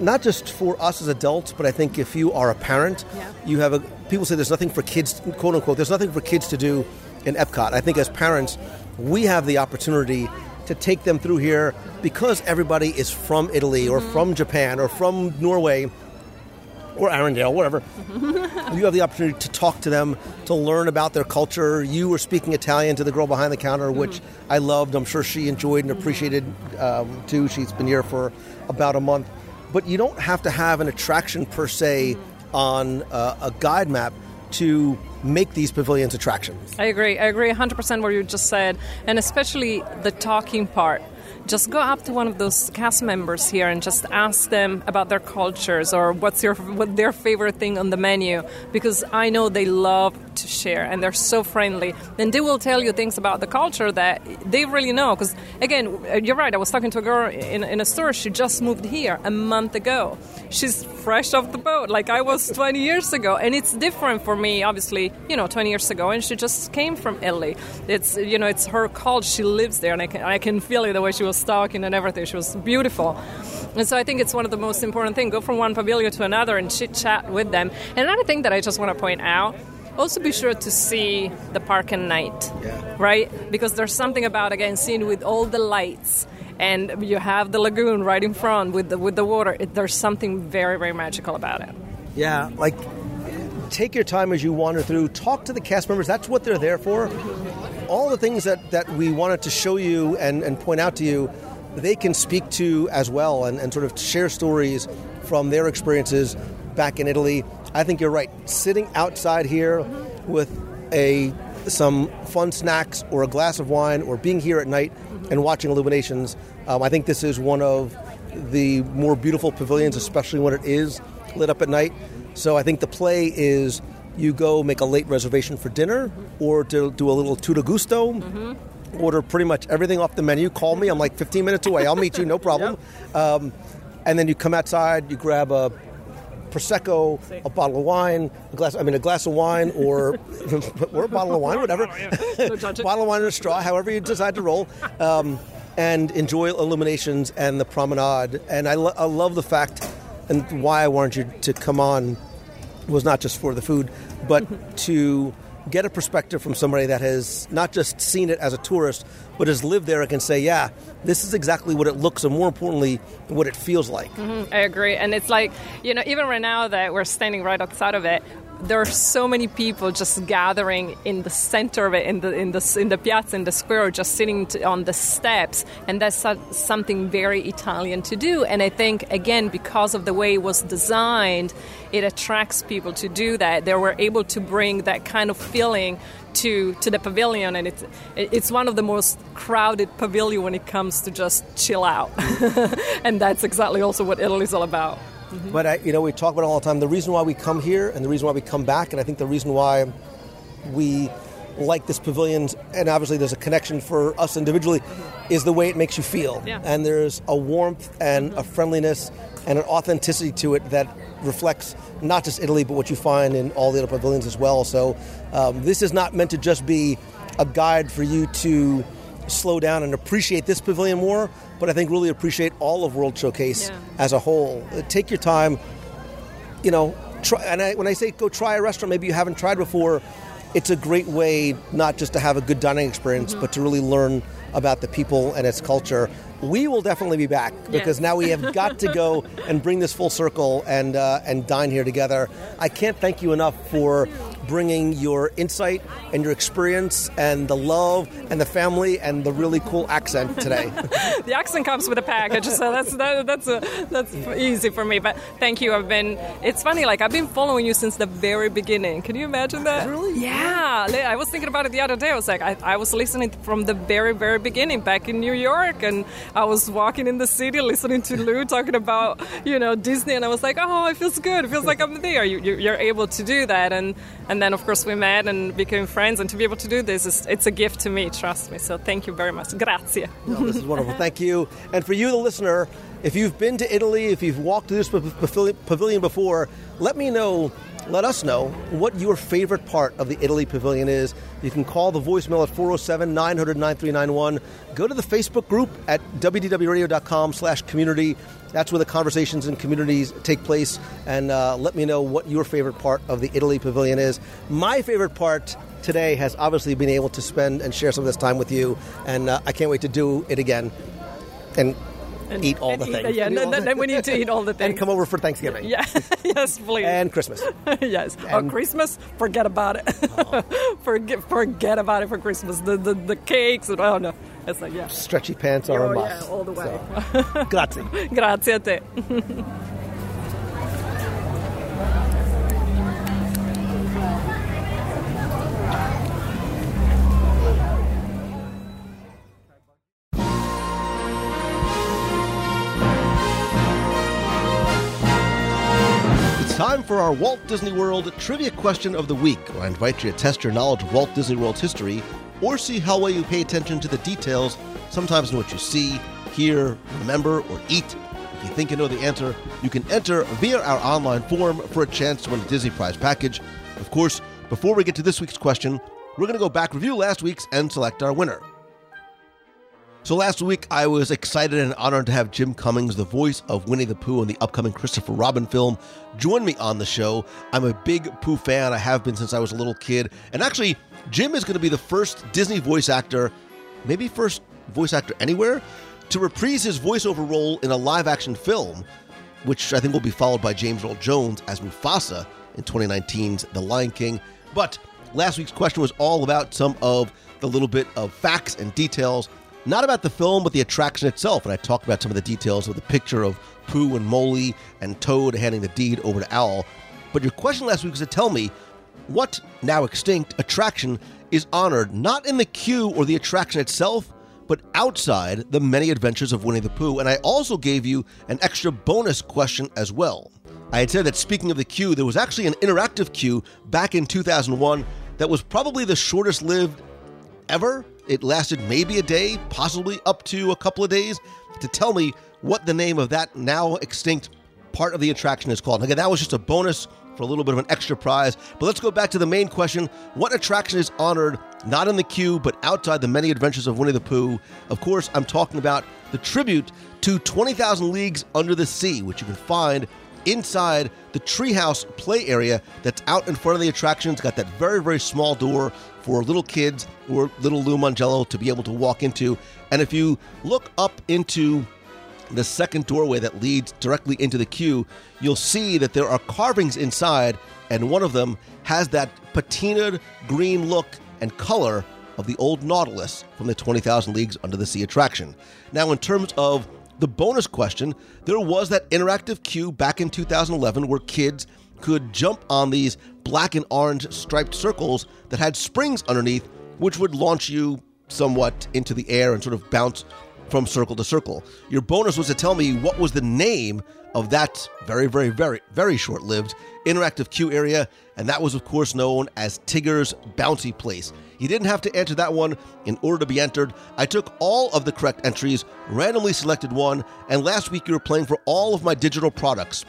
S5: not just for us as adults, but I think if you are a parent,
S6: Yeah.
S5: you have a. People say there's nothing for kids, quote unquote. There's nothing for kids to do in Epcot. I think as parents, we have the opportunity to take them through here because everybody is from Italy or from Japan or from Norway or Arendelle, whatever. you have the opportunity to talk to them, to learn about their culture. You were speaking Italian to the girl behind the counter, which I loved. I'm sure she enjoyed and appreciated um, too. She's been here for about a month. But you don't have to have an attraction per se on uh, a guide map to make these pavilions attractions.
S6: I agree. I agree 100% what you just said, and especially the talking part. Just go up to one of those cast members here and just ask them about their cultures or what's your what their favorite thing on the menu because I know they love to share and they're so friendly. And they will tell you things about the culture that they really know because again uh, you're right I was talking to a girl in, in a store she just moved here a month ago. She's fresh off the boat like I was 20 years ago and it's different for me obviously you know 20 years ago and she just came from Italy it's you know it's her culture she lives there and I can, I can feel it the way she was talking and everything she was beautiful. And so I think it's one of the most important things go from one pavilion to another and chit chat with them. And another thing that I just want to point out also be sure to see the park at night right because there's something about again seeing with all the lights and you have the lagoon right in front with the with the water it, there's something very very magical about it
S5: Yeah, like take your time as you wander through. Talk to the cast members. That's what they're there for. All the things that, that we wanted to show you and, and point out to you, they can speak to as well and, and sort of share stories from their experiences back in Italy. I think you're right. Sitting outside here with a some fun snacks or a glass of wine or being here at night and watching IllumiNations, um, I think this is one of the more beautiful pavilions, especially when it is lit up at night. So I think the play is you go make a late reservation for dinner or to do a little Tutto Gusto. Order pretty much everything off the menu. Call me. I'm like 15 minutes away. I'll meet you, no problem. Um, and then you come outside. You grab a prosecco, a bottle of wine, a glass. I mean, a glass of wine, or or a bottle of wine, whatever. bottle of wine and a straw, however you decide to roll. Um, and enjoy IllumiNations and the promenade. And I, lo- I love the fact, and why I wanted you to come on was not just for the food, but to get a perspective from somebody that has not just seen it as a tourist, but has lived there and can say, yeah, this is exactly what it looks and more importantly, what it feels like.
S6: Mm-hmm, I agree. And it's like, you know, even right now that we're standing right outside of it, there are so many people just gathering in the center of it, in the in the in the piazza, in the square, just sitting to, on the steps, and that's so- something very Italian to do. And I think again because of the way it was designed, it attracts people to do that. They were able to bring that kind of feeling to to the pavilion, and it's it's one of the most crowded pavilion when it comes to just chill out, and that's exactly also what Italy's all about. Mm-hmm.
S9: But I, you know, we talk about it all the time. The reason why we come here and the reason why we come back, and I think the reason why we like this pavilion, and obviously there's a connection for us individually, mm-hmm. is the way it makes you feel.
S6: Yeah.
S9: And there's a warmth and a mm-hmm. friendliness and an authenticity to it that reflects not just Italy, but what you find in all the other pavilions as well. So um, this is not meant to just be a guide for you to slow down and appreciate this pavilion more, but I think really appreciate all of World Showcase
S6: Yeah.
S9: as a whole. Uh, Take your time, you know, try, and I, when I say go try a restaurant maybe you haven't tried before, it's a great way not just to have a good dining experience,
S6: Mm-hmm.
S9: but to really learn about the people and its culture. We will definitely be back because
S6: Yes.
S9: now we have got to go and bring this full circle and uh, and dine here together. I can't thank you enough for bringing your insight and your experience and the love and the family and the really cool accent today.
S6: the accent comes with a package, so that's that, that's a, that's easy for me. But thank you. I've been. It's funny. Like I've been following you since the very beginning. Can you imagine that?
S9: Really?
S6: Yeah. I was thinking about it the other day. I was like, I, I was listening from the very very beginning back in New York, and I was walking in the city listening to Lou talking about you know Disney, and I was like, oh, it feels good. It feels like I'm there. You, you, you're able to do that, and and then of course we met and became friends, and to be able to do this is it's a gift to me. Trust me. So thank you very much. Grazie.
S9: No, this is wonderful. Thank you. And for you, the listener, if you've been to Italy, if you've walked through this pavilion before, let me know, let us know what your favorite part of the Italy pavilion is. You can call the voicemail at 407 900 9391. Go to the Facebook group at wdwradio.com slash community. That's where the conversations and communities take place. And uh, let me know what your favorite part of the Italy pavilion is. My favorite part today has obviously been able to spend and share some of this time with you. And uh, I can't wait to do it again and, eat all
S6: and
S9: the
S6: eat-
S9: things.
S6: Yeah, no,
S9: the-
S6: no, then we need to eat all the things.
S9: and come over for Thanksgiving.
S6: Yeah, yes, please.
S9: And Christmas.
S6: yes. oh, Christmas? Forget about it. forget, forget about it for Christmas. The the, the cakes. And, oh no, it's like yeah.
S9: Stretchy pants are
S6: Oh,
S9: a
S6: yeah,
S9: must.
S6: all the way.
S9: So, grazie.
S6: Grazie a te.
S5: Time for our Walt Disney World Trivia Question of the Week, I invite you to test your knowledge of Walt Disney World's history or see how well you pay attention to the details, sometimes in what you see, hear, remember, or eat. If you think you know the answer, you can enter via our online form for a chance to win a Disney Prize package. Of course, before we get to this week's question, we're going to go back, review last week's, and select our winner. So last week, I was excited and honored to have Jim Cummings, the voice of Winnie the Pooh in the upcoming Christopher Robin film, join me on the show. I'm a big Pooh fan. I have been since I was a little kid. And actually, Jim is going to be the first Disney voice actor, maybe first voice actor anywhere, to reprise his voiceover role in a live action film, which I think will be followed by James Earl Jones as Mufasa in 2019's The Lion King. But last week's question was all about some of the little bit of facts and details, not about the film, but the attraction itself. And I talked about some of the details of the picture of Pooh and Molly and Toad handing the deed over to Owl. But your question last week was to tell me what now extinct attraction is honored not in the queue or the attraction itself, but outside the many adventures of Winnie the Pooh. And I also gave you an extra bonus question as well. I had said that speaking of the queue, there was actually an interactive queue back in 2001 that was probably the shortest lived ever. It lasted maybe a day, possibly up to a couple of days, to tell me what the name of that now extinct part of the attraction is called. Again, that was just a bonus for a little bit of an extra prize. But let's go back to the main question What attraction is honored not in the queue, but outside the many adventures of Winnie the Pooh? Of course, I'm talking about the tribute to 20,000 Leagues Under the Sea, which you can find inside the treehouse play area that's out in front of the attraction. It's got that very, very small door for little kids or little Lou Mongello to be able to walk into. And if you look up into the second doorway that leads directly into the queue, you'll see that there are carvings inside, and one of them has that patinaed green look and color of the old Nautilus from the 20,000 Leagues Under the Sea attraction. Now, in terms of the bonus question, there was that interactive queue back in 2011 where kids could jump on these black and orange striped circles that had springs underneath, which would launch you somewhat into the air and sort of bounce from circle to circle. Your bonus was to tell me what was the name of that very, very, very, very short lived interactive queue area, and that was, of course, known as Tigger's Bouncy Place. You didn't have to enter that one in order to be entered. I took all of the correct entries, randomly selected one, and last week you were playing for all of my digital products.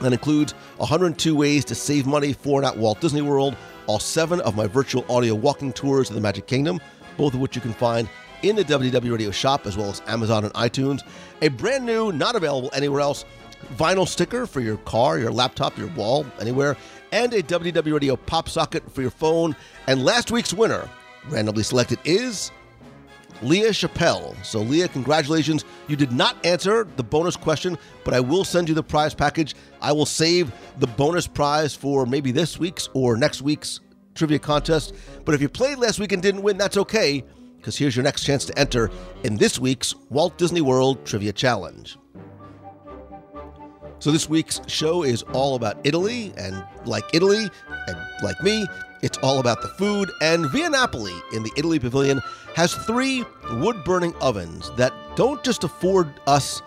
S5: That includes 102 ways to save money for and at Walt Disney World, all seven of my virtual audio walking tours of the Magic Kingdom, both of which you can find in the WDW Radio shop as well as Amazon and iTunes. A brand new, not available anywhere else, vinyl sticker for your car, your laptop, your wall, anywhere, and a WDW Radio pop socket for your phone. And last week's winner, randomly selected, is Leah Chappelle. So, Leah, congratulations. You did not answer the bonus question, but I will send you the prize package. I will save the bonus prize for maybe this week's or next week's trivia contest. But if you played last week and didn't win, that's okay, because here's your next chance to enter in this week's Walt Disney World Trivia Challenge. So, this week's show is all about Italy, and like Italy, and like me, it's all about the food. And Via Napoli in the Italy Pavilion has three wood burning ovens that don't just afford us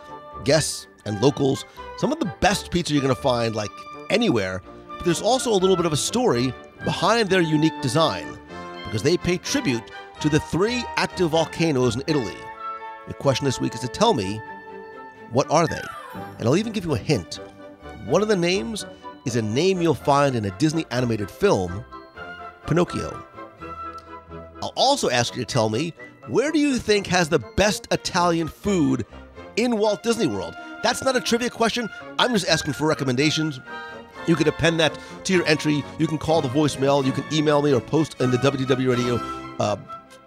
S5: guests and locals some of the best pizza you're going to find, like anywhere, but there's also a little bit of a story behind their unique design because they pay tribute to the three active volcanoes in Italy. The question this week is to tell me what are they? And I'll even give you a hint. One of the names is a name you'll find in a Disney animated film, Pinocchio. I'll also ask you to tell me where do you think has the best Italian food in Walt Disney World? That's not a trivia question. I'm just asking for recommendations. You can append that to your entry. You can call the voicemail. You can email me or post in the WDW Radio uh,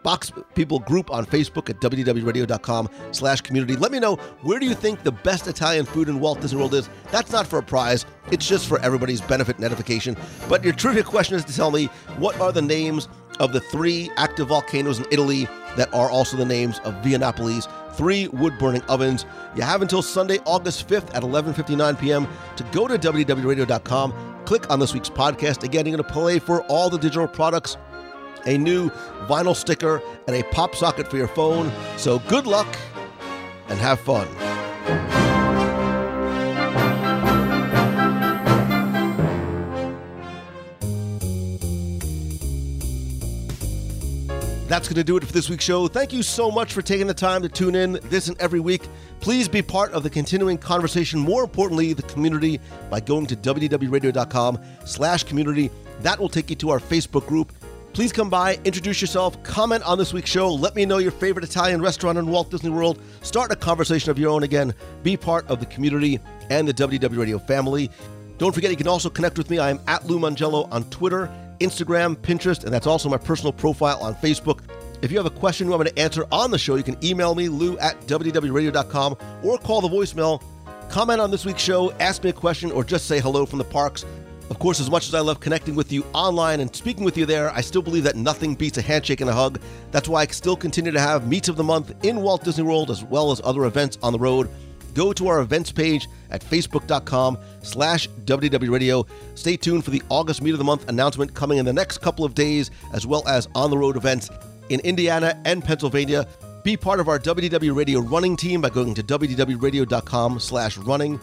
S5: Box People group on Facebook at wdwradio.com slash community. Let me know where do you think the best Italian food in Walt Disney World is. That's not for a prize. It's just for everybody's benefit and edification. But your trivia question is to tell me what are the names of the three active volcanoes in Italy that are also the names of Via Napoli's three wood-burning ovens. You have until Sunday, August 5th at 11:59 p.m. to go to wdwradio.com, click on this week's podcast. Again, you're going to play for all the digital products a new vinyl sticker, and a pop socket for your phone. So good luck and have fun. That's going to do it for this week's show. Thank you so much for taking the time to tune in this and every week. Please be part of the continuing conversation, more importantly, the community, by going to wdwradio.com slash community. That will take you to our Facebook group Please come by, introduce yourself, comment on this week's show, let me know your favorite Italian restaurant in Walt Disney World, start a conversation of your own again, be part of the community and the WDW Radio family. Don't forget, you can also connect with me. I am at Lou Mongello on Twitter, Instagram, Pinterest, and that's also my personal profile on Facebook. If you have a question you want me to answer on the show, you can email me, lou at wdwradio.com, or call the voicemail. Comment on this week's show, ask me a question, or just say hello from the parks. Of course, as much as I love connecting with you online and speaking with you there, I still believe that nothing beats a handshake and a hug. That's why I still continue to have Meets of the Month in Walt Disney World as well as other events on the road. Go to our events page at facebook.com slash wdwradio. Stay tuned for the August Meet of the Month announcement coming in the next couple of days, as well as on-the-road events in Indiana and Pennsylvania. Be part of our WDW Radio running team by going to wdwradio.com slash running.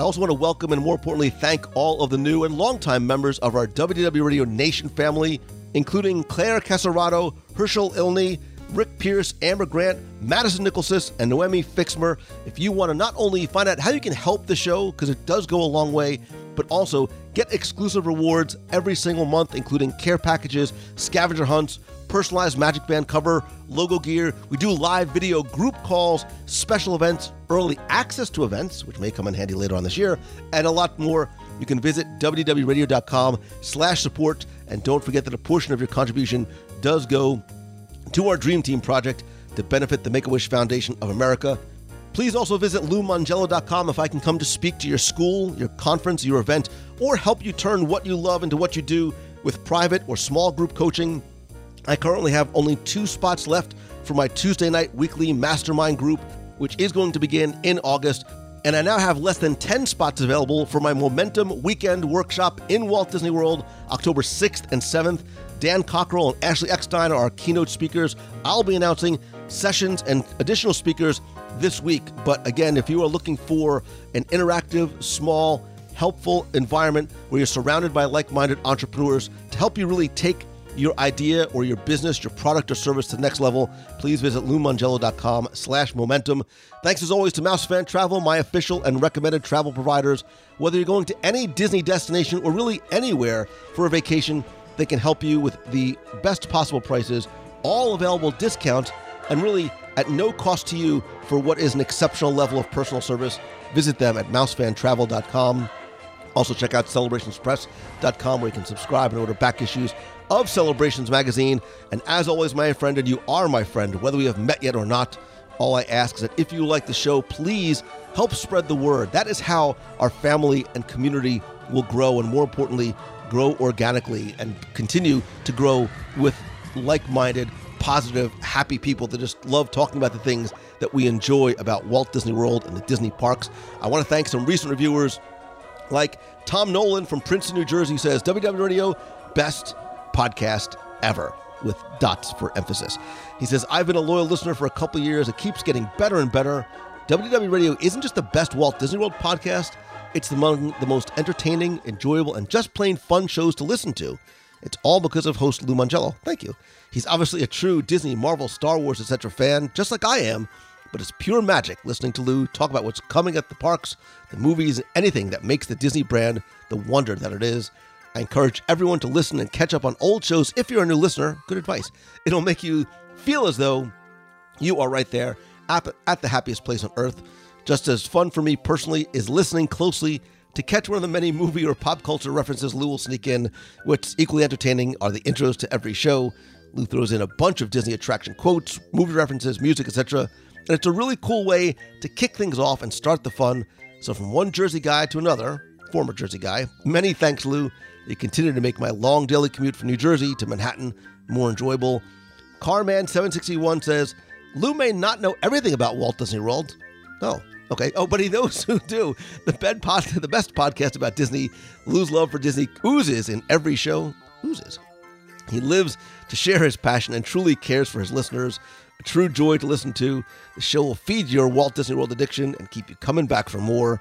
S5: I also want to welcome and more importantly thank all of the new and longtime members of our WDW Radio Nation family, including Claire Casarato, Herschel Ilney, Rick Pierce, Amber Grant, Madison Nicholson, and Noemi Fixmer. If you want to not only find out how you can help the show, because it does go a long way, but also get exclusive rewards every single month, including care packages, scavenger hunts, personalized Magic Band cover, logo gear. We do live video group calls, special events, early access to events, which may come in handy later on this year, and a lot more. You can visit wdwradio.com slash support. And don't forget that a portion of your contribution does go to our Dream Team project to benefit the Make-A-Wish Foundation of America. Please also visit LouMongello.com if I can come to speak to your school, your conference, your event, or help you turn what you love into what you do with private or small group coaching. I currently have only two spots left for my Tuesday night weekly mastermind group, which is going to begin in August. And I now have less than 10 spots available for my Momentum Weekend Workshop in Walt Disney World, October 6th and 7th. Dan Cockerell and Ashley Eckstein are our keynote speakers. I'll be announcing sessions and additional speakers this week. But again, if you are looking for an interactive, small, helpful environment where you're surrounded by like minded entrepreneurs to help you really take your idea or your business, your product or service to the next level, please visit loumongello.com slash momentum. Thanks as always to Mouse Fan Travel, my official and recommended travel providers. Whether you're going to any Disney destination or really anywhere for a vacation, they can help you with the best possible prices, all available discounts, and really at no cost to you for what is an exceptional level of personal service. Visit them at mousefantravel.com. Also, check out celebrationspress.com where you can subscribe and order back issues of Celebrations Magazine. And as always, my friend, and you are my friend, whether we have met yet or not, all I ask is that if you like the show, please help spread the word. That is how our family and community will grow, and more importantly, grow organically and continue to grow with like minded, positive, happy people that just love talking about the things that we enjoy about Walt Disney World and the Disney parks. I want to thank some recent reviewers like Tom Nolan from Princeton, New Jersey says WDW Radio, best podcast ever with dots for emphasis. He says, I've been a loyal listener for a couple years. It keeps getting better and better. WDW Radio isn't just the best Walt Disney World podcast, it's among the most entertaining, enjoyable, and just plain fun shows to listen to. It's all because of host Lou Mongello. Thank you. He's obviously a true Disney, Marvel, Star Wars, etc. fan, just like I am, but it's pure magic listening to Lou talk about what's coming at the parks, the movies, anything that makes the Disney brand the wonder that it is. I encourage everyone to listen and catch up on old shows if you're a new listener. Good advice. It'll make you feel as though you are right there at, the happiest place on earth. Just as fun for me personally is listening closely to catch one of the many movie or pop culture references Lou will sneak in. What's equally entertaining are the intros to every show. Lou throws in a bunch of Disney attraction quotes, movie references, music, etc. And it's a really cool way to kick things off and start the fun. So, from one Jersey guy to another, former Jersey guy, many thanks, Lou. You continue to make my long daily commute from New Jersey to Manhattan more enjoyable. Carman761 says, Lou may not know everything about Walt Disney World. Oh, okay. Oh, but he knows who do. The, bed pod, the best podcast about Disney, Lou's love for Disney oozes in every show. Oozes. He lives to share his passion and truly cares for his listeners. A true joy to listen to. The show will feed your Walt Disney World addiction and keep you coming back for more.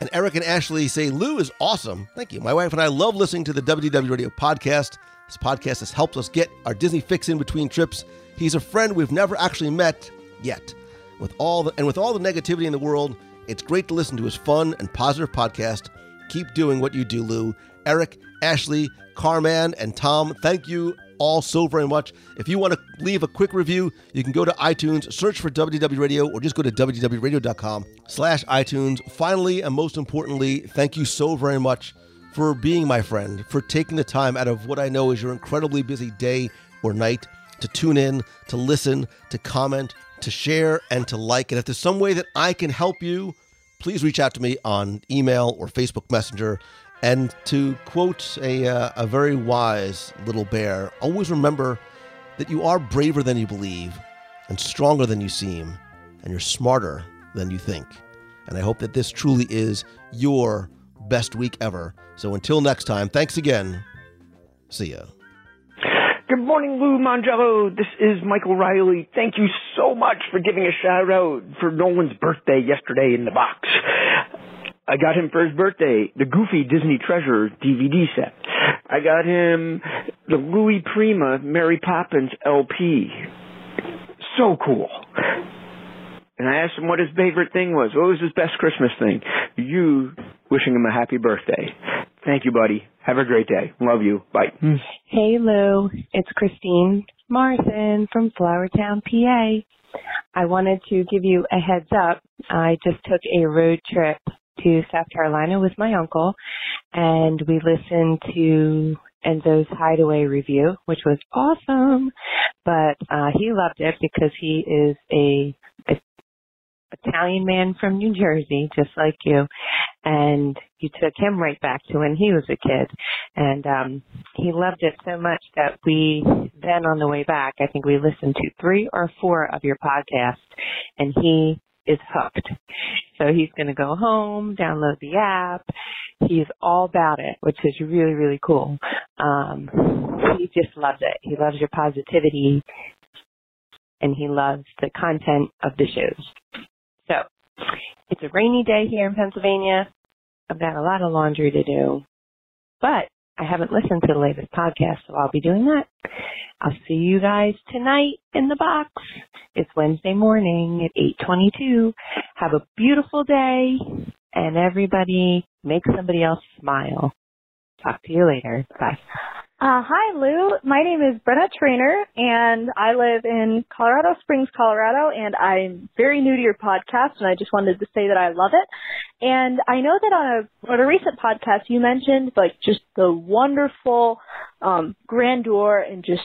S5: And Eric and Ashley say, Lou is awesome. Thank you. My wife and I love listening to the WDW Radio podcast. This podcast has helped us get our Disney fix in between trips. He's a friend we've never actually met yet. With all the, and with all the negativity in the world, it's great to listen to his fun and positive podcast. Keep doing what you do, Lou. Eric, Ashley, Carman, and Tom, thank you all so very much. If you want to leave a quick review, you can go to iTunes, search for WDW Radio, or just go to wdwradio.com slash iTunes. Finally, and most importantly, thank you so very much for being my friend, for taking the time out of what I know is your incredibly busy day or night to tune in, to listen, to comment, to share, and to like. And if there's some way that I can help you, please reach out to me on email or Facebook Messenger. And to quote a, uh, a very wise little bear, always remember that you are braver than you believe, and stronger than you seem, and you're smarter than you think. And I hope that this truly is your best week ever. So until next time, thanks again. See ya.
S10: Good morning, Lou Mongello. This is Michael Riley. Thank you so much for giving a shout out for Nolan's birthday yesterday in the box. I got him for his birthday the Goofy Disney Treasure DVD set. I got him the Louis Prima Mary Poppins LP. So cool. And I asked him what his favorite thing was. What was his best Christmas thing? You wishing him a happy birthday. Thank you, buddy. Have a great day. Love you. Bye.
S11: Hey Lou, it's Christine Morrison from Flourtown, PA. I wanted to give you a heads up. I just took a road trip to South Carolina with my uncle and we listened to Enzo's Hideaway review, which was awesome. But uh he loved it because he is a a, Italian man from New Jersey, just like you, and you took him right back to when he was a kid, and um, he loved it so much that we then on the way back, I think we listened to three or four of your podcasts, and he is hooked. So he's going to go home, download the app. He's all about it, which is really, really cool. Um, he just loves it. He loves your positivity and he loves the content of the shows. So it's a rainy day here in Pennsylvania. I've got a lot of laundry to do, but I haven't listened to the latest podcast, so I'll be doing that. I'll see you guys tonight in the box. It's Wednesday morning at 8:22. Have a beautiful day and everybody make somebody else smile. Talk to you later. Bye.
S12: Uh, hi, Lou. My name is Brenna Trainer, and I live in Colorado Springs, Colorado, and I'm very new to your podcast, and I just wanted to say that I love it. And I know that on a on a recent podcast, you mentioned like just the wonderful um, grandeur and just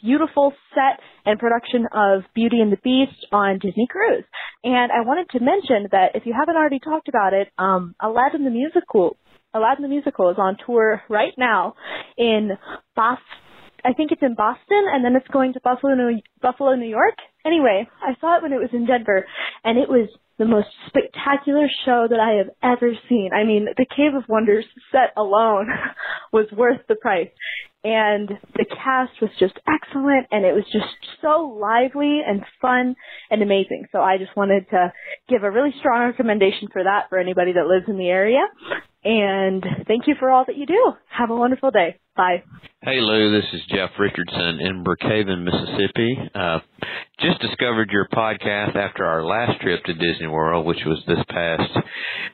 S12: beautiful set and production of Beauty and the Beast on Disney Cruise. And I wanted to mention that if you haven't already talked about it, um, Aladdin the Musical Aladdin the Musical is on tour right now in Boston. I think it's in Boston, and then it's going to Buffalo, New, Buffalo, New York. Anyway, I saw it when it was in Denver, and it was the most spectacular show that I have ever seen. I mean, the Cave of Wonders set alone was worth the price. And the cast was just excellent and it was just so lively and fun and amazing. So I just wanted to give a really strong recommendation for that for anybody that lives in the area. And thank you for all that you do. Have a wonderful day. Bye.
S13: Hey Lou, this is Jeff Richardson in Brookhaven, Mississippi. Uh, just discovered your podcast after our last trip to Disney World, which was this past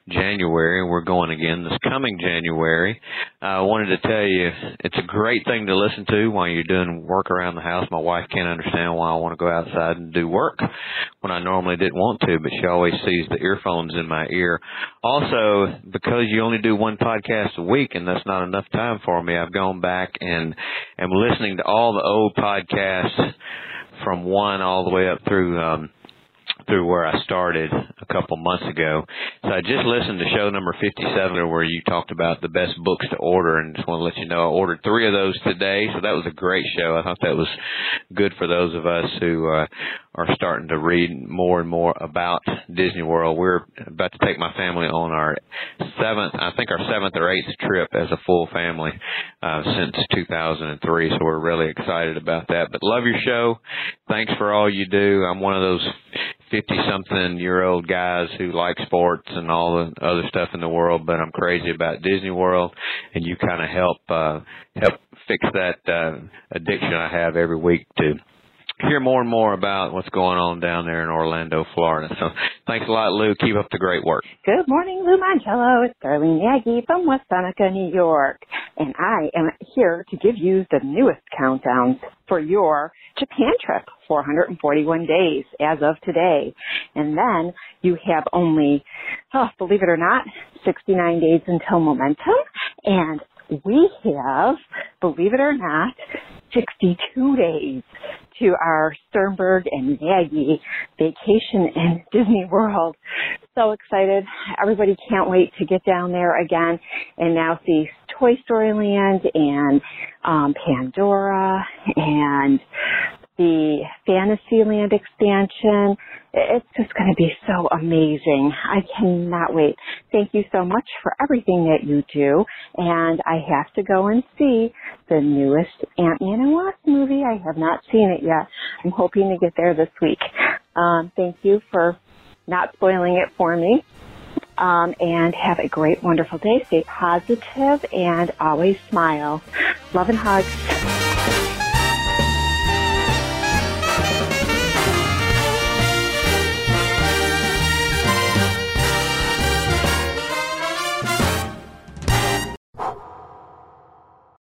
S13: January. We're going again this coming January. I uh, wanted to tell you it's a great thing to listen to while you're doing work around the house. My wife can't understand why I want to go outside and do work when I normally didn't want to, but she always sees the earphones in my ear. Also, because you only do one podcast a week and that's not enough time for me, I've gone back and am listening to all the old podcasts from one all the way up through um through where I started a couple months ago. So I just listened to show number 57 where you talked about the best books to order and just want to let you know I ordered three of those today. So that was a great show. I thought that was good for those of us who uh, are starting to read more and more about Disney World. We're about to take my family on our seventh, I think our seventh or eighth trip as a full family uh, since 2003. So we're really excited about that. But love your show. Thanks for all you do. I'm one of those 50 something year old guys who like sports and all the other stuff in the world, but I'm crazy about Disney World and you kind of help, uh, help fix that, uh, addiction I have every week to hear more and more about what's going on down there in Orlando, Florida. So thanks a lot, Lou. Keep up the great work.
S14: Good morning, Lou Mongello. It's Darlene Yagi from West Seneca, New York. And I am here to give you the newest countdowns for your Japan trip. 441 days as of today. And then you have only, oh, believe it or not, 69 days until momentum. And we have, believe it or not, 62 days to our Sternberg and Maggie vacation in Disney World. So excited. Everybody can't wait to get down there again and now see Toy Story Land and um, Pandora and the Fantasyland expansion. It's just going to be so amazing. I cannot wait. Thank you so much for everything that you do. And I have to go and see the newest Ant-Man and Wasp movie. I have not seen it yet. I'm hoping to get there this week. Um, thank you for not spoiling it for me. Um, and have a great, wonderful day. Stay positive and always smile. Love and hugs.